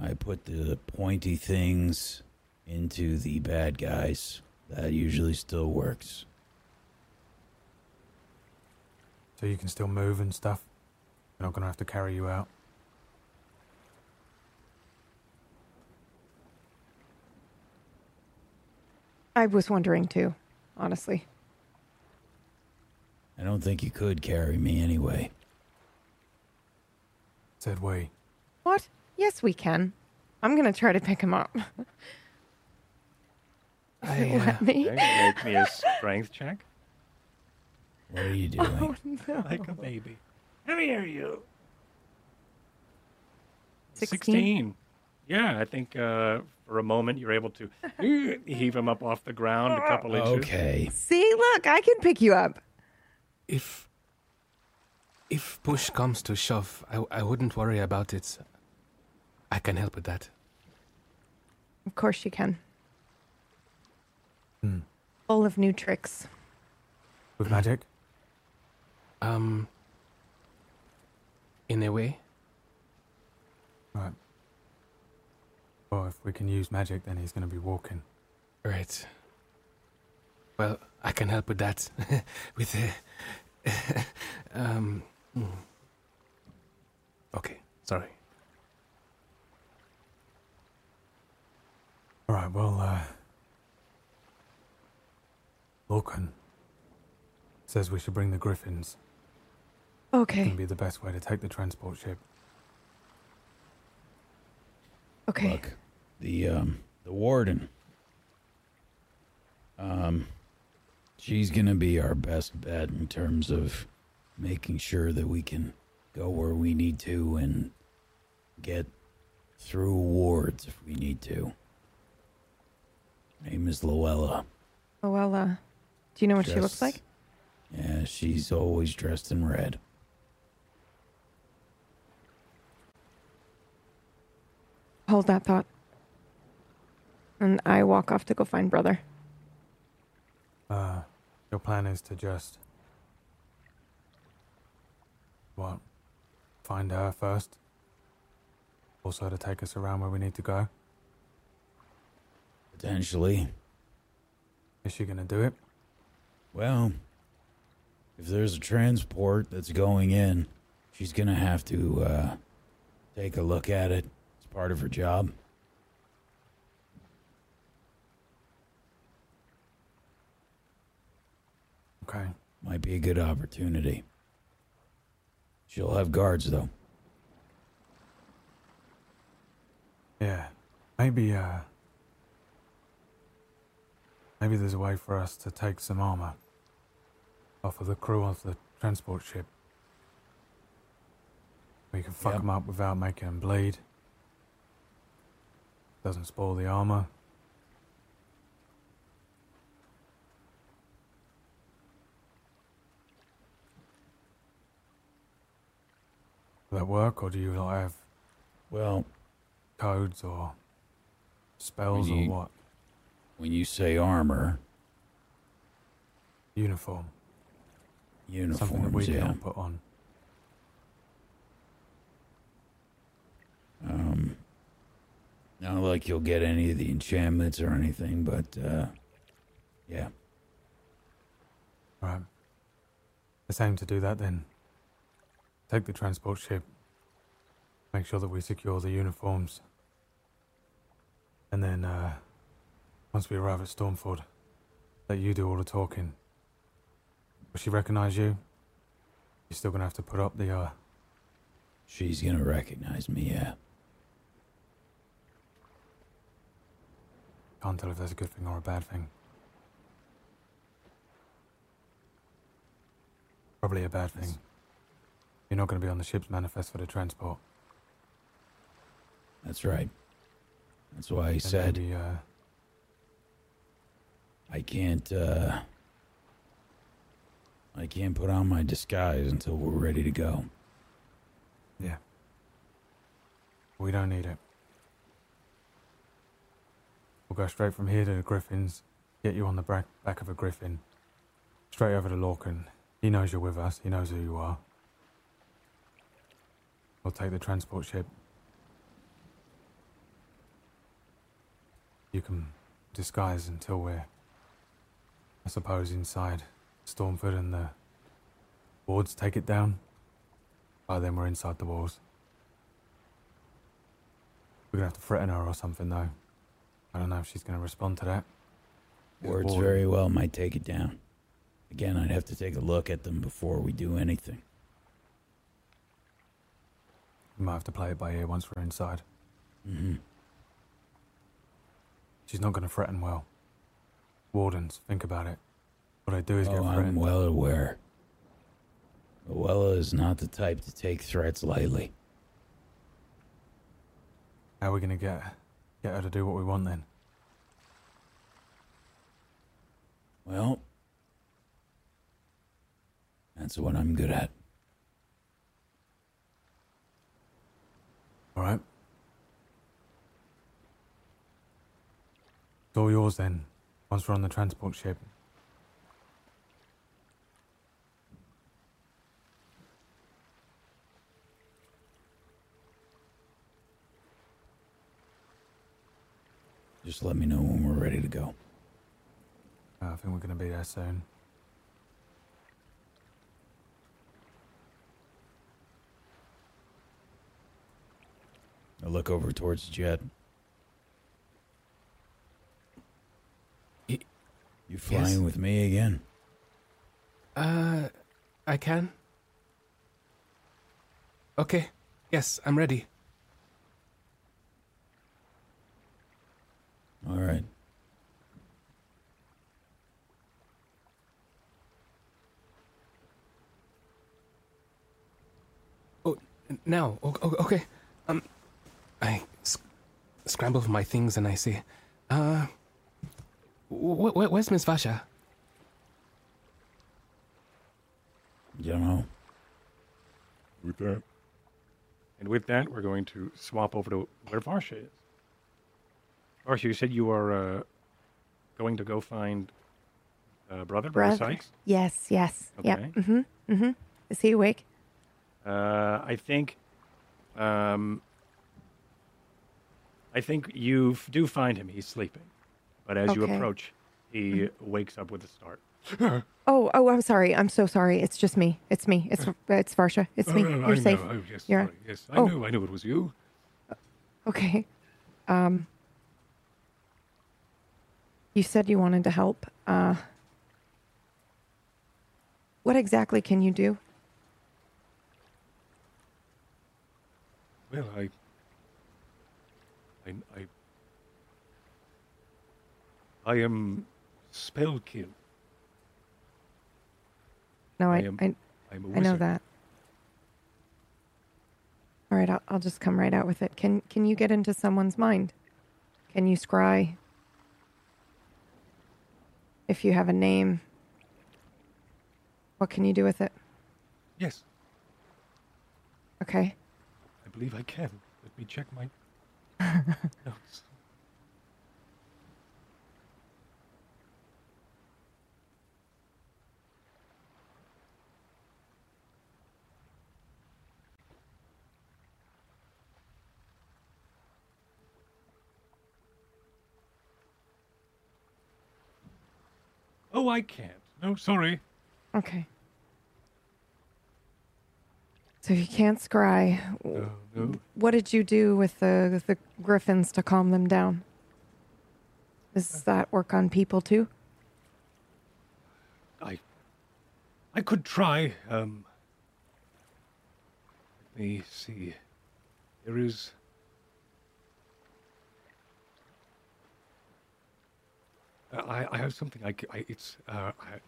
I put the pointy things into the bad guys that usually still works. So you can still move and stuff? We're not going to have to carry you out? I was wondering too, honestly. I don't think you could carry me anyway. Said we. What? Yes, we can. I'm gonna try to pick him up. <laughs> I, <laughs> uh, Let me. Okay, make me a strength check. What are you <laughs> doing? Oh no. Like a baby. Come here, you. 16. Yeah, I think uh, for a moment you're able to <laughs> heave him up off the ground a couple inches. Okay. See, look, I can pick you up. if if push comes to shove, I, I wouldn't worry about it. I can help with that. Of course you can. Hmm. Full of new tricks. With magic? Um, in a way, Right. Well, if we can use magic, then he's going to be walking. right. Well, I can help with that. <laughs> with uh, <laughs> um. hmm. Okay, sorry. All right, well, uh. Lorcan says we should bring the griffins. Okay. Can be the best way to take the transport ship. Okay. Look, the um the warden. Um she's going to be our best bet in terms of making sure that we can go where we need to and get through wards if we need to. Name is Luella. Oh well. Uh, do you know what she looks like? Yeah, she's always dressed in red. Hold that thought. And I walk off to go find brother. Uh, your plan is to just. What? Find her first? Also to take us around where we need to go? Potentially. Is she gonna do it? Well, if there's a transport that's going in, she's gonna have to uh, take a look at it. It's part of her job. Okay. Might be a good opportunity. She'll have guards though. Yeah. Maybe, uh. Maybe there's a way for us to take some armor off of the crew of the transport ship. We can fuck Yep. them up without making them bleed. Doesn't spoil the armor. Will that work, or do you not have Well, codes or spells you- or what? When you say armor, Uniform. uniforms, Something that we yeah. can't put on. Um, not like you'll get any of the enchantments or anything, but uh, yeah. Right. Let's aim to do that then. Take the transport ship. Make sure that we secure the uniforms. And then, uh, once we arrive at Stormford, let you do all the talking. Will she recognize you? You're still gonna have to put up the, uh, She's gonna recognize me, yeah. can't tell if that's a good thing or a bad thing. Probably a bad thing. You're not gonna be on the ship's manifest for the transport. That's right. That's why I said maybe, uh, I can't, uh, I can't put on my disguise until we're ready to go. Yeah. We don't need it. We'll go straight from here to the Griffins, get you on the back, back of a Griffin, straight over to Lorcan. He knows you're with us, he knows who you are. We'll take the transport ship. You can disguise until we're I suppose inside Stormford and the wards take it down. By then we're inside the walls. We're gonna have to threaten her or something though. I don't know if she's gonna respond to that. Words Warden. very well might take it down. Again, I'd have to take a look at them before we do anything. We might have to play it by ear once we're inside. Mm-hmm. She's not gonna threaten well. Wardens, think about it. What I do is get Oh, I'm well aware. Luella is not the type to take threats lightly. How are we gonna get get her to do what we want then? Well, that's what I'm good at. All right. It's all yours then. Once we're on the transport ship. Just let me know when we're ready to go. Uh, I think we're gonna be there soon. I look over towards Jet. You flying Yes. with me again? Uh, I can. Okay. Yes, I'm ready. All right. Oh, now. Okay. Um, I sc- scramble for my things and I say, uh, wh- wh- where's Miss Varsha? You don't know. With that, And with that, we're going to swap over to where Varsha is. Varsha, you said you are uh, going to go find uh, brother, brother Brother. Sykes. Yes, yes. Yep. Mm-hmm. Mm-hmm. Is he awake? Uh, I think, um, I think you f- do find him. He's sleeping, but as you Okay. approach, he wakes up with a start. <gasps> Oh, oh, I'm sorry. I'm so sorry. It's just me. It's me. It's it's Varsha. It's me. Oh, You're I safe. Know. Oh, yes, You're- sorry. Yes, I Oh. knew. I knew it was you. <laughs> Okay. Um. You said you wanted to help. Uh. What exactly can you do? Well, I, I, I, I am spellkin. No, I, I am- I, I'm a I know that. All right, I'll, I'll just come right out with it. Can Can you get into someone's mind? Can you scry? If you have a name, what can you do with it? Yes, Okay. I believe I can. Let me check my <laughs> notes. Oh, I can't. No, sorry. Okay. So you can't scry. No, no. What did you do with the the griffins to calm them down? Does that work on people too? I I could try. Um, let me see. There is. I, I have something I, I- it's uh, I,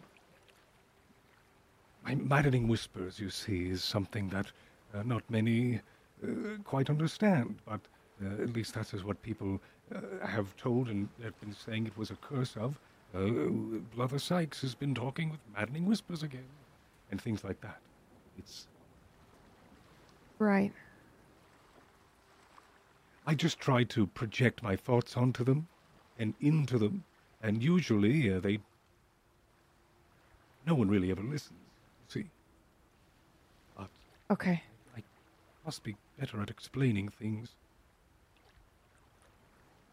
my maddening whispers you see is something that uh, not many uh, quite understand but uh, at least that is what people uh, have told and have been saying it was a curse of uh, Brother Sykes has been talking with maddening whispers again, and things like that. It's Right. I just try to project my thoughts onto them and into them, and usually uh, they. No one really ever listens. See, but Okay. I must be better at explaining things.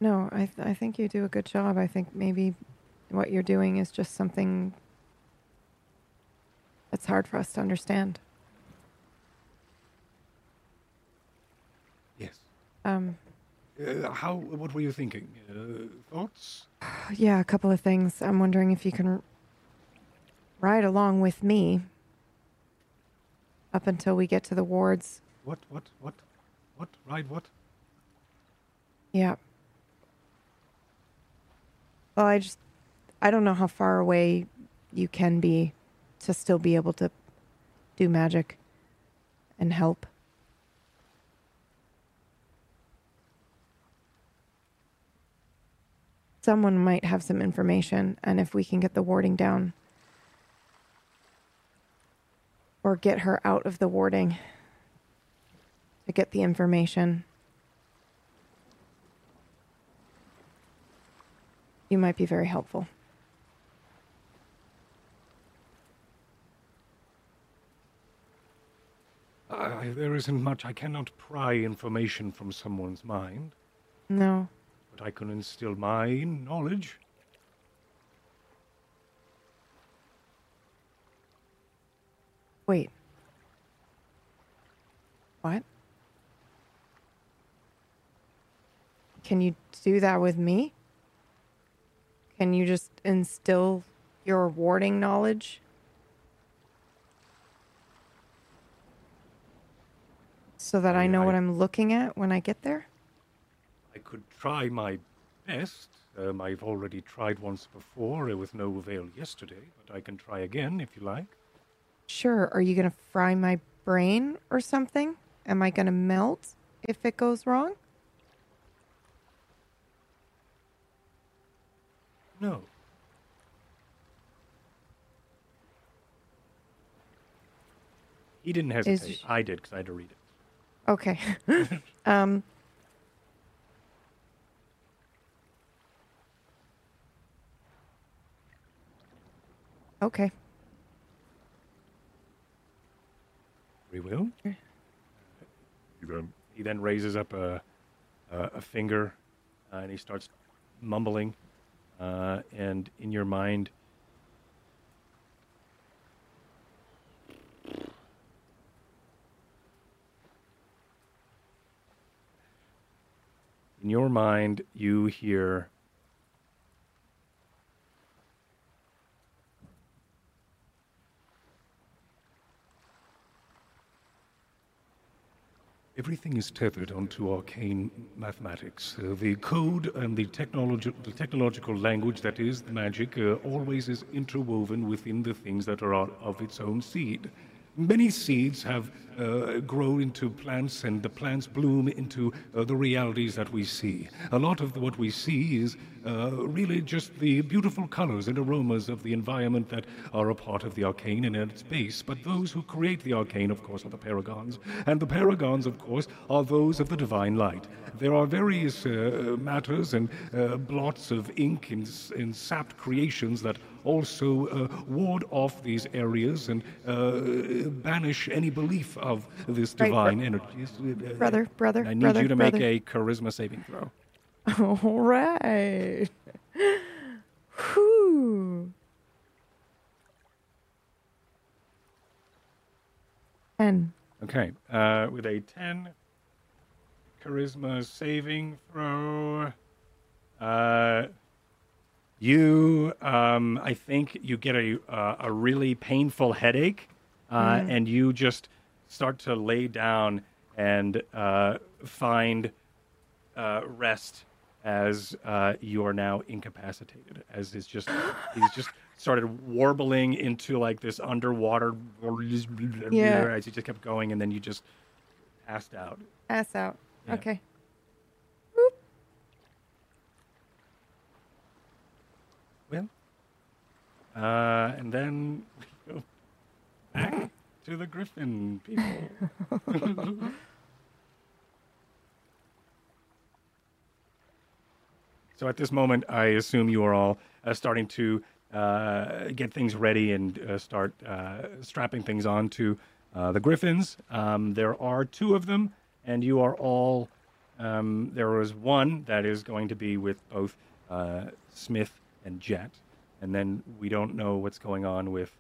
No, I th- I think you do a good job. I think maybe what you're doing is just something that's hard for us to understand. Yes. Um, Uh, how? What were you thinking? Uh, thoughts? <sighs> yeah, a couple of things. I'm wondering if you can ride along with me up until we get to the wards. What? What? What? What? Ride what? Yeah. Well, I just, I don't know how far away you can be to still be able to do magic and help. Someone might have some information, and if we can get the warding down or get her out of the warding to get the information, you might be very helpful. I, there isn't much. I cannot pry information from someone's mind, No. I can instill my knowledge. Wait. What? Can you do that with me? Can you just instill your warding knowledge? So that I, I- know what I'm looking at when I get there? I could try my best. Um, I've already tried once before with no avail yesterday, but I can try again if you like. Sure. Are you going to fry my brain or something? Am I going to melt if it goes wrong? No. He didn't hesitate. I did because I had to read it. Okay. <laughs> um, okay. We will. You then He then raises up a, a, a finger uh, and he starts mumbling. Uh, and in your mind, in your mind, you hear Everything is tethered onto arcane mathematics. Uh, the code and the, technologi- the technological language that is the magic uh, always is interwoven within the things that are of its own seed. Many seeds have uh, grown into plants, and the plants bloom into uh, the realities that we see. A lot of what we see is uh, really just the beautiful colors and aromas of the environment that are a part of the arcane and at its base. But those who create the arcane, of course, are the paragons. And the paragons, of course, are those of the divine light. There are various uh, matters and uh, blots of ink and, and sapped creations that also uh, ward off these areas and banish any belief of this Right, divine energy. Uh, Brother, brother, I need brother, you to brother. make a charisma saving throw. <laughs> All right. Whew. Ten. Okay, uh, with a 10 charisma saving throw, uh, you, um, I think you get a, uh, a really painful headache, uh, and you just start to lay down and uh, find uh, rest as uh, you are now incapacitated. As it's just, <gasps> he's just started warbling into like this underwater. Yeah. As he just kept going, and then you just passed out. Ass out. Yeah. Okay. Well, uh, and then we go back to the Griffin people. <laughs> so at this moment, I assume you are all uh, starting to uh, get things ready and uh, start uh, strapping things on to uh, the Griffins. Um, there are two of them, and you are all. Um, there is one that is going to be with both uh, Smith and Jet. and then we don't know what's going on with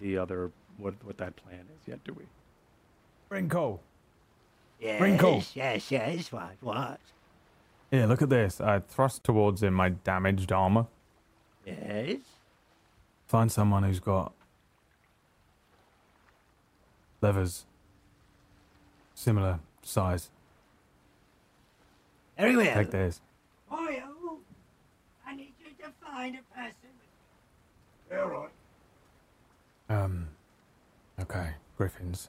the other what what that plan is yet, do we? Brinko. Yes, Wrinkle. yes, yes, what, what? Yeah, look at this. I thrust towards him my damaged armor. Yes? Find someone who's got levers similar size. Very well. Take theirs. Oil, I need you to find a person. Yeah, right. Um. Okay, griffins.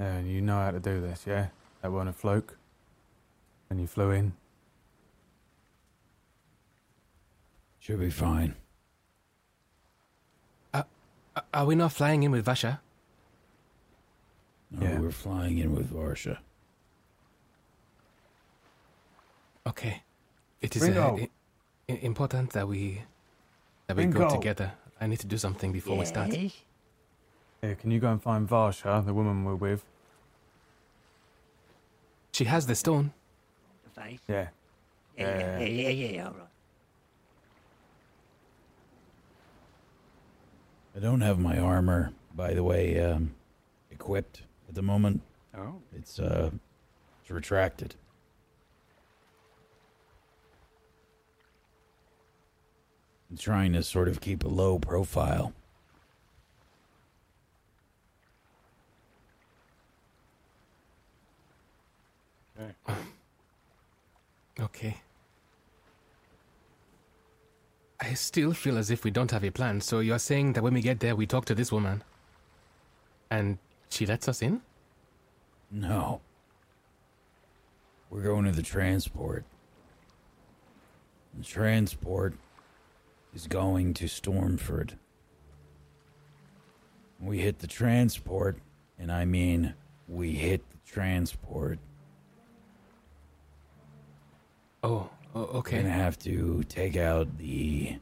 And you know how to do this, yeah? That wasn't a fluke. And you flew in. Should be fine. Uh, Are we not flying in with Varsha? No, Yeah. we're flying in with Varsha. Okay. It is uh, Ringo. i- i- important that we that we go together. I need to do something before we start. Yes? Here, can you go and find Varsha, the woman we're with? She has the stone. The face? Yeah. Yeah, yeah, Yeah. yeah, yeah, yeah, all right. I don't have my armor, by the way, um, equipped at the moment. Oh, It's uh, it's retracted. Trying to sort of keep a low profile. okay. Okay. I still feel as if we don't have a plan. So you're saying that when we get there, we talk to this woman, and she lets us in? No. We're going to the transport. The transport is going to Stormford. We hit the transport, and I mean we hit the transport. Oh, oh We're okay. gonna have to take out the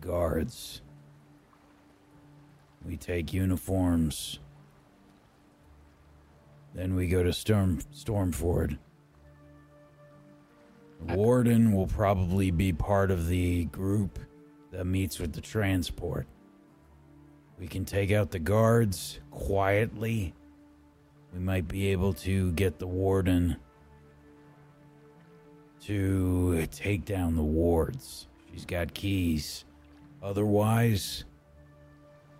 guards. We take uniforms. Then we go to Storm Stormford. The warden will probably be part of the group that meets with the transport. We can take out the guards quietly. We might be able to get the warden to take down the wards. She's got keys. Otherwise,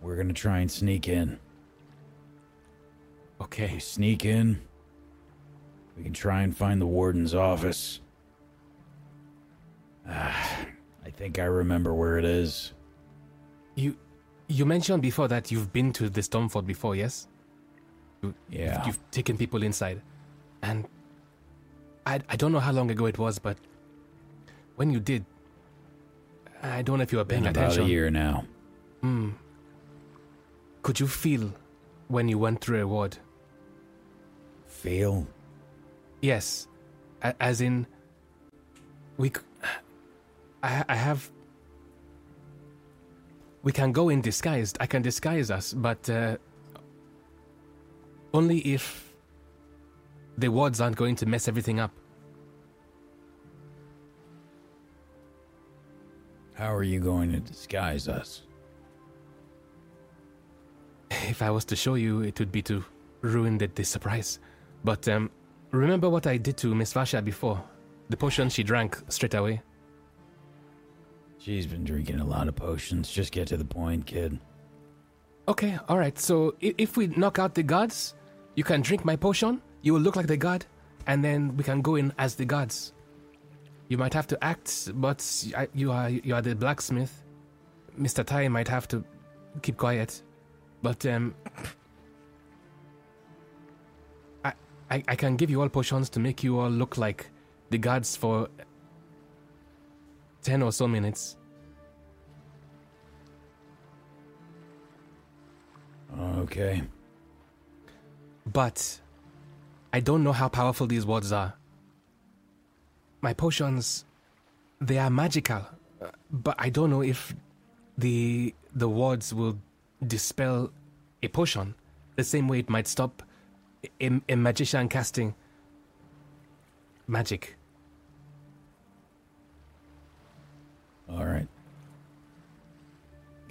we're gonna try and sneak in. Okay. We sneak in. We can try and find the warden's office. Ah, I think I remember where it is. You you mentioned before that you've been to the Stormford before, yes? Yeah. You've taken people inside. And I, I don't know how long ago it was, but when you did, I don't know if you were paying Been about attention. a year now. Hmm. Could you feel when you went through a ward? Feel? Yes. A- as in, we. c- I, I have. We can go in disguised. I can disguise us, but uh, only if the wards aren't going to mess everything up. How are you going to disguise us? If I was to show you, it would be to ruin the, the surprise. But um, remember what I did to Miss Varsha before? The potion she drank straight away. She's been drinking a lot of potions. Just get to the point, kid. Okay, all right. So if we knock out the gods, you can drink my potion. You will look like the god, and then we can go in as the gods. You might have to act, but you are you are the blacksmith. Mister Ty might have to keep quiet, but um, I, I I can give you all potions to make you all look like the gods for ten or so minutes. Okay. But I don't know how powerful these wards are. My potions, they are magical, but I don't know if the the wards will dispel a potion the same way it might stop a, a magician casting magic.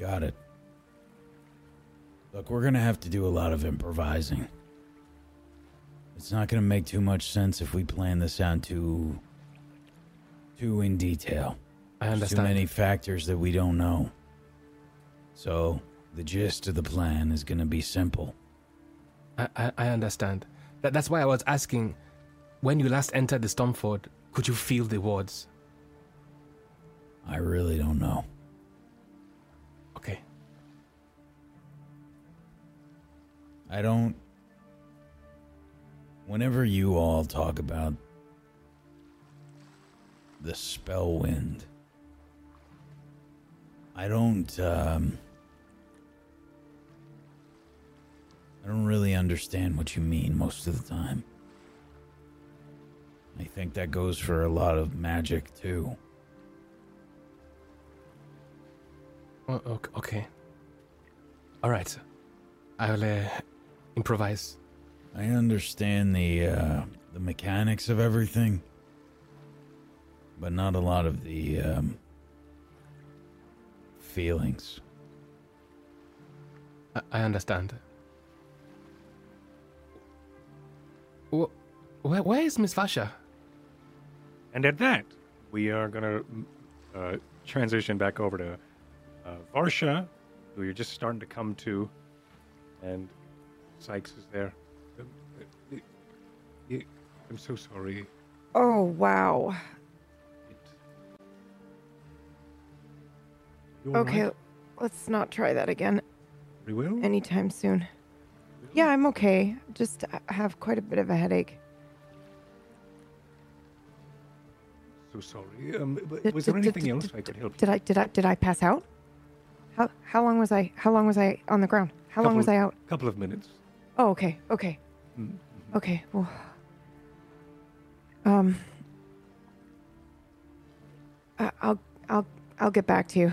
Got it. Look, we're gonna have to do a lot of improvising. It's not gonna make too much sense if we plan this out too too in detail. I There's understand. Too many factors that we don't know. So the gist of the plan is gonna be simple. I, I, I understand. That, that's why I was asking when you last entered the Stormford, could you feel the wards? I really don't know. Okay. I don't. Whenever you all talk about the spell wind, I don't. Um, I don't really understand what you mean most of the time. I think that goes for a lot of magic too. Okay. All right. I'll uh, improvise. I understand the uh, the mechanics of everything, but not a lot of the um, feelings. I, I understand. Wh- where, where is Miss Varsha? And at that, we are going to uh, transition back over to uh, Varsha, who you're just starting to come to, and Sykes is there. Um, uh, I'm so sorry. Oh, wow. Okay, right? let's not try that again We will? anytime soon. Yeah, I'm okay. Just have quite a bit of a headache. So sorry. Um, Did- was there anything did- else did- I could help Did I did I did I pass out? How how long was I how long was I on the ground? How long Couple- was I out? A couple of minutes. Oh, okay, okay, Mm, okay. Well, um, I- I'll I'll I'll get back to you.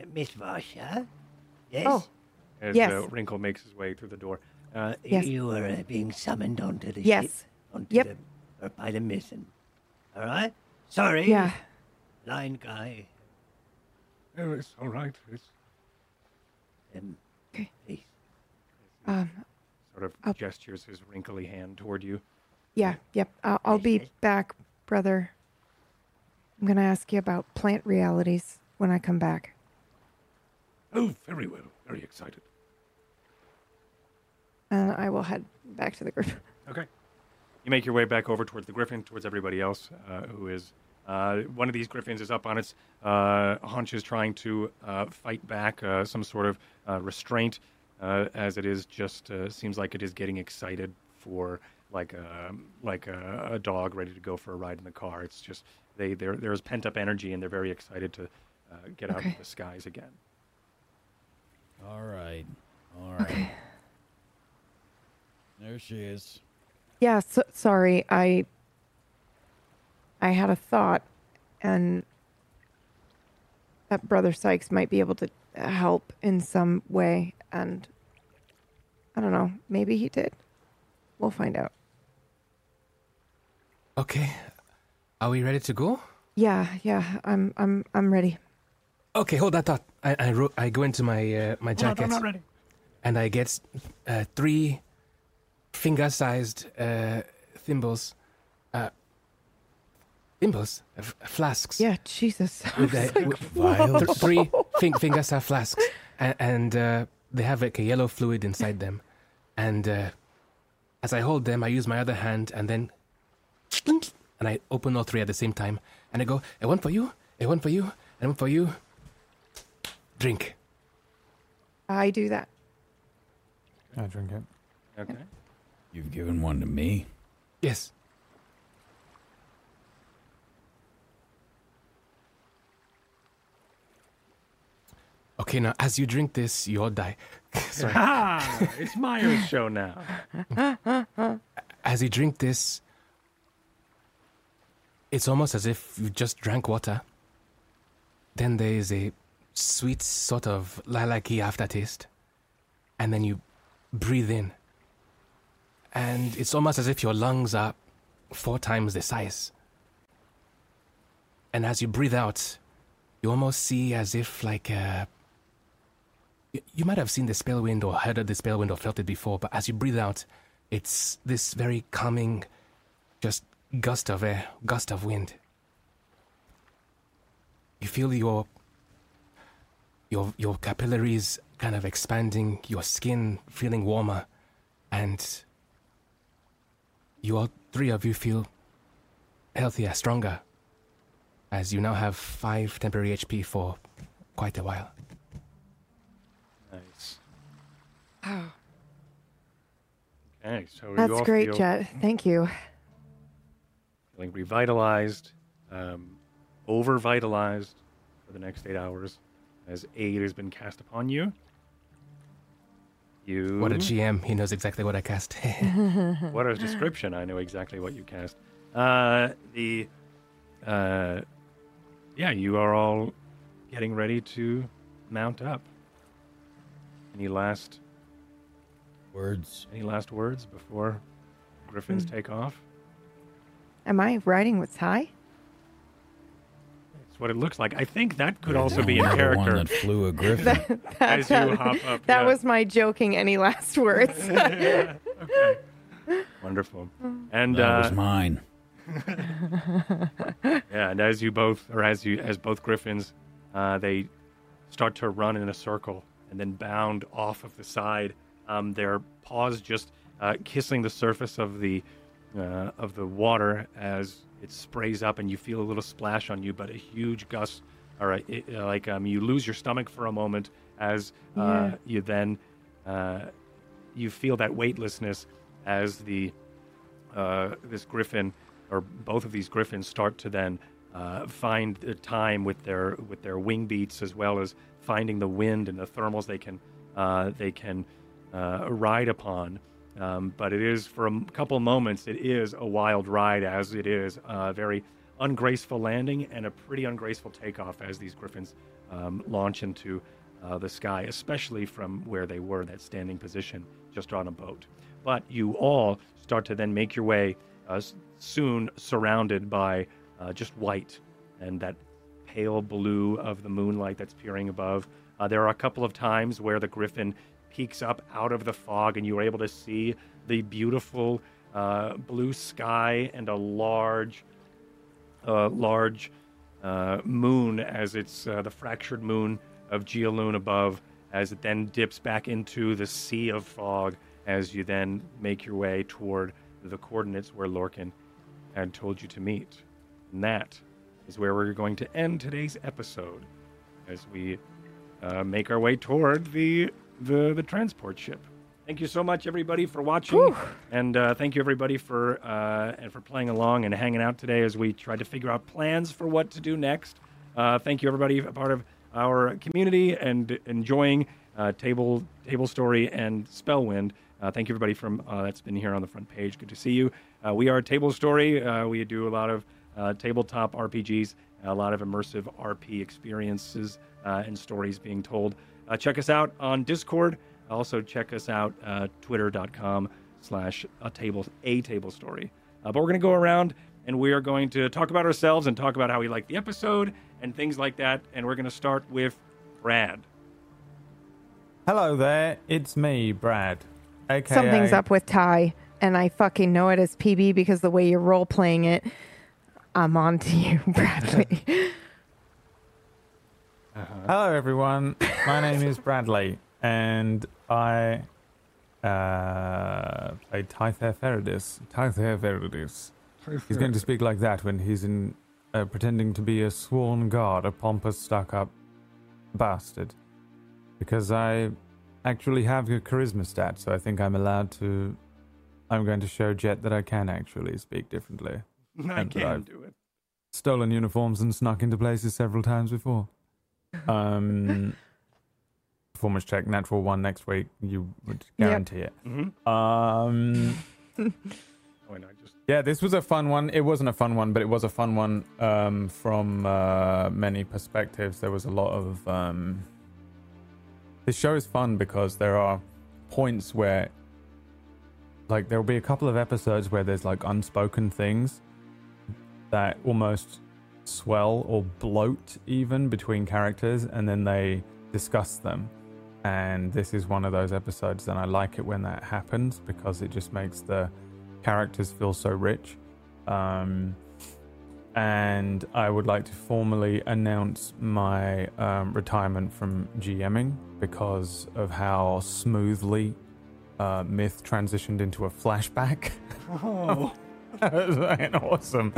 Uh, Miss Varsha? Yes? Oh, As Yes. uh, Wrinkle makes his way through the door. Uh, yes. You are uh, being summoned onto the ship. Yes. Onto Yep. the, or by the mission. All right? Sorry. Yeah. Blind guy. Oh, it's all right. It's Um, Okay. please. Um. sort of I'll- gestures his wrinkly hand toward you. Yeah. Yep. I'll, I'll be back, brother. I'm gonna ask you about plant realities when I come back. Oh, very well. Very excited. And I will head back to the group. Okay. You make your way back over towards the griffin, towards everybody else uh, who is. Uh, one of these griffins is up on its uh, haunches trying to uh, fight back uh, some sort of uh, restraint, uh, as it is just uh, seems like it is getting excited for like a like a, a dog ready to go for a ride in the car. It's just they there there's pent up energy and they're very excited to uh, get out of the skies again. All right. All right. Okay. There she is. Yeah, so, sorry. I I had a thought and that brother Sykes might be able to help in some way and I don't know, maybe he did. We'll find out. Okay. Are we ready to go? Yeah, yeah, I'm I'm I'm ready. Okay, hold that thought. I I, ro- I go into my uh, my Hold on, jacket I'm not ready. and I get uh, three finger-sized uh, thimbles, uh, thimbles, uh, f- flasks. Yeah, Jesus. <laughs> I With was the- like, with- Th- three fin- finger-sized flasks, and, and uh, they have like a yellow fluid inside them. And uh, as I hold them, I use my other hand and then, and I open all three at the same time, and I go, "A one for you, a one for you, and one for you." Drink. I do that. I drink it. Okay. You've given one to me. Yes. Okay, now as you drink this, you all die. <laughs> Sorry. <laughs> Ah, it's my show now. as you drink this, it's almost as if you just drank water. Then there is a sweet sort of lilac-y aftertaste, and then you breathe in, and it's almost as if your lungs are four times the size. And as you breathe out, you almost see as if like y- you might have seen the spell wind or heard of the spell wind or felt it before, but as you breathe out, it's this very calming, just gust of air, gust of wind. You feel your your your capillaries kind of expanding, your skin feeling warmer, and you all three of you feel healthier, stronger, as you now have five temporary HP for quite a while. Nice. Wow. Okay, so you That's all great, feel, Jet. Thank you. feeling revitalized, um, over vitalized for the next eight hours as aid has been cast upon you. You What a GM! He knows exactly what I cast. <laughs> what a description! I know exactly what you cast. Uh, the uh, yeah, you are all getting ready to mount up. Any last Words. any last words before griffins Hmm. take off? Am I riding with Ty? It's what it looks like. I think that could also be in only character. One that flew a <laughs> griffin. That, that, As you hop up, that yeah. was my joking. Any last <laughs> words? okay. Wonderful. And that uh, was mine. <laughs> yeah, and as you both, or as you, as both griffins, uh, they start to run in a circle and then bound off of the side. Um, their paws just uh, kissing the surface of the uh, of the water as it sprays up, and you feel a little splash on you, but a huge gust. All right, it, uh, like um, you lose your stomach for a moment as uh, Yeah. you then uh, you feel that weightlessness as the uh, this griffin or both of these griffins start to then uh, find the time with their with their wing beats as well as finding the wind and the thermals they can uh, they can uh, ride upon. Um, but it is for a couple moments it is a wild ride as it is a very ungraceful landing and a pretty ungraceful takeoff as these griffins um, launch into uh, the sky, especially from where they were that standing position just on a boat. But you all start to then make your way uh, soon surrounded by uh, just white and that pale blue of the moonlight that's peering above. Uh, there are a couple of times where the griffin peeks up out of the fog and you are able to see the beautiful uh, blue sky and a large, uh, large uh, moon as it's uh, the fractured moon of Geoloon above as it then dips back into the sea of fog as you then make your way toward the coordinates where Lorcan had told you to meet. And that is where we're going to end today's episode as we uh, make our way toward the, the the transport ship. Thank you so much, everybody, for watching, and uh, thank you everybody for uh, and for playing along and hanging out today as we tried to figure out plans for what to do next. Uh, thank you everybody, a part of our community and enjoying uh, table table story and Spellwind. Uh, thank you everybody from uh, that's been here on the front page. Good to see you. Uh, we are Table Story. Uh, we do a lot of uh, tabletop RPGs, a lot of immersive RP experiences uh, and stories being told. Uh, check us out on Discord. Also check us out uh, twitter.com slash a table a table story. Uh, but we're going to go around and we are going to talk about ourselves and talk about how we like the episode and things like that. And we're going to start with Brad. Hello there, it's me, Brad. AKA Something's up with Ty, and I fucking know it as PB because the way you're role playing it. I'm on to you, <laughs> Bradley. <laughs> Hello, everyone. My name is Bradley, and I uh, play Tyther Feridus. Tyther Feridus. He's going to speak like that when he's in uh, pretending to be a sworn guard, a pompous, stuck-up bastard. Because I actually have a charisma stat, so I think I'm allowed to. I'm going to show Jet that I can actually speak differently. <laughs> I And can I've- do it. stolen uniforms and snuck into places several times before. Um, performance check, natural one next week. You would Yep. guarantee it. Mm-hmm. Um, <laughs> Oh, and just yeah, this was a fun one. It wasn't a fun one, but it was a fun one um, from uh, many perspectives. There was a lot of. Um, this show is fun because there are points where, like, there will be a couple of episodes where there's like unspoken things that almost swell or bloat even between characters, and then they discuss them. And this is one of those episodes, and I like it when that happens because it just makes the characters feel so rich. Um, and I would like to formally announce my um, retirement from GMing because of how smoothly uh, Myth transitioned into a flashback. Oh, <laughs> <laughs> that was awesome.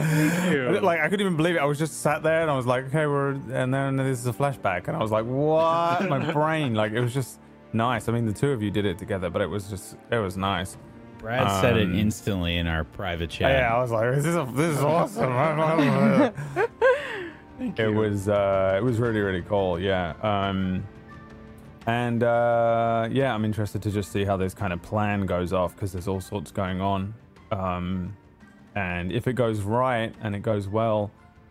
you. Like I couldn't even believe it. I was just sat there and I was like, okay, we're and then this is a flashback, and I was like, what? My <laughs> brain, like it was just nice. I mean, the two of you did it together, but it was just it was nice. Brad said it Um, instantly in our private chat. Yeah, I was like, this is a, this is awesome. <laughs> it was uh, it was really really cool. Yeah. Um, and uh, yeah, I'm interested to just see how this kind of plan goes off because there's all sorts going on. Um, and if it goes right and it goes well,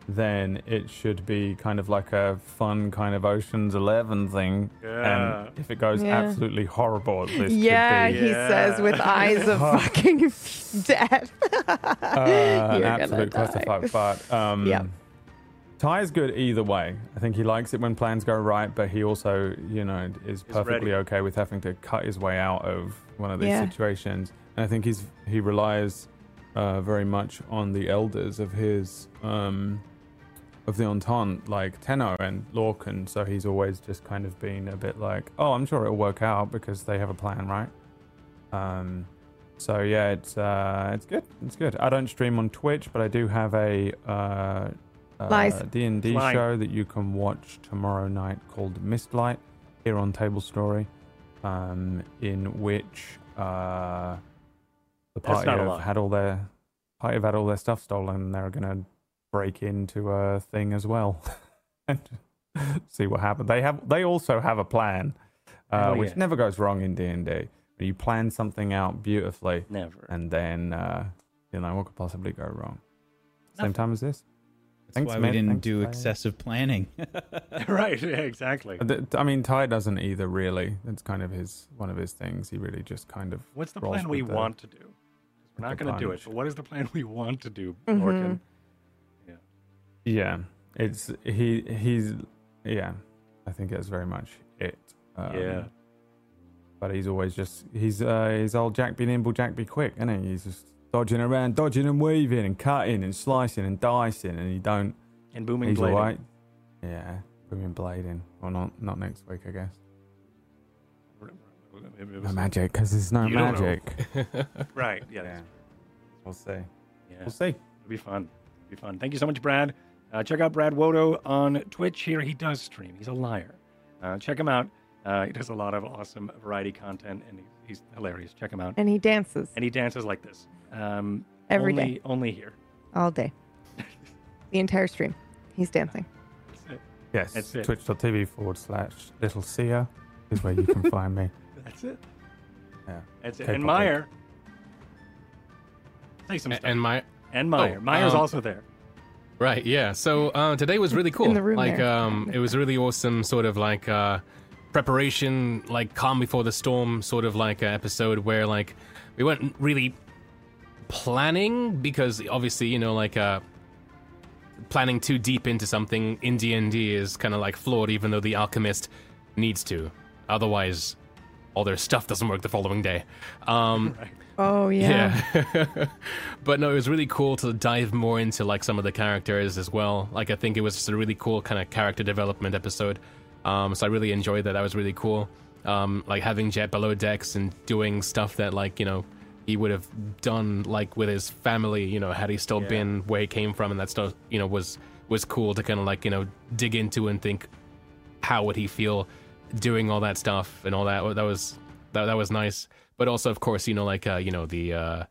then it should be kind of like a fun kind of Ocean's Eleven thing. Yeah. And if it goes Yeah. absolutely horrible, this yeah, could be he says with <laughs> eyes of <laughs> fucking death. <laughs> uh, an You're gonna absolute die. clusterfuck. But um, Yeah. Ty is good either way. I think he likes it when plans go right, but he also, you know, is perfectly ready. okay with having to cut his way out of one of these Yeah. situations. And I think he's he relies uh, very much on the elders of his um, of the Entente, like Tenno and Lorcan. So he's always just kind of been a bit like, oh, I'm sure it'll work out because they have a plan, right? Um, so yeah, it's uh, it's good. It's good. I don't stream on Twitch, but I do have a uh, Lies. D and D Lying. show that you can watch tomorrow night called Mistlight here on Table Story, um, in which uh, the party have had all their party have had all their stuff stolen, and they're gonna break into a thing as well <laughs> and see what happens. They have they also have a plan, uh, Oh, which yeah. never goes wrong in D and D. You plan something out beautifully, Never. and then uh, you know what could possibly go wrong. Same time as this. That's Thanks, why man. we didn't Thanks, do Ty. excessive planning. <laughs> <laughs> right. Yeah. Exactly. Uh, I mean, Ty doesn't either. Really, it's kind of his one of his things. He really just kind of What's the plan we the- want to do? 'Cause We're not going to do it. But what is the plan <laughs> we want to do, Mhm. Lorcan? Yeah, it's he he's yeah. I think it's very much it. Um, Yeah. But he's always just he's uh he's old Jack be nimble, Jack be quick, isn't he? He's just dodging around, dodging and weaving and cutting and slicing and dicing, and he don't. And booming he's blading. alright. Yeah, booming blading. Well, not not next week, I guess. It No was- magic, because there's no You don't know. magic. <laughs> <laughs> Right. Yeah. Yeah. We'll see. Yeah. We'll see. It'll be fun. It'll be fun. Thank you so much, Brad. Uh, check out Brad Wodo on Twitch. Here he does stream. He's a liar. Uh, check him out. Uh, he does a lot of awesome variety content, and he's, he's hilarious. Check him out. and he dances And he dances like this. Um, Every only, day. Only here. all day. <laughs> the entire stream. He's dancing. That's it. Yes. That's it. Twitch.tv forward slash little Sia is where you can find me. That's it. Yeah. That's it. And Meyer. Say some A- stuff. And my and Meyer. Oh, Meyer's um, also there. Right, yeah. So uh, today was really <laughs> cool. In the room like, there. um, it was really awesome. Sort of like uh, preparation, like calm before the storm. Sort of like an episode where like we weren't really planning because obviously you know like uh, planning too deep into something in D and D is kind of like flawed. Even though the alchemist needs to, otherwise all their stuff doesn't work the following day. Um, <laughs> Oh yeah. yeah. <laughs> but no, it was really cool to dive more into like some of the characters as well. Like I think it was just a really cool kind of character development episode. Um, so I really enjoyed that. That was really cool. Um, like having Jet below decks and doing stuff that like you know he would have done like with his family. You know, had he still Yeah. been where he came from, and that stuff you know was was cool to kind of like you know dig into and think how would he feel doing all that stuff and all that. That was that, that was nice. But also, of course, you know, like uh, you know the uh,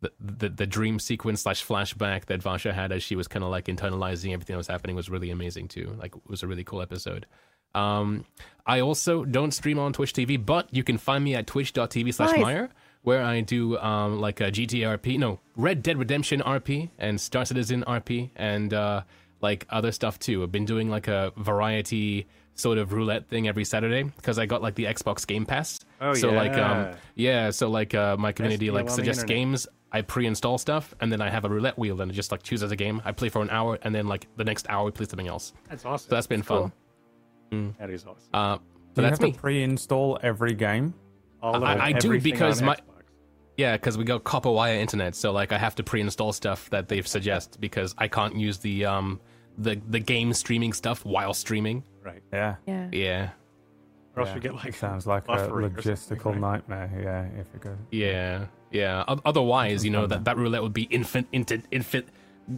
the, the the dream sequence slash flashback that Varsha had as she was kind of like internalizing everything that was happening was really amazing too. Like, it was a really cool episode. Um, I also don't stream on Twitch TV, but you can find me at twitch.tv slash. Meyer, where I do um, like a GTA RP, no, Red Dead Redemption RP and Star Citizen RP and uh, like other stuff too. I've been doing like a variety sort of roulette thing every Saturday because I got like the Xbox Game Pass. Oh, so like yeah. um yeah, so like uh, my community deal like suggests games. I pre-install stuff, and then I have a roulette wheel, and it just like chooses a game. I play for an hour, and then like the next hour, we play something else. That's awesome. So that's been fun. That is awesome. Uh, so you that's have me. to pre-install every game? All of I- I do because my- Xbox. Yeah, because we got copper wire internet, so like I have to pre-install stuff that they've suggest because I can't use the um the the game streaming stuff while streaming. right. Yeah. Yeah. Yeah, Or else yeah. you get like It sounds like a buffering or something, logistical right? nightmare. Yeah, if it goes. yeah, yeah. O- otherwise, you know that that roulette would be infant, infant, infant.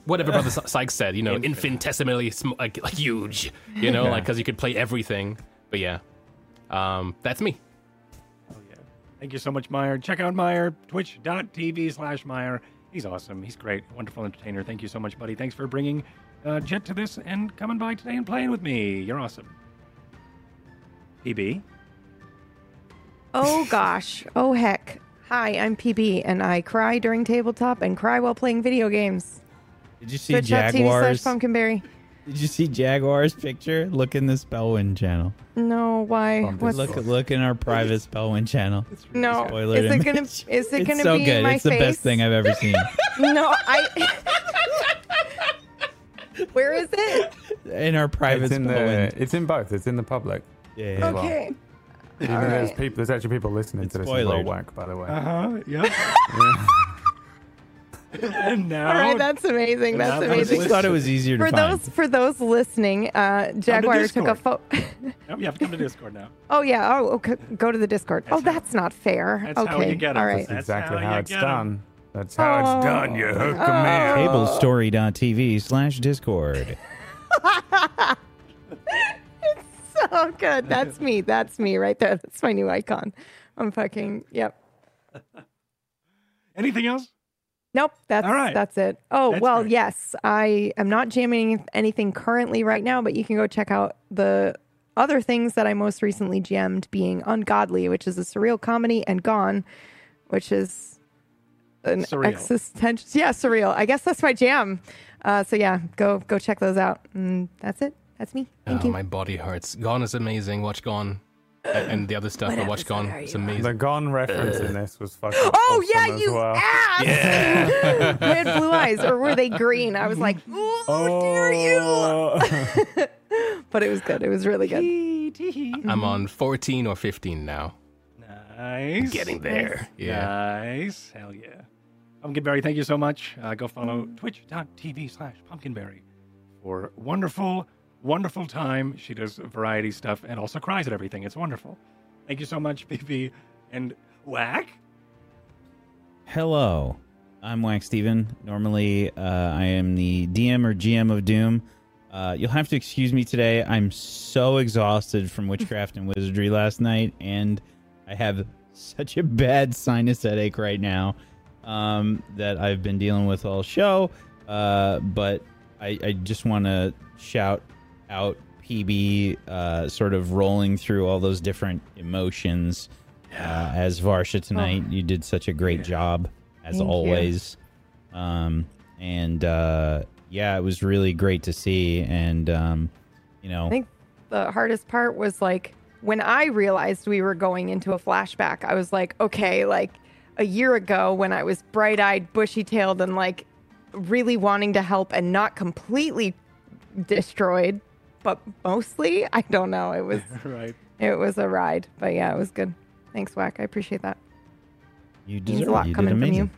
Whatever Brother Sy- Sykes said, you know, Infinite. infinitesimally sm- like, like huge, you know, Yeah. like because you could play everything. But yeah, um, that's me. Oh, yeah. Thank you so much, Meyer. Check out Meyer, twitch.tv slash Meyer. He's awesome. He's great. Wonderful entertainer. Thank you so much, buddy. Thanks for bringing uh, Jet to this and coming by today and playing with me. You're awesome. PB. Oh gosh. Oh heck. Hi, I'm PB, and I cry during tabletop and cry while playing video games. Did you see Twitch.tv slash Jaguars? Pumpkinberry. Did you see Jaguars picture? Look in the Spellwind channel. No, why? What's Look look in our private <laughs> Spellwind channel. no? Spoiler Is it gonna? Is it it's gonna so be good. my it's the best thing I've ever seen. <laughs> No, I. <laughs> <laughs> Where is it? in our private It's in the. It's in both. It's in the public. Yeah, yeah. well. Okay. Even All there's right. people. There's actually people listening It's to this as well. Whack, by the way. Uh huh. Yep. <laughs> and now. All right, that's amazing. That's that I was amazing. just thought it was easier to For find. those for those listening, uh, Jaguar took a Discord. photo. <laughs> Yep, you have to come to Discord now. oh yeah. Oh, okay. Go to the Discord. That's oh, how- that's not fair. That's okay. how you get 'em. All right. That's exactly how how, you it's get 'em. Done. That's how Oh. it's done. You hook hook 'em in. Oh. Tablestory.tv slash Discord. <laughs> So good. That's me. That's me right there. That's my new icon. I'm fucking. Yep. <laughs> Anything else? Nope, that's All right. that's it. Oh That's well, great. yes, I am not jamming anything currently right now, but you can go check out the other things that I most recently jammed, being Ungodly, which is a surreal comedy, and Gone, which is an Surreal. existential. Yeah, surreal. I guess that's my jam. Uh, so yeah, go go check those out. And that's it. That's me. Thank oh, you. my body hurts. Gone is amazing. Watch Gone, and the other stuff. What But Watch Gone. are It's amazing. The Gone reference in this was fucking. Oh awesome yeah, <laughs> as you well. ass! they had blue eyes, or were they green? I was like, ooh, Oh, dare you! <laughs> But it was good. It was really good. I'm on 14 or 15 now. Nice. Getting there. Yeah. Nice. Hell yeah. Pumpkinberry, thank you so much. Uh, go follow twitch.tv slash pumpkinberry for wonderful, wonderful time. She does variety stuff and also cries at everything. It's wonderful. Thank you so much, <laughs> PP. And Whack? Hello, I'm Wax Steven. Normally, uh, I am the DM or GM of Doom. Uh, you'll have to excuse me today. I'm so exhausted from <laughs> Witchcraft and Wizardry last night, and I have such a bad sinus headache right now um, that I've been dealing with all show. Uh, but I, I just want to shout out PB, uh, sort of rolling through all those different emotions. Uh, as Varsha tonight, you did such a great job as Thank always. Um, and uh, yeah, it was really great to see. And um, you know, I think the hardest part was like when I realized we were going into a flashback, I was like, okay, like a year ago when I was bright eyed, bushy tailed, and like really wanting to help and not completely destroyed, but mostly, I don't know. It was <laughs> right. it was a ride, but yeah, it was good. Thanks, Whack. I appreciate that. you Means deserve a lot. You coming did from amazing.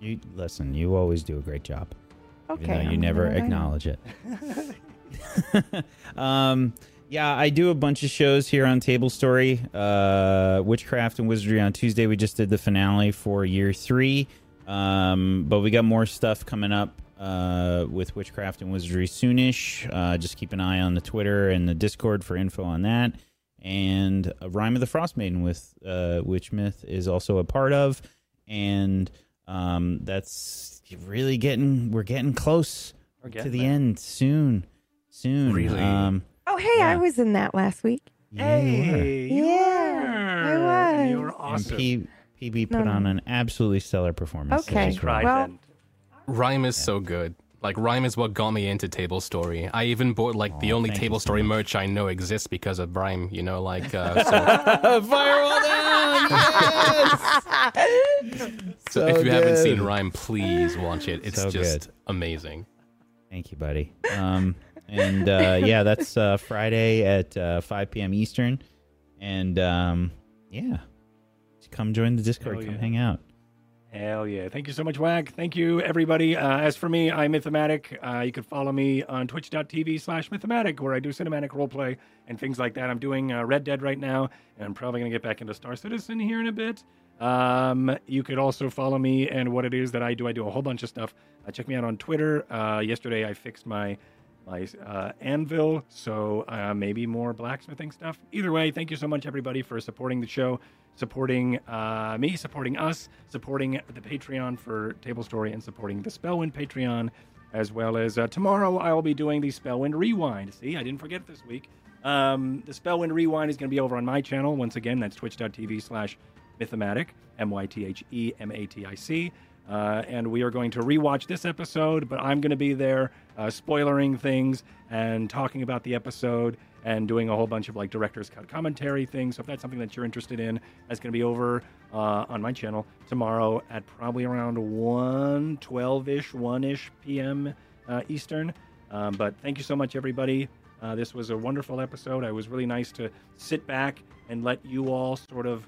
You listen. You always do a great job, Okay. even though you I'm never gonna write it. acknowledge it. <laughs> <laughs> um, yeah, I do a bunch of shows here on Table Story, uh, Witchcraft and Wizardry on Tuesday. We just did the finale for year three, um, but we got more stuff coming up uh, with Witchcraft and Wizardry soonish. Uh, just keep an eye on the Twitter and the Discord for info on that. And a Rime of the Frost Maiden with uh, Witch Myth is also a part of, and um, that's really getting we're getting close We're to the there. end soon, soon. Really? Um, Oh, hey, I was in that last week. yeah, you were. Hey, you Yeah, I were. was. You were And awesome. P- PB put No, on an absolutely stellar performance. Okay. as well. Cried Well- then. Rime is so good. Like rime is what got me into Table Story. I even bought like the only thank you Table so Story much. merch I know exists because of rime. You know, like uh, <laughs> so, Firewall down. Yes! <laughs> so So if you haven't seen rime, please watch it. It's So just good. amazing. Thank you, buddy. Um, and uh, <laughs> yeah, that's uh, Friday at uh, 5 p.m. Eastern. And um, yeah, just come join the Discord. Hell Come yeah. hang out. Hell yeah. Thank you so much, Wag. Thank you, everybody. Uh, as for me, I'm Mythematic. Uh, you can follow me on twitch.tv slash Mythematic, where I do cinematic roleplay and things like that. I'm doing uh, Red Dead right now, and I'm probably going to get back into Star Citizen here in a bit. Um, you could also follow me and what it is that I do. I do a whole bunch of stuff. Uh, check me out on Twitter. Uh, yesterday, I fixed my my uh, anvil, so uh, maybe more blacksmithing stuff. Either way, thank you so much, everybody, for supporting the show, supporting uh, me, supporting us, supporting the Patreon for Table Story, and supporting the Spellwind Patreon, as well as uh, tomorrow I will be doing the Spellwind Rewind. See, I didn't forget this week. Um, the Spellwind Rewind is going to be over on my channel. Once again, that's twitch.tv slash Mythematic, M Y T H E M A T I C. Uh, and we are going to rewatch this episode, but I'm going to be there uh, spoilering things and talking about the episode and doing a whole bunch of like director's cut commentary things. So if that's something that you're interested in, that's going to be over uh, on my channel tomorrow at probably around 1, 12-ish, 1-ish p.m. Uh, Eastern. Um, but thank you so much, everybody. Uh, this was a wonderful episode. It was really nice to sit back and let you all sort of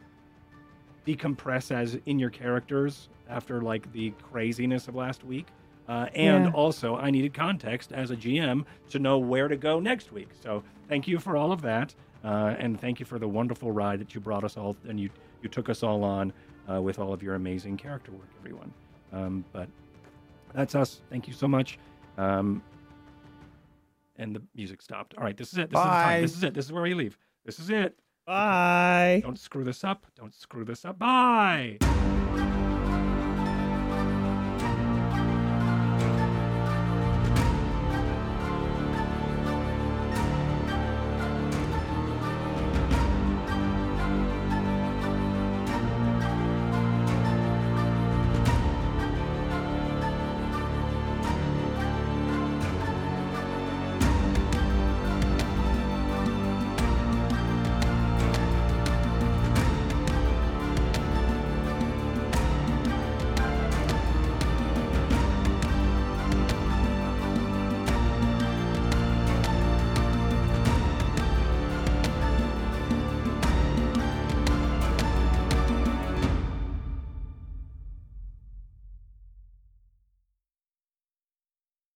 decompress as in your characters after like the craziness of last week. Uh, and Yeah. also, I needed context as a GM to know where to go next week. So, thank you for all of that, uh, and thank you for the wonderful ride that you brought us all and you you took us all on uh, with all of your amazing character work, everyone. Um, but that's us. Thank you so much. Um, and the music stopped. All right, this is it. This is the Bye. time. This is it. This is where we leave. This is it. Bye. Don't screw this up. Don't screw this up. Bye.